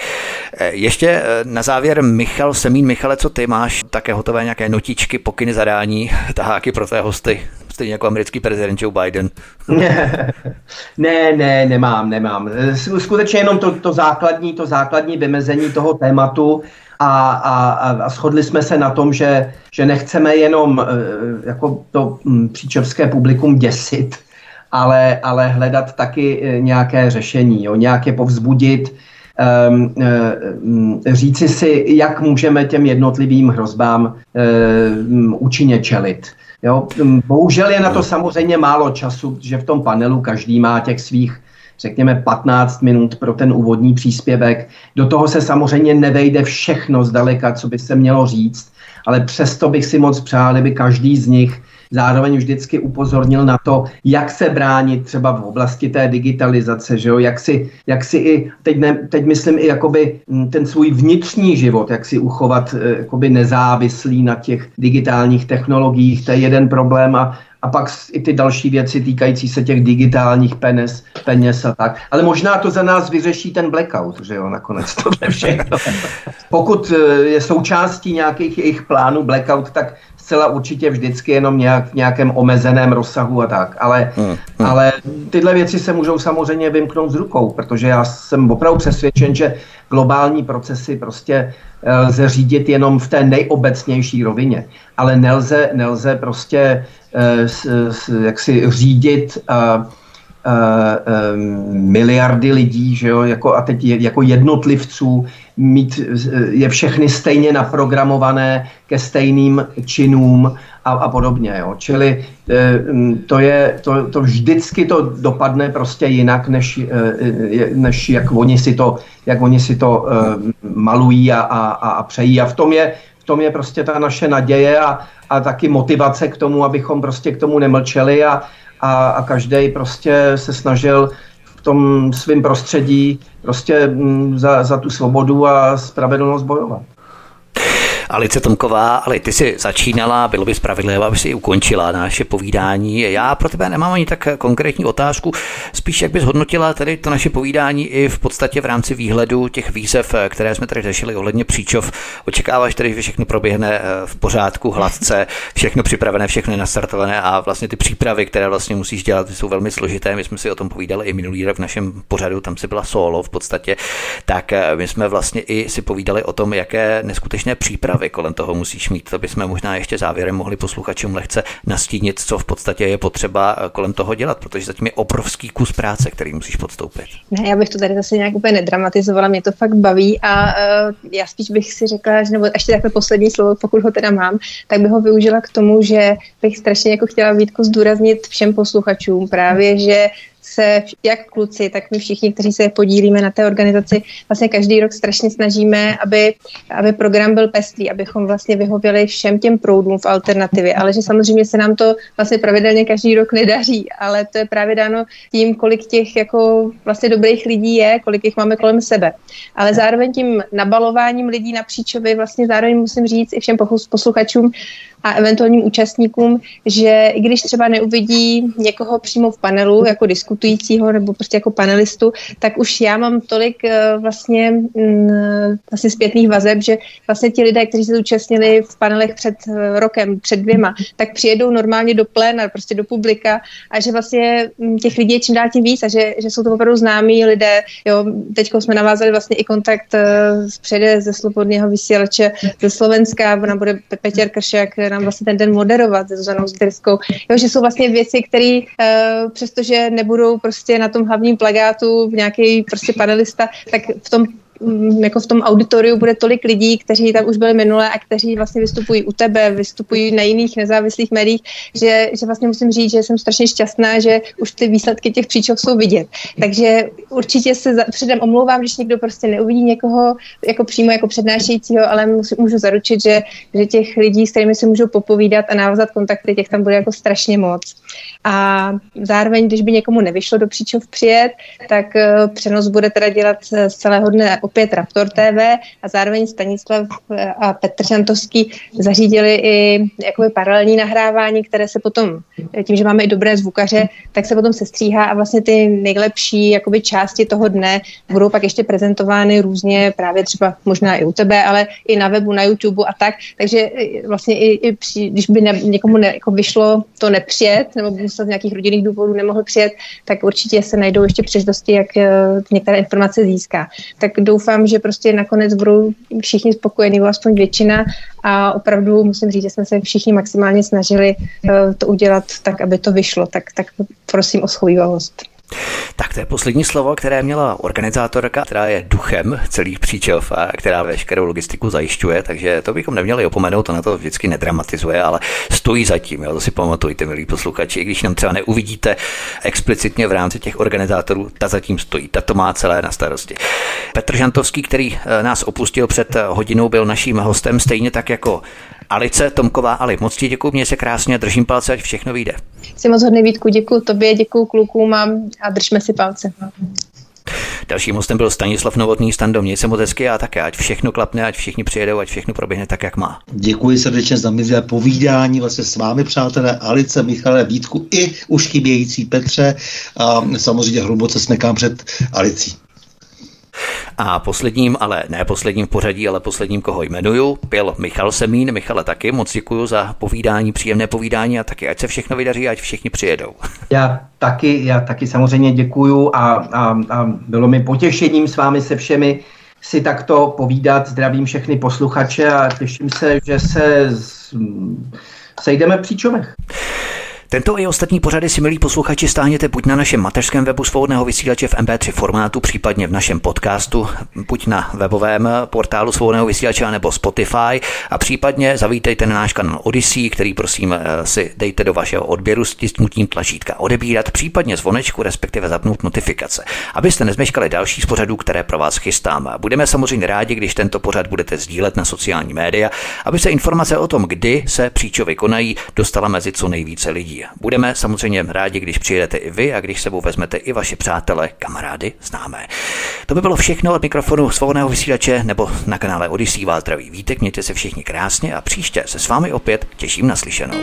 e, ještě e, na závěr Michal Semín. Michale, co ty máš také hotové nějaké notičky, pokyny, zadání, taháky pro té hosty? Stejně jako americký prezident Joe Biden. ne, ne, nemám, nemám. Skutečně jenom to, to základní, to základní vymezení toho tématu, a, a, a shodli jsme se na tom, že, že nechceme jenom jako to příčovské publikum děsit, ale, ale hledat taky eh, nějaké řešení, jo, nějaké povzbudit, um, um, říci si, jak můžeme těm jednotlivým hrozbám um, účinně čelit. Jo? Bohužel je na to samozřejmě málo času, že v tom panelu každý má těch svých řekněme 15 minut pro ten úvodní příspěvek. Do toho se samozřejmě nevejde všechno zdaleka, co by se mělo říct, ale přesto bych si moc přál, kdyby každý z nich zároveň vždycky upozornil na to, jak se bránit třeba v oblasti té digitalizace, že jo? Jak, si, jak si i, teď, ne, teď myslím i jakoby mm, ten svůj vnitřní život, jak si uchovat eh, jakoby nezávislý na těch digitálních technologiích, to je jeden problém a a pak i ty další věci týkající se těch digitálních peněz, peněz a tak. Ale možná to za nás vyřeší ten blackout, že jo, nakonec to je všechno. Pokud eh, je součástí nějakých jejich plánů blackout, tak zcela určitě vždycky jenom nějak v nějakém omezeném rozsahu a tak. Ale, hmm, hmm. ale tyhle věci se můžou samozřejmě vymknout z rukou, protože já jsem opravdu přesvědčen, že globální procesy prostě eh, lze řídit jenom v té nejobecnější rovině, ale nelze, nelze prostě s, s, jak si řídit uh, uh, miliardy lidí, že jo, jako, a teď jako jednotlivců, mít je všechny stejně naprogramované ke stejným činům a, a podobně. Jo. Čili eh, to, je, to, to vždycky to dopadne prostě jinak, než, eh, než jak oni si to, jak oni si to malují a, a, a přejí. A v tom je, tom je prostě ta naše naděje a, a taky motivace k tomu, abychom prostě k tomu nemlčeli a, a, a každý prostě se snažil v tom svém prostředí prostě mm, za, za tu svobodu a spravedlnost bojovat. Alice Tomková, ale ty si začínala, bylo by spravedlivé, aby si ukončila naše povídání. Já pro tebe nemám ani tak konkrétní otázku, spíš jak bys hodnotila tady to naše povídání i v podstatě v rámci výhledu těch výzev, které jsme tady řešili ohledně příčov. Očekáváš tedy, že všechno proběhne eh, v pořádku, hladce, všechno připravené, všechno nastartované a vlastně ty přípravy, které vlastně musíš dělat, jsou velmi složité. My jsme si o tom povídali i minulý rok v našem pořadu, tam si byla solo v podstatě, tak eh, my jsme vlastně i si povídali o tom, jaké neskutečné přípravy představy kolem toho musíš mít. To bychom možná ještě závěrem mohli posluchačům lehce nastínit, co v podstatě je potřeba eh, kolem toho dělat, protože zatím je obrovský kus práce, který musíš podstoupit. Ne, já bych to tady zase nějak úplně nedramatizovala, mě to fakt baví a uh, já spíš bych si řekla, že nebo ještě takhle poslední slovo, pokud ho teda mám, tak bych ho využila k tomu, že bych strašně jako chtěla Vítko zdůraznit všem posluchačům právě, že se jak kluci, tak my všichni, kteří se podílíme na té organizaci, vlastně každý rok strašně snažíme, aby, aby program byl pestrý, abychom vlastně vyhověli všem těm proudům v alternativě, ale že samozřejmě se nám to vlastně pravidelně každý rok nedaří, ale to je právě dáno tím, kolik těch jako vlastně dobrých lidí je, kolik jich máme kolem sebe. Ale zároveň tím nabalováním lidí napříčovi vlastně zároveň musím říct i všem posluchačům, a eventuálním účastníkům, že i když třeba neuvidí někoho přímo v panelu jako diskutujícího nebo prostě jako panelistu, tak už já mám tolik eh, vlastně, mm, vlastně zpětných vazeb, že vlastně ti lidé, kteří se zúčastnili v panelech před eh, rokem, před dvěma, tak přijedou normálně do pléna, prostě do publika a že vlastně mm, těch lidí je čím dál tím víc a že, že jsou to opravdu známí lidé. Jo, teď jsme navázali vlastně i kontakt z přede ze Slobodného vysílače ze Slovenska, ona bude Petěr Nám vlastně ten den moderovat se Zuzanou Zderskou. Jo, že jsou vlastně věci, které uh, přestože nebudou prostě na tom hlavním plagátu v nějaký prostě panelista, tak v tom jako v tom auditoriu bude tolik lidí, kteří tam už byli minule a kteří vlastně vystupují u tebe, vystupují na jiných nezávislých médiích, že, že vlastně musím říct, že jsem strašně šťastná, že už ty výsledky těch příčov jsou vidět. Takže určitě se za, předem omlouvám, když někdo prostě neuvidí někoho jako přímo jako přednášejícího, ale můžu, můžu zaručit, že, že těch lidí, s kterými si můžu popovídat a navázat kontakty, těch tam bude jako strašně moc. A zároveň, když by někomu nevyšlo do příčov přijet, tak uh, přenos bude teda dělat z celého dne opět Raptor TV a zároveň Stanislav eh, a Petr Šantovský zařídili i jakoby paralelní nahrávání, které se potom, eh, tím, že máme i dobré zvukaře, tak se potom sestříhá a vlastně ty nejlepší jakoby části toho dne budou pak ještě prezentovány různě právě třeba možná i u tebe, ale i na webu, na YouTube a tak. Takže eh, vlastně i, i při, když by ne, někomu ne, jako vyšlo to nepřijet, nebo by musel z nějakých rodinných důvodů nemohl přijet, tak určitě se najdou ještě příležitosti, jak některé informace získá. Tak doufám, že prostě nakonec budou všichni spokojení, aspoň většina a opravdu musím říct, že jsme se všichni maximálně snažili uh, to udělat tak, aby to vyšlo, tak, tak prosím o schovývavost. Tak to je poslední slovo, které měla organizátorka, která je duchem celých příčov a která veškerou logistiku zajišťuje, takže to bychom neměli opomenout, ona to vždycky nedramatizuje, ale stojí zatím, jo, to si pamatujte, milí posluchači, i když nám třeba neuvidíte explicitně v rámci těch organizátorů, ta zatím stojí, ta to má celé na starosti. Petr Žantovský, který eh, nás opustil před hodinou, byl naším hostem stejně tak jako Alice Tomková. Ali, moc ti děkuji, mě se krásně, držím palce, ať všechno vyjde. Jsi moc hodný Vítku, děkuji tobě, děkuji klukům a, a držme si palce. Dalším hostem byl Stanislav Novotný, Stando, měj se moc hezky a také, ať všechno klapne, ať všichni přijedou, ať všechno proběhne tak, jak má. Děkuji srdečně za milé povídání vlastně s vámi, přátelé, Alice, Michale, Vítku i už chybějící Petře a samozřejmě hluboce smekám před Alicí. A posledním, ale ne posledním v pořadí, ale posledním, koho jmenuju, byl Michal Semín. Michale, taky moc děkuji za povídání, příjemné povídání a taky, ať se všechno vydaří, ať všichni přijedou. Já taky, já taky samozřejmě děkuju a, a, a bylo mi potěšením s vámi se všemi si takto povídat. Zdravím všechny posluchače a těším se, že se sejdeme v Příčovech. Tento i ostatní pořady si, milí posluchači, stáhněte buď na našem mateřském webu svobodného vysílače v MP3 formátu, případně v našem podcastu, buď na webovém portálu svobodného vysílače nebo Spotify a případně zavítejte na náš kanál Odyssey, který prosím eh, si dejte do vašeho odběru s tisknutím tlačítka odebírat, případně zvonečku, respektive zapnout notifikace, abyste nezmeškali další z pořadů, které pro vás chystám. Budeme samozřejmě rádi, když tento pořad budete sdílet na sociální média, aby se informace o tom, kdy se příčovy konají, dostala mezi co nejvíce lidí. Budeme samozřejmě rádi, když přijedete i vy a když sebou vezmete i vaše přátele, kamarády, známé. To by bylo všechno od mikrofonu svobodného vysílače nebo na kanále Odisí Váltravý Vítek. Mějte se všichni krásně a příště se s vámi opět těším na slyšenou.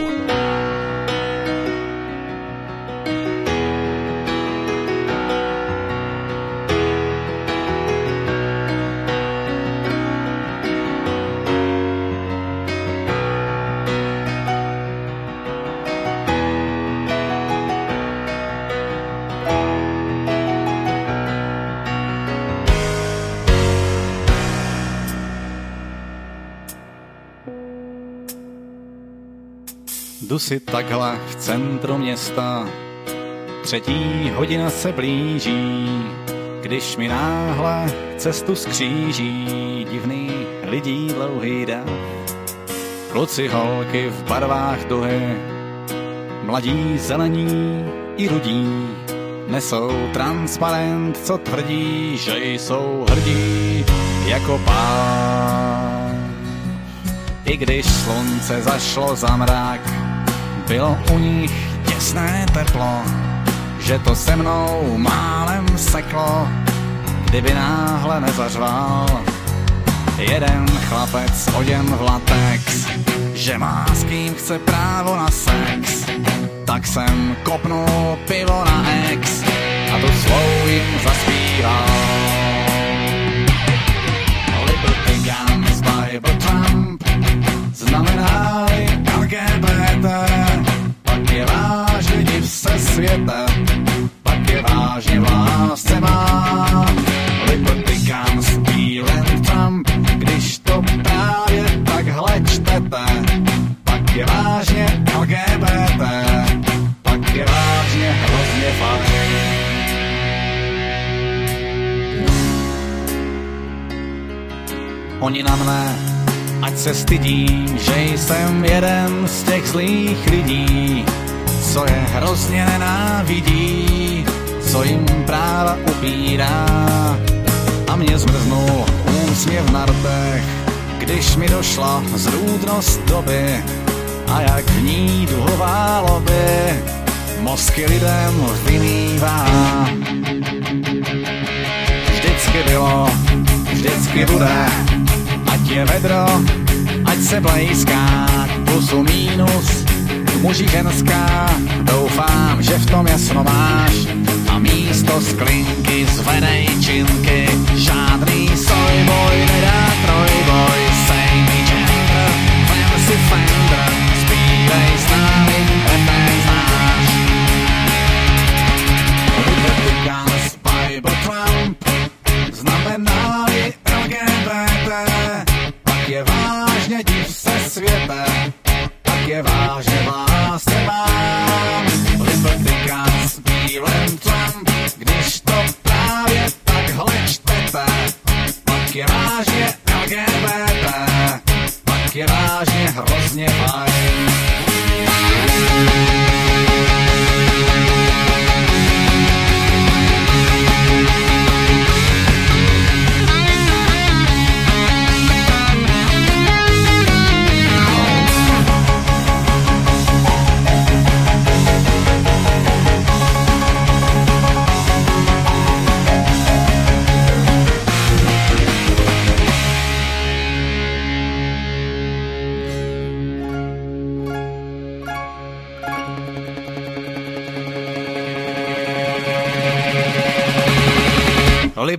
Jdu si takhle v centru města, třetí hodina se blíží, když mi náhle cestu skříží divný lidí dlouhý dav. Kluci holky v barvách duhy, mladí zelení i rudí, nesou transparent, co tvrdí, že jsou hrdí jako pán. I když slunce zašlo za mrák, bylo u nich těsné teplo, že to se mnou málem seklo, kdyby náhle nezařval jeden chlapec oděn v latex, že má s kým chce právo na sex, tak jsem kopnul pivo na ex a tu svou jim zaspíval. Liberty Guns, Bible Trump, znamená-li LGBT, je vážně div se světa, pak je vážně v lásce má. Guns, Bílen Trump, když to právě takhle čtete, pak je vážně LGBT, pak je vážně hrozně fajn. Oni na mne, ať se stydím, že jsem jeden z těch zlých lidí, co je hrozně nenávidí, co jim práva upírá. A mě zmrznul úsměv na rtech, když mi došla zrůdnost doby a jak v ní duhová lobby mozky lidem vymývá. Vždycky bylo, vždycky bude, ať je vedro, ať se blejská, plusu mínus, muži ženská, doufám, že v tom jasno máš. A místo sklinky zvedej činky, žádný sojboj nedá trojboj, sej mi gender, vem si fender, zpívej s námi, refrén znáš. Republicans, Bible Trump, znamená-li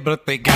Liberty Guns, Bible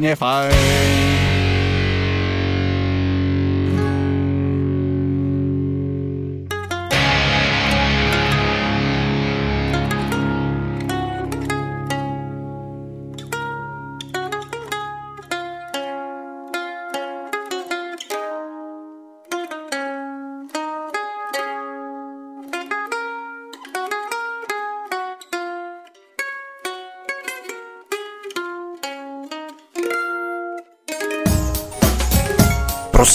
vážně hrozně